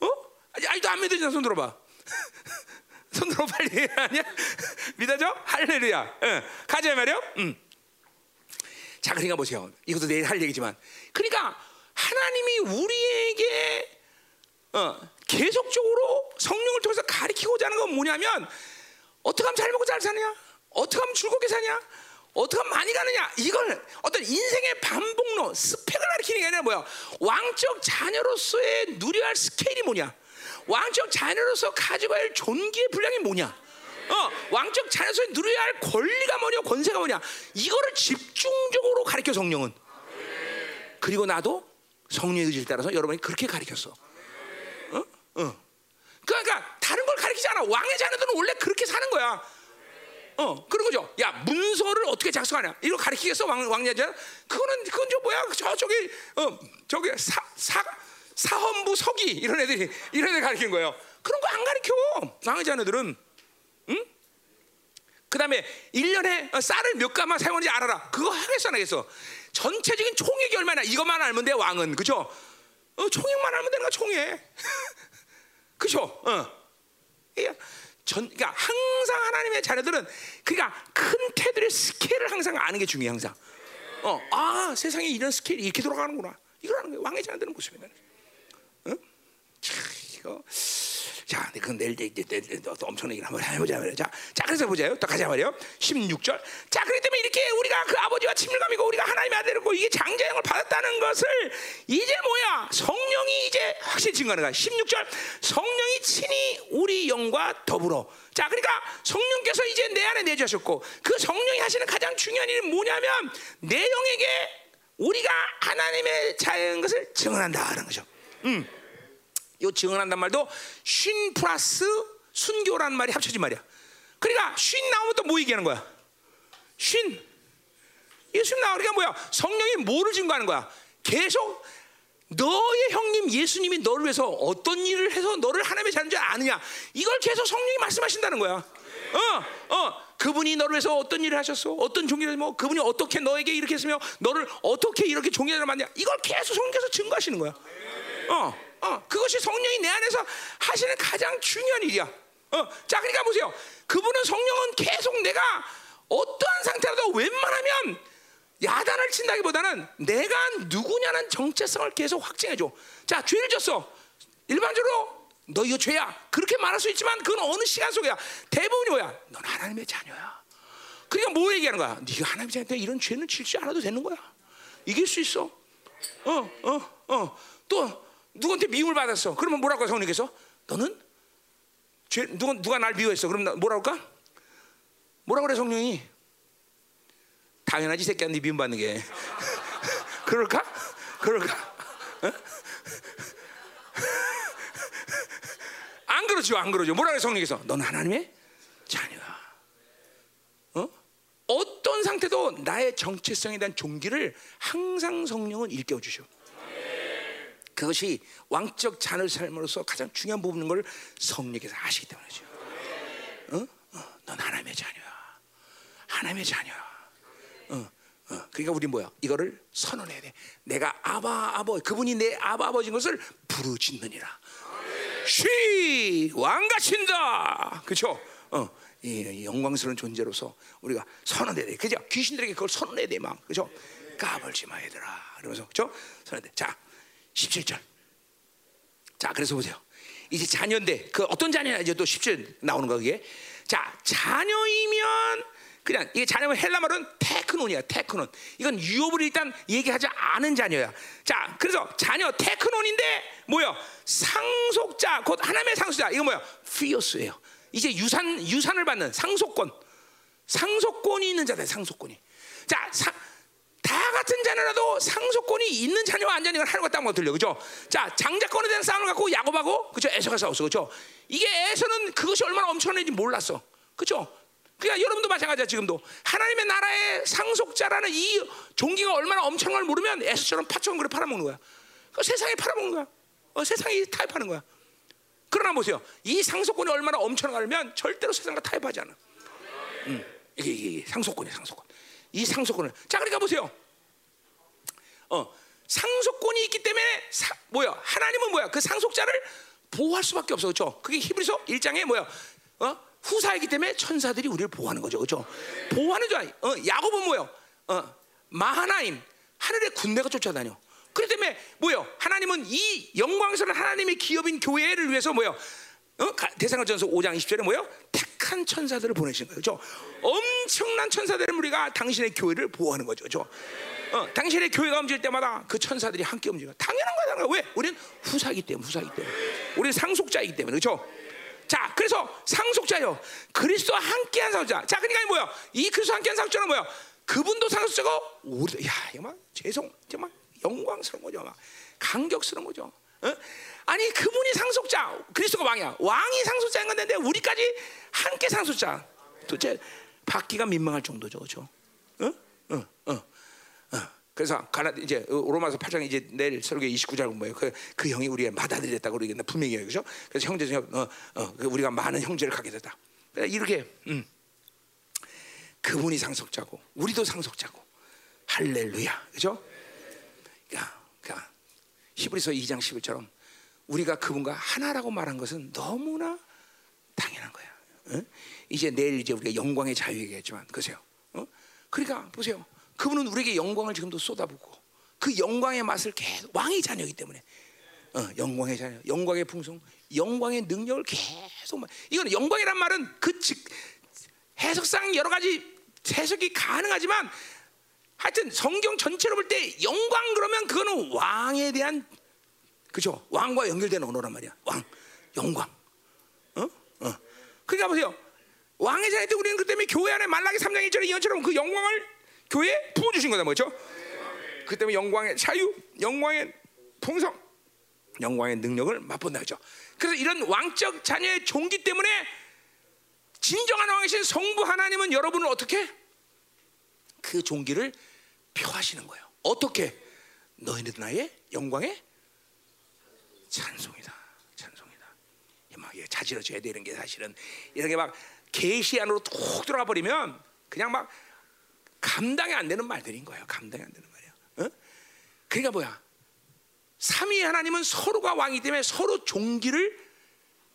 어? 아직도 안 믿어지나 손 들어봐. [laughs] 손 들어 빨리 [laughs] 아니야? [laughs] 믿어져? 할렐루야. 응. 가자 말이요. 음. 자, 그러니까 보세요. 이것도 내일 할 얘기지만, 그러니까 하나님이 우리에게 어, 계속적으로 성령을 통해서 가리키고자 하는 건 뭐냐면 어떻게 하면 잘 먹고 잘 사냐? 어떻게 하면 즐겁게 사냐? 어떻게 많이 가느냐? 이걸 어떤 인생의 반복론, 스펙을 가리키는 게 아니라 뭐야? 왕적 자녀로서의 누려야 할 스케일이 뭐냐? 왕적 자녀로서 가지고 할 존귀의 분량이 뭐냐? 어, 왕적 자녀로서 누려야 할 권리가 뭐냐? 권세가 뭐냐? 이거를 집중적으로 가르쳐 성령은. 그리고 나도 성령의 의지를 따라서 여러분이 그렇게 가르쳤어. 어? 어. 그러니까 다른 걸 가르치지 않아. 왕의 자녀들은 원래 그렇게 사는 거야. 어, 그런 거죠. 야, 문서를 어떻게 작성하냐? 이거 가르치겠어, 왕, 왕자자? 그거는, 그건 저 뭐야? 저, 저기, 어, 저기, 사, 사, 사헌부 서기, 이런 애들이, 이런 애들 가르치는 거예요. 그런 거 안 가르쳐. 왕의 자녀들은. 응? 그 다음에 1년에 쌀을 몇 가마 사용하는지 알아라. 그거 하겠어, 안 하겠어? 전체적인 총액이 얼마나, 이것만 알면 돼, 왕은. 그죠? 어, 총액만 알면 되는 거야, 총액. [laughs] 그죠? 어. 전, 그러니까 항상 하나님의 자녀들은 그러니까 큰 테두리의 스케일을 항상 아는 게 중요해 항상. 어, 아 세상에 이런 스케일이 이렇게 돌아가는구나. 이걸 아는 게 왕의 자녀들은 모습이다. 응? 참 이거. 자, 그건 내일 내일 내일 엄청난 얘기를 한번 해보자 말이야. 자, 자 그래서 보자요. 또 가자 말이요. 16절. 자, 그렇기 때문에 이렇게 우리가 그 아버지와 친밀감이고 우리가 하나님의 아들이고 이게 장자형을 받았다는 것을 이제 뭐야? 성령이 이제 확실히 증거하는 거야. 16절. 성령이 친히 우리 영과 더불어. 자, 그러니까 성령께서 이제 내 안에 내주셨고 그 성령이 하시는 가장 중요한 일은 뭐냐면 내 영에게 우리가 하나님의 자연 것을 증언한다는 거죠. 음. 요 증언한단 말도 쉰 플러스 순교라는 말이 합쳐진 말이야. 그러니까 쉰 나오면 또 뭐 얘기하는 거야? 쉰. 예수님 나오니까 뭐야? 성령이 뭐를 증거하는 거야? 계속 너의 형님 예수님이 너를 위해서 어떤 일을 해서 너를 하나님의 자녀인 아느냐? 이걸 계속 성령이 말씀하신다는 거야. 어, 어. 그분이 너를 위해서 어떤 일을 하셨어? 어떤 종기를 뭐 그분이 어떻게 너에게 이렇게 했으며 너를 어떻게 이렇게 종기를 만냐? 이걸 계속 성령께서 증거하시는 거야. 어. 어, 그것이 성령이 내 안에서 하시는 가장 중요한 일이야. 어, 자, 그러니까 보세요. 그분은 성령은 계속 내가 어떠한 상태라도 웬만하면 야단을 친다기보다는 내가 누구냐는 정체성을 계속 확증해줘. 자, 죄를 졌어. 일반적으로 너 이거 죄야. 그렇게 말할 수 있지만 그건 어느 시간 속이야. 대부분이 뭐야? 넌 하나님의 자녀야. 그러니까 뭐 얘기하는 거야? 네가 하나님의 자녀인데 이런 죄는 칠지 않아도 되는 거야. 이길 수 있어. 어, 어, 어. 또 누구한테 미움을 받았어. 그러면 뭐라고 성령께서? 너는 죄, 누가, 누가 날 미워했어. 그럼 뭐라고 할까? 뭐라 그래 성령이? 당연하지 이 새끼야 네 미움 받는 게. [laughs] 그럴까? 그럴까? 어? [laughs] 안 그러죠, 안 그러죠. 뭐라 그래 성령께서? 넌 하나님의 자녀야. 어? 어떤 상태도 나의 정체성에 대한 종기를 항상 성령은 일깨워 주셔. 그것이 왕적 자녀 삶으로서 가장 중요한 부분인 걸 성령께서 아시기 때문이죠. 어? 어, 넌 하나님의 자녀야. 하나님의 자녀야. 어, 어. 그러니까 우리 뭐야? 이거를 선언해야 돼. 내가 아바 아버 그분이 내 아바 아버지인 것을 부르짖느니라. 쉬 왕가친다. 그렇죠? 어, 이 영광스러운 존재로서 우리가 선언해야 돼. 그죠? 귀신들에게 그걸 선언해야 돼, 막. 그죠? 까불지 마, 얘들아. 그러면서 그죠? 선언해. 자, 17절. 자, 그래서 보세요. 이제 자녀인데 그 어떤 자녀냐 이제 또 17절 나오는 거 그게. 자, 자녀이면 그냥 이게 자녀면 헬라 말은 테크논이야, 테크논. 이건 유업을 일단 얘기하지 않은 자녀야. 자, 그래서 자녀 테크논인데 뭐요? 상속자, 곧 하나님의 상속자. 이거 뭐야? 피어스예요. 이제 유산 유산을 받는 상속권, 상속권이 있는 자다. 상속권이. 자, 사, 다 같은 자녀라도 상속권이 있는 자녀와 안 자녀가 것 따로 들려, 그죠? 자, 장자권에 대한 싸움을 갖고 야곱하고 그죠? 에서가 싸웠어, 그죠? 이게 에서는 그것이 얼마나 엄청난지 몰랐어, 그죠? 그러니까 여러분도 마찬가지야 지금도 하나님의 나라의 상속자라는 이 종기가 얼마나 엄청난 걸 모르면 에서처럼 파처럼 그래 팔아먹는 거야. 그 세상에 팔아먹는 거야. 어, 세상이 타협하는 거야. 그러나 보세요. 이 상속권이 얼마나 엄청나면 절대로 세상과 타협하지 않아. 음, 이게, 이게 상속권이야, 상속권. 이 상속권을. 자, 그러니까 보세요. 어, 상속권이 있기 때문에 사, 뭐야? 하나님은 뭐야? 그 상속자를 보호할 수밖에 없어, 그렇죠? 그게 히브리서 1장에 뭐야? 어? 후사이기 때문에 천사들이 우리를 보호하는 거죠, 그렇죠? 보호하는 줄 어, 야곱은 뭐요? 어, 마하나임 하늘의 군대가 쫓아다녀. 그렇기 때문에 뭐요? 하나님은 이 영광스러운 하나님의 기업인 교회를 위해서 뭐요? 어? 대상전서 5장 20절에 뭐요? 택한 천사들을 보내신 거예요. 그렇죠? 엄청난 천사들의 무리가 당신의 교회를 보호하는 거죠. 그렇죠? 어, 당신의 교회가 움직일 때마다 그 천사들이 함께 움직여. 당연한 거야, 거야. 왜? 우리는 후사이기 때문에, 후사이기 때문에. 우리는 상속자이기 때문에. 그렇죠? 자, 그래서 상속자요. 그리스도와 함께한 상속자. 자, 그러니까 뭐야? 이 그리스도와 함께한 상속자는 뭐야? 그분도 상속자고 우리도 야, 이거 막 죄송, 정말 영광스러운 거죠. 막 감격스러운 거죠. 어? 아니 그분이 상속자, 그리스도가 왕이야. 왕이 상속자인 건데 우리까지 함께 상속자. 도대체 받기가 민망할 정도죠, 어. 그래서 가나 이제 로마서 8장 이제 내일 설교 29장 공부해요. 그, 그 형이 우리가 맏아들이었다고 그러겠나 분명히 그죠? 그래서 형제 중에 어, 어, 그 우리가 많은 형제를 갖게 됐다. 이렇게 음. 그분이 상속자고 우리도 상속자고 할렐루야, 그죠? 그러니까, 그러니까 히브리서 2장 11처럼 우리가 그분과 하나라고 말한 것은 너무나 당연한 거야. 어? 이제 내일 이제 우리가 영광의 자유 얘기했지만 그세요. 어? 그러니까 보세요. 그분은 우리에게 영광을 지금도 쏟아붓고 그 영광의 맛을 계속 왕의 자녀이기 때문에 어, 영광의 자녀, 영광의 풍성, 영광의 능력을 계속 이거는 영광이란 말은 그 즉, 해석상 여러 가지 해석이 가능하지만 하여튼 성경 전체로 볼 때 영광 그러면 그거는 왕에 대한 그죠 왕과 연결되는 언어란 말이야 왕 영광 어? 어. 그러니까 보세요 왕의 자녀 때 우리는 그 때문에 교회 안에 말라기 3장 1절의 예언처럼 그 영광을 교회에 부어주신 거다 뭐죠? 그 때문에 영광의 자유, 영광의 풍성, 영광의 능력을 맛본다 죠 그래서 이런 왕적 자녀의 종기 때문에 진정한 왕이신 성부 하나님은 여러분을 어떻게 그 종기를 표하시는 거예요. 어떻게 너희는 나의 영광의 찬송이다, 찬송이다. 막 자지러져야 되는 게 사실은 이렇게 막 계시 안으로 톡 들어가 버리면 그냥 막 감당이 안 되는 말들인 거예요. 감당이 안 되는 말이야. 어? 그러니까 뭐야? 삼위 하나님은 서로가 왕이 때문에 서로 종기를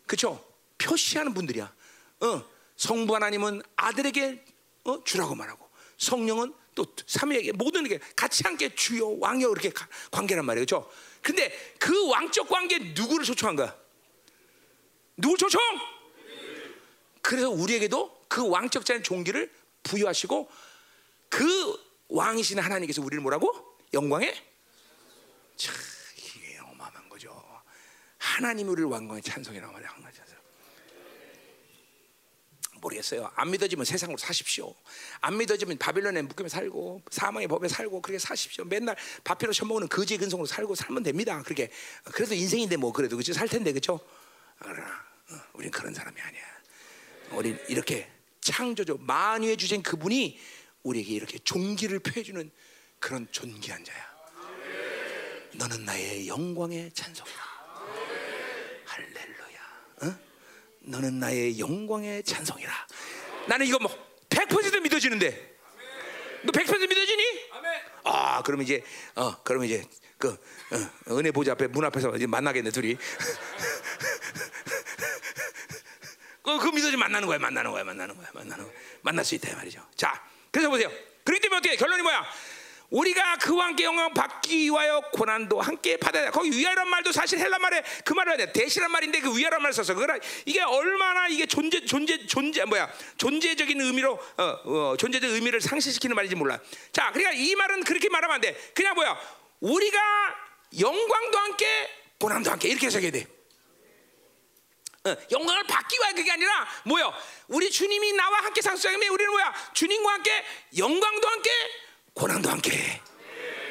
그쵸 표시하는 분들이야. 어, 성부 하나님은 아들에게 어, 주라고 말하고 성령은 또 삼위에게 모든 게 같이 함께 주요 왕이요 이렇게 관계란 말이에요. 그렇죠? 근데 그 왕적 관계 누구를 초청한 거야? 누굴 초청? 그래서 우리에게도 그 왕적 자의 종기를 부여하시고 그 왕이신 하나님께서 우리를 뭐라고? 영광에? 참 이게 어마어마한 거죠. 하나님 우리를 왕광의 찬송이라고 말이야. 모르겠어요. 안 믿어지면 세상으로 사십시오. 안 믿어지면 바빌론에 묶이며 살고 사망의 법에 살고 그렇게 사십시오. 맨날 밥피로 처먹는 거지의 근성으로 살고 살면 됩니다. 그렇게 그래도 인생인데 뭐 그래도 그치 살 텐데 그죠? 그러나 어, 우린 그런 사람이 아니야. 우린 이렇게 창조주 만유의 주신 그분이 우리에게 이렇게 종기를 표해주는 그런 존귀한 자야. 너는 나의 영광의 찬송이다. 할렐루야. 어? 너는 나의 영광의 찬송이라. 나는 이거 뭐 100% 믿어지는데. 너 100% 믿어지니? 아, 그러면 이제 어, 그러면 이제 그 어, 은혜 보좌 앞에 문 앞에서 이제 만나겠네 둘이. [laughs] 그, 그 믿어지 만나는 거야, 만나는 거야, 만나는 거야, 만나는 거야. 만날 수 있다 이 말이죠. 자, 그래서 보세요. 그렇기 때문에 어떻게 결론이 뭐야? 우리가 그와 함께 영광 받기 위하여 고난도 함께 받아야 돼. 거기 위하란 말도 사실 헬라 말에 그 말을 해야 돼. 대시란 말인데 그 위하란 말을 써서 그거라 이게 얼마나 이게 존재 존재 존재 뭐야 존재적인 의미로 어, 어, 존재적 의미를 상실시키는 말인지 몰라. 자, 그러니까 이 말은 그렇게 말하면 안 돼. 그냥 뭐야 우리가 영광도 함께 고난도 함께 이렇게 해석해야 돼. 어, 영광을 받기 위한 그게 아니라 뭐요? 우리 주님이 나와 함께 상수하면 우리는 뭐야? 주님과 함께 영광도 함께 고난도 함께.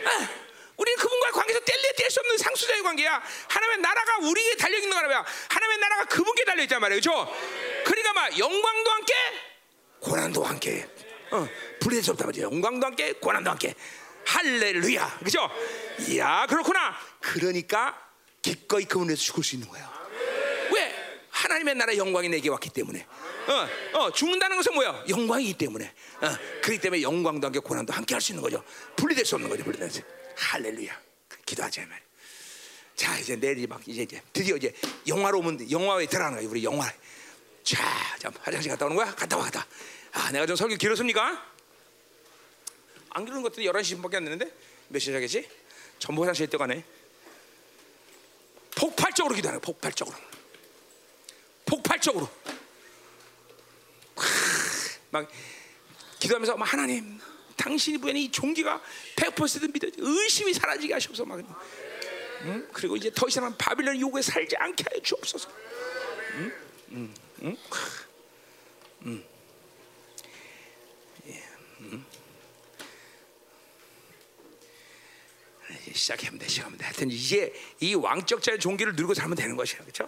아, 우리는 그분과 관계에서 뗄래 뗄 수 없는 상수자의 관계야. 하나님의 나라가 우리에게 달려 있는 거라면 하나님의 나라가 그분께 달려 있단 말이에요, 그렇죠? 그러니까 막 영광도 함께, 고난도 함께. 어, 분리될 수 없단 말이죠. 영광도 함께, 고난도 함께. 할렐루야, 그렇죠? 이야, 그렇구나. 그러니까 기꺼이 그분에서 죽을 수 있는 거야. 왜? 하나님의 나라 영광이 내게 왔기 때문에. 어, 어, 죽는다는 것은 뭐야? 영광이기 때문에. 어, 그렇기 때문에 영광도 함께 고난도 함께 할 수 있는 거죠. 분리될 수 없는 거죠. 분리될 수. 할렐루야. 기도하자 말. 자 이제 내일 막 이제 이제 드디어 이제 영화로우면 영화에 들어가는 거야. 우리 영화. 자, 자 화장실 갔다 오는 거야? 갔다 와 갔다. 아, 내가 좀 설교 길었습니까? 안 길은 것들이 11시 밖에 안 되는데 몇 시작했지? 전부 화장실 때 가네. 폭발적으로 기도하는 거야. 폭발적으로. 폭발적으로. 막 기도하면서 막 하나님 당신이 부여는 이 종기가 100% 믿어 의심이 사라지게 하시옵소서 막 응? 그리고 이제 더 이상 바빌론 요구에 살지 않게 하여 주옵소서 응? 응? 응? 응. 예. 응? 시작하면 돼, 시작하면 돼. 하여튼 이제 이 왕적 자의 종기를 누리고 살면 되는 것이야, 그렇죠?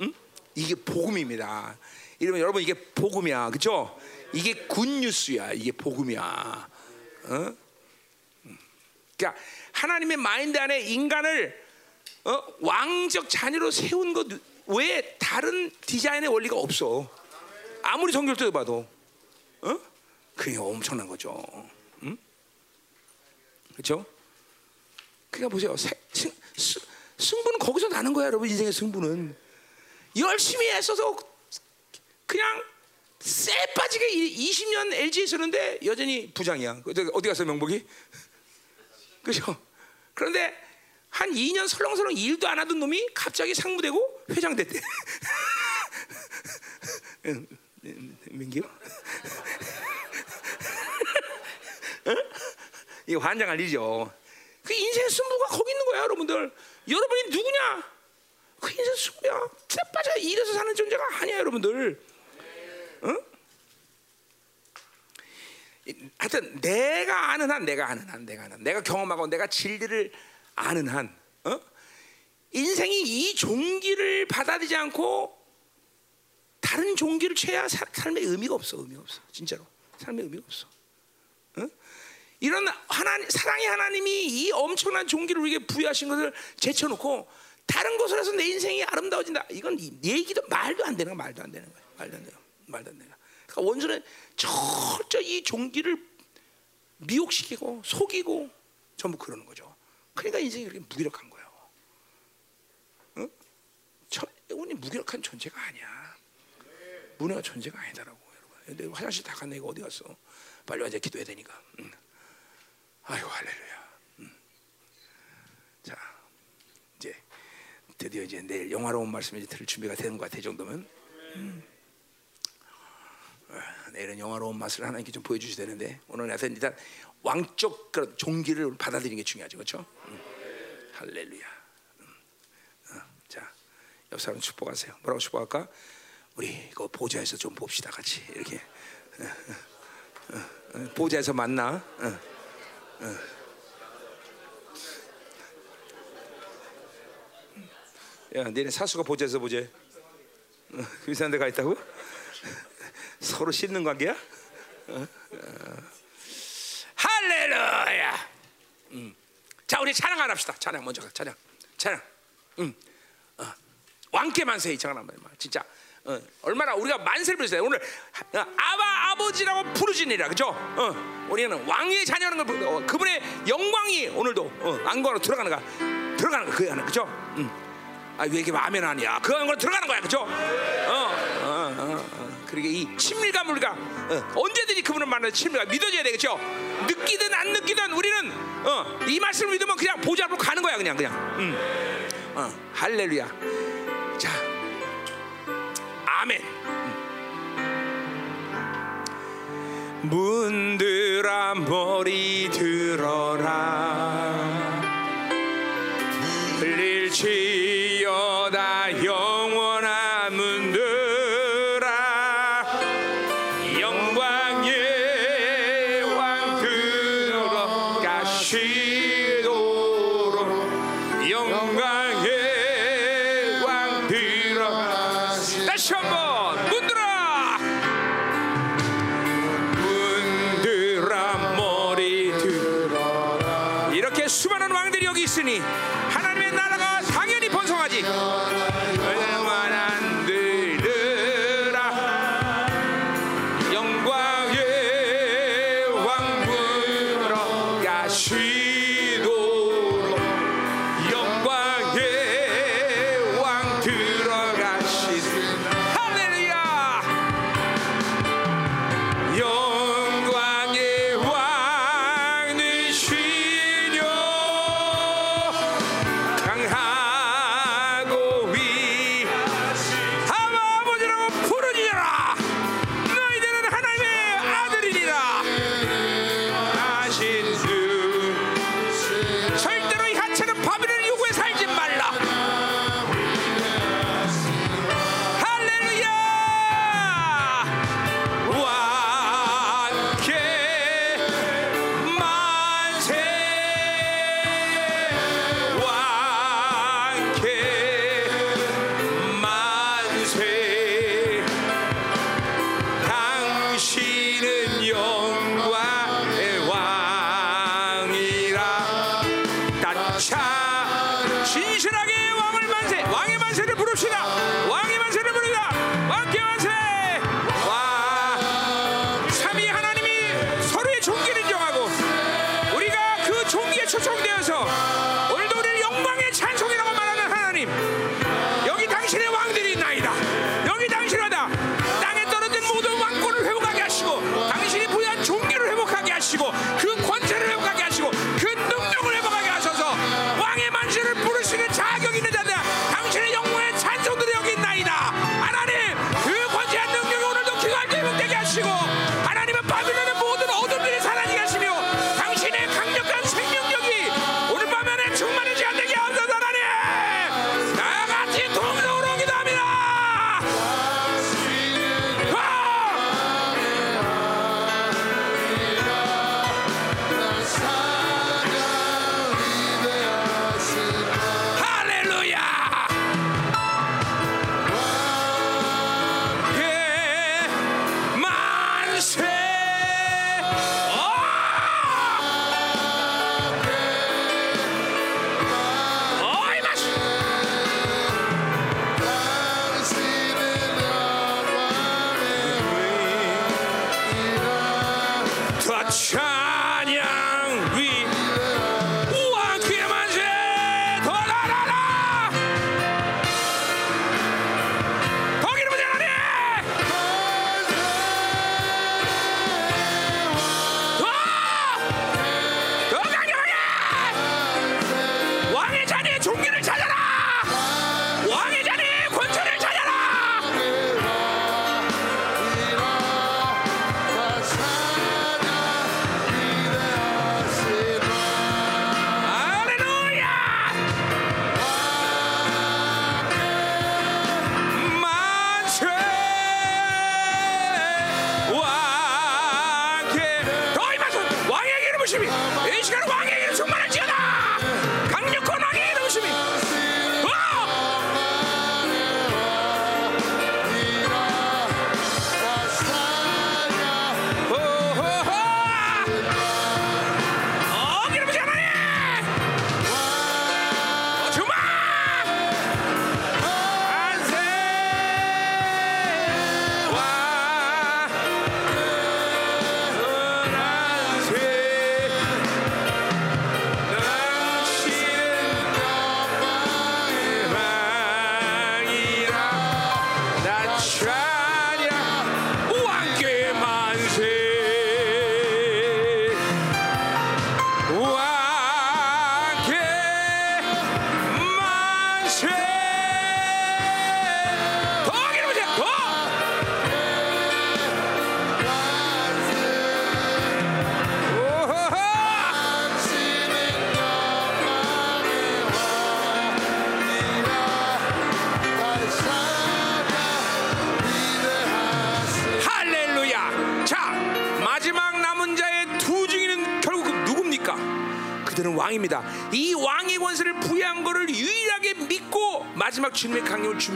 응? 이게 복음입니다. 이러면 여러분 이게 복음이야, 그렇죠? 이게 굿뉴스야, 이게 복음이야. 어? 그러니까 하나님의 마인드 안에 인간을 어? 왕적 자녀로 세운 것 외에 다른 디자인의 원리가 없어. 아무리 성경을 봐도, 어? 그게 엄청난 거죠. 응? 그렇죠? 그러니까 보세요. 승, 승부는 거기서 나는 거야, 여러분. 인생의 승부는 열심히 애써서 그냥 쎄 빠지게 20년 LG에 있었는데 여전히 부장이야. 어디 갔어 명복이? [laughs] 그죠? 그런데 한 2년 설렁설렁 일도 안 하던 놈이 갑자기 상무되고 회장 됐대. [laughs] 민기요? [laughs] 이거 환장할 일이죠. 그 인생 승부가 거기 있는 거야, 여러분들. 여러분이 누구냐? 그 승부야. 쎄 빠져 일해서 사는 존재가 아니야, 여러분들. 어? 하여튼 내가 아는 한, 내가 아는 한, 내가 아는 한, 내가 경험하고 내가 진리를 아는 한, 어? 인생이 이 종기를 받아들이지 않고 다른 종기를 취해야 사, 삶의 의미가 없어, 의미가 없어, 진짜로 삶의 의미가 없어. 어? 이런 하나님, 사랑의 하나님이 이 엄청난 종기를 우리에게 부여하신 것을 제쳐놓고 다른 곳으로 해서 내 인생이 아름다워진다. 이건 얘기도 말도 안 되는 거 말도 안 되는 거야. 말도 안 돼요. 말도 안 돼요. 그러니까 원수는 철저히 이 종기를 미혹시키고 속이고 전부 그러는 거죠. 그러니까 인생이 그렇게 무기력한 거예요. 응? 우리 무기력한 존재가 아니야. 문화가 존재가 아니다라고 여러분. 내 화장실 다 갔네 이거 어디 갔어? 빨리 와서 기도해야 되니까. 응. 아이고 할렐루야. 응. 자 드디어 이제 내일 영화로운 말씀이 들을 준비가 되는 것 같아 이 정도면. 음. 내일은 영화로운 맛을 하나님께 좀 보여주셔야 되는데 오늘 하여튼 일단 왕적 그런 종기를 받아들이는 게 중요하죠, 그렇죠? 음. 할렐루야. 음. 어, 자, 옆 사람 축복하세요. 뭐라고 축복할까? 우리 그 보좌에서 좀 봅시다 같이 이렇게 어, 어, 보좌에서 만나. 어, 어. 야, 니네 사수가 보좌에서 보재. 어, 그 이상한 데가 있다고? [laughs] 서로 씻는 관계야? 어? 어. 할렐루야. 음. 자, 우리 찬양 안 합시다. 찬양 먼저 가. 찬양. 찬양. 음. 어. 왕께 만세 이 찬양 해. 진짜 어. 얼마나 우리가 만세를 부르세요. 오늘 어, 아바 아버지라고 부르시니라. 그죠? 어. 우리는 왕의 자녀라는 걸 그분의 영광이 오늘도 어, 안광으로 들어가는 거야. 들어가는 거야. 그 안에. 그죠? 음. 아, 왜 이렇게 마음에 아니야? 그 안으로 들어가는 거야. 그죠? 어. 어, 어, 어. 그러게 이 친밀감 우리가 어, 언제든지 그분을 만나 친밀감 믿어줘야 되겠죠. 느끼든 안 느끼든 우리는 어, 이 말씀을 믿으면 그냥 보좌 앞으로 가는 거야 그냥 그냥. 음. 어, 할렐루야. 자, 아멘. 음. 문들아 머리 들어라. 흘릴지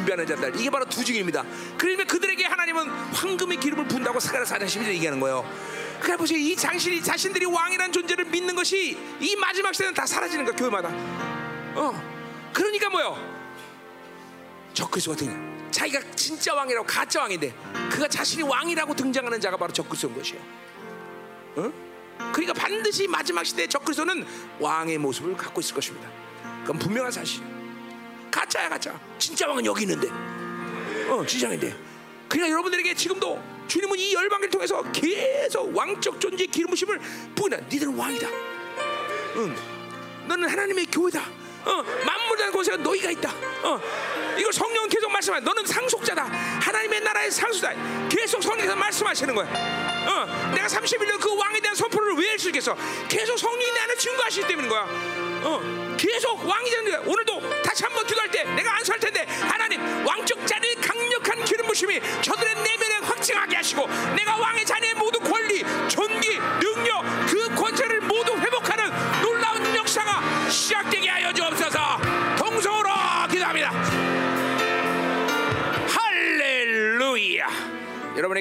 준비하는 자들. 이게 바로 두 증인입니다. 그러면 그들에게 하나님은 황금의 기름을 부은다고 사가랴 4장 11절 얘기하는 거예요. 그래 보세요. 이 장신이 자신들이 왕이라는 존재를 믿는 것이 이 마지막 시대는 다 사라지는 거야 교회마다. 어. 그러니까 뭐요? 적그리스도 같은 자기가 진짜 왕이라고 가짜 왕인데 그가 자신이 왕이라고 등장하는 자가 바로 적그리스도인 것이에요. 어? 그러니까 반드시 마지막 시대에 적그리스도는 왕의 모습을 갖고 있을 것입니다. 그건 분명한 사실이에요. 가짜야 가짜. 진짜 왕은 여기 있는데. 어, 지장인데. 그러니까 여러분들에게 지금도 주님은 이 열방을 통해서 계속 왕적 존재의 기름부심을 부인다. 니들은 왕이다. 응. 너는 하나님의 교회다. 어, 만물의 곳에 너희가 있다. 어, 이걸 성령은 계속 말씀하. 너는 상속자다. 하나님의 나라의 상속자. 계속 성령께서 말씀하시는 거야. 어, 내가 31년 그 왕에 대한 선포를 왜 할 수 있겠어? 계속 성령이 내 안에 증거하시기 때문인 거야. 어, 계속 왕이 되는 거야. 오늘도 다시 한번 기도할 때 내가 안수할 텐데 하나님 왕적 자리의 강력한 기름 부심이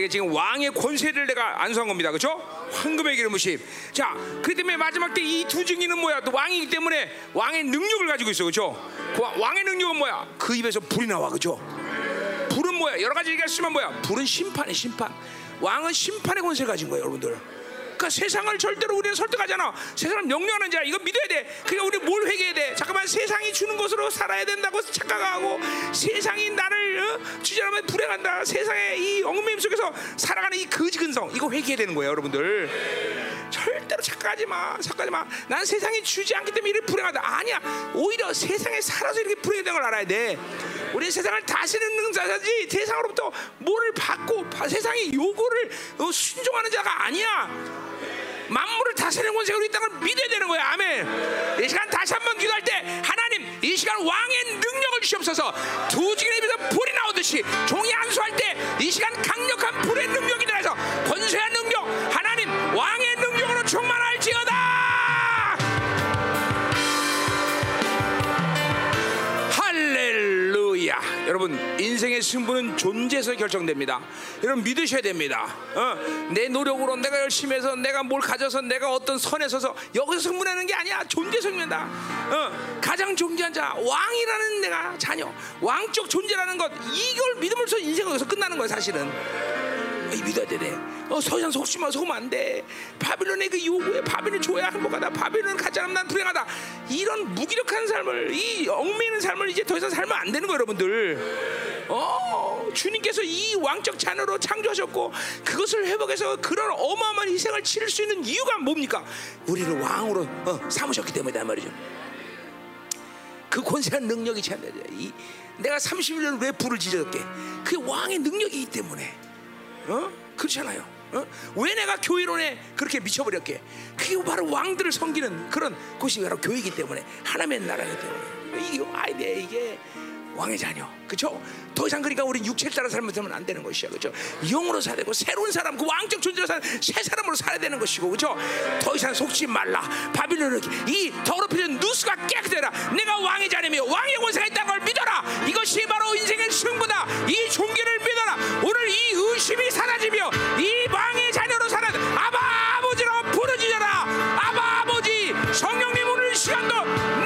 여러분에게 지금 왕의 권세를 내가 안수한 겁니다. 그렇죠? 황금의 기름 부심. 자, 그 때문에 마지막 때 이 두 증인은 뭐야? 또 왕이기 때문에 왕의 능력을 가지고 있어. 그렇죠? 그 왕의 능력은 뭐야? 그 입에서 불이 나와. 그렇죠? 불은 뭐야? 여러 가지 얘기할 수 있지만 뭐야? 불은 심판이 심판. 왕은 심판의 권세 가진 거예요, 여러분들. 그러니까 세상을 절대로 우리는 설득하잖아. 세상을 명령하는 자 이거 믿어야 돼. 그러니까 우리 뭘 회개해야 돼? 잠깐만 세상이 주는 것으로 살아야 된다고 착각하고 세상이 나를 어? 주저하면 불행한다. 세상의 이 얽매임 속에서 살아가는 이 거지 근성 이거 회개해야 되는 거예요, 여러분들. 절대로 착각하지 마. 착각하지 마. 난 세상이 주지 않기 때문에 이렇게 불행하다. 아니야. 오히려 세상에 살아서 이렇게 불행된 걸 알아야 돼. 우리 세상을 다스리는 자지 세상으로부터 뭐를 받고 바- 세상의 요구를 어, 순종하는 자가 아니야. 만물을 다스리는 권세가 우리 땅을 믿어야 되는 거야. 아멘. 이 시간 다시 한번 기도할 때 하나님 이 시간 왕의 능력을 주시옵소서. 두 증인의 입에서 불이 나오듯이 종이 안수할 때 이 시간 강력한 불의 능력이 들어서 권세한 능력 하나님 왕의 능력으로 충만할지 여러분 인생의 승부는 존재에서 결정됩니다. 여러분 믿으셔야 됩니다. 어, 내 노력으로 내가 열심히 해서 내가 뭘 가져서 내가 어떤 선에 서서 여기서 승부하는 게 아니야. 존재 승부다. 어, 가장 존귀한 자 왕이라는 내가 자녀 왕적 존재라는 것 이걸 믿음으로써 인생은 여기서 끝나는 거야 사실은. 이 믿어야 되네. 어, 서양 속지마 속으면 안 돼. 바빌론의 그 요구에 바빌론 줘야 행복하다. 바빌론 가지 않으면 난 불행하다. 이런 무기력한 삶을 이 얽매이는 삶을 이제 더 이상 살면 안 되는 거예요, 여러분들. 어, 주님께서 이 왕적 자녀로 창조하셨고 그것을 회복해서 그런 어마어마한 희생을 치를 수 있는 이유가 뭡니까? 우리를 왕으로 어, 삼으셨기 때문이다 말이죠. 그 권세한 능력이 찬다. 이 내가 31년 왜 불을 지졌게? 그 왕의 능력이기 때문에. 어? 그렇잖아요. 어? 왜 내가 교회론에 그렇게 미쳐버렸게? 그게 바로 왕들을 섬기는 그런 곳이 바로 교회이기 때문에 하나님의 나라이기 때문에 이게 아이디어 이게 왕의 자녀. 그렇죠? 더 이상 그러니까 우리 육체를 따라 살면 안 되는 것이야. 그렇죠? 영으로 살아야 되고 새로운 사람, 그 왕적 존재로 사는 새 사람으로 살아야 되는 것이고. 그렇죠? 더 이상 속지 말라. 바빌론을 이 더럽혀진 누수가 깨끗해라. 내가 왕의 자녀이며 왕의 권세가 있다는 걸 믿어라. 이것이 바로 인생의 승부다. 이 종기를 믿어라. 오늘 이 의심이 사라지며 이 왕의 자녀로 사는 아바 아버지로 부르짖어라. 아바 아버지 성령님 오늘 시간도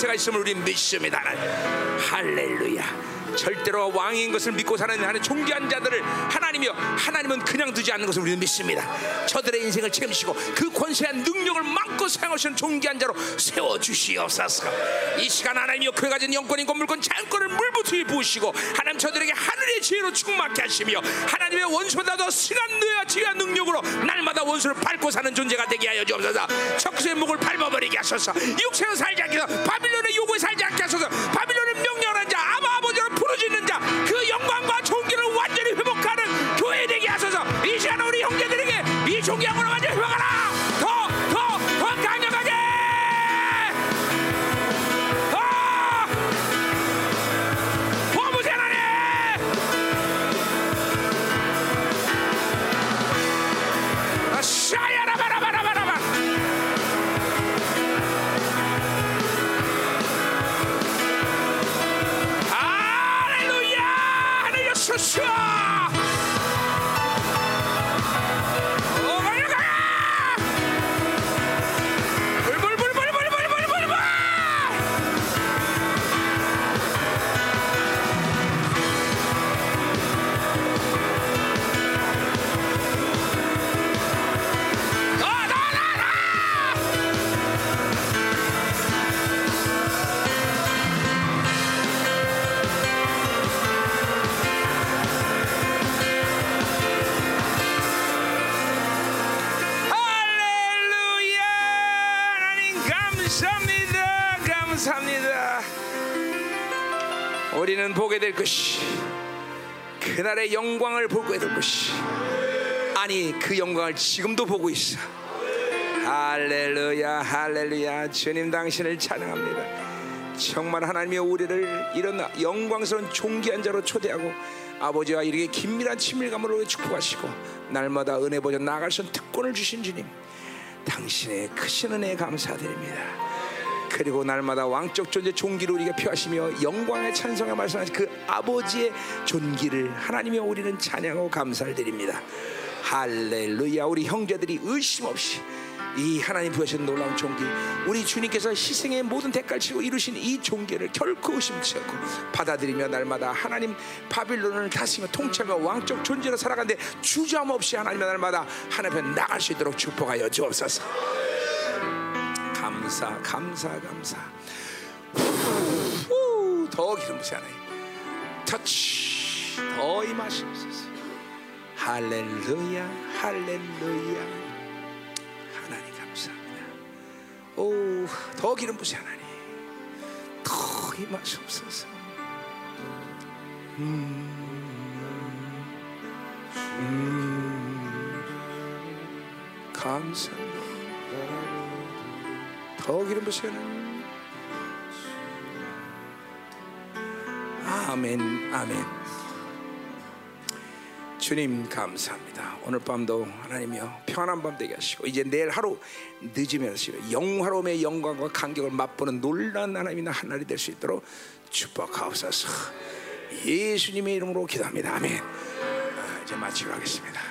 권세가 있음을 우리 믿습니다. 할렐루야. 절대로 왕인 것을 믿고 사는 하나님 존귀한 자들을 하나님이여 하나님은 그냥 두지 않는 것을 우리는 믿습니다. 저들의 인생을 책임지고 그 권세한 능력을 막고 사용하시는 존귀한 자로 세워 주시옵소서. 이 시간 하나님이여 그가 가진 영권 인권 물권 자연권을 물부터 부으시고 하나님 저들에게 하늘의 지혜로 충만케 하시며 하나님의 원수보다 더 신한 뇌와 지혜와 능력으로 날마다 원수를 밟고 사는 존재가 되게 하여 주옵소서. 적수의 목을 밟아버리게 하소서. 육체로 살지 않게 해서 보게 될 것이 그날의 영광을 보게 될 것이 아니 그 영광을 지금도 보고 있어. 할렐루야 할렐루야 주님 당신을 찬양합니다. 정말 하나님의 우리를 이런 영광스러운 존귀한 자로 초대하고 아버지와 이렇게 긴밀한 친밀감으로 축복하시고 날마다 은혜 보여 나아갈 수 특권을 주신 주님 당신의 크신 은혜에 감사드립니다. 그리고 날마다 왕적 존재 존귀를 우리가 표하시며 영광의 찬송에 말씀하신 그 아버지의 존귀를 하나님의 우리는 찬양하고 감사를 드립니다. 할렐루야 우리 형제들이 의심 없이 이 하나님 부여신 놀라운 존귀 우리 주님께서 희생의 모든 대가를 치고 이루신 이 존귀를 결코 의심치 않고 받아들이며 날마다 하나님 바빌론을 다스리며 통치하며 왕적 존재로 살아가는데 주저함 없이 하나님의 날마다 하나님 앞에 나갈 수 있도록 축복하여 주옵소서 감사 감사 감사. 후, 더 기름 부시 하나님 터치 더 임하시옵소서. 할렐루야 할렐루야. 하나님 감사합니다. 오 더 기름 부시 하나님. 더 임하시옵소서. 음, 음, 감사합니다 더 기름 부시 하나님 아멘 아멘 주님 감사합니다. 오늘 밤도 하나님이여 평안한 밤 되게 하시고 이제 내일 하루 늦으면 영화로움의 영광과 간격을 맛보는 놀라운 하나님이나 하늘이 될 수 있도록 축복하옵소서. 예수님의 이름으로 기도합니다. 아멘. 아, 이제 마치도록 하겠습니다.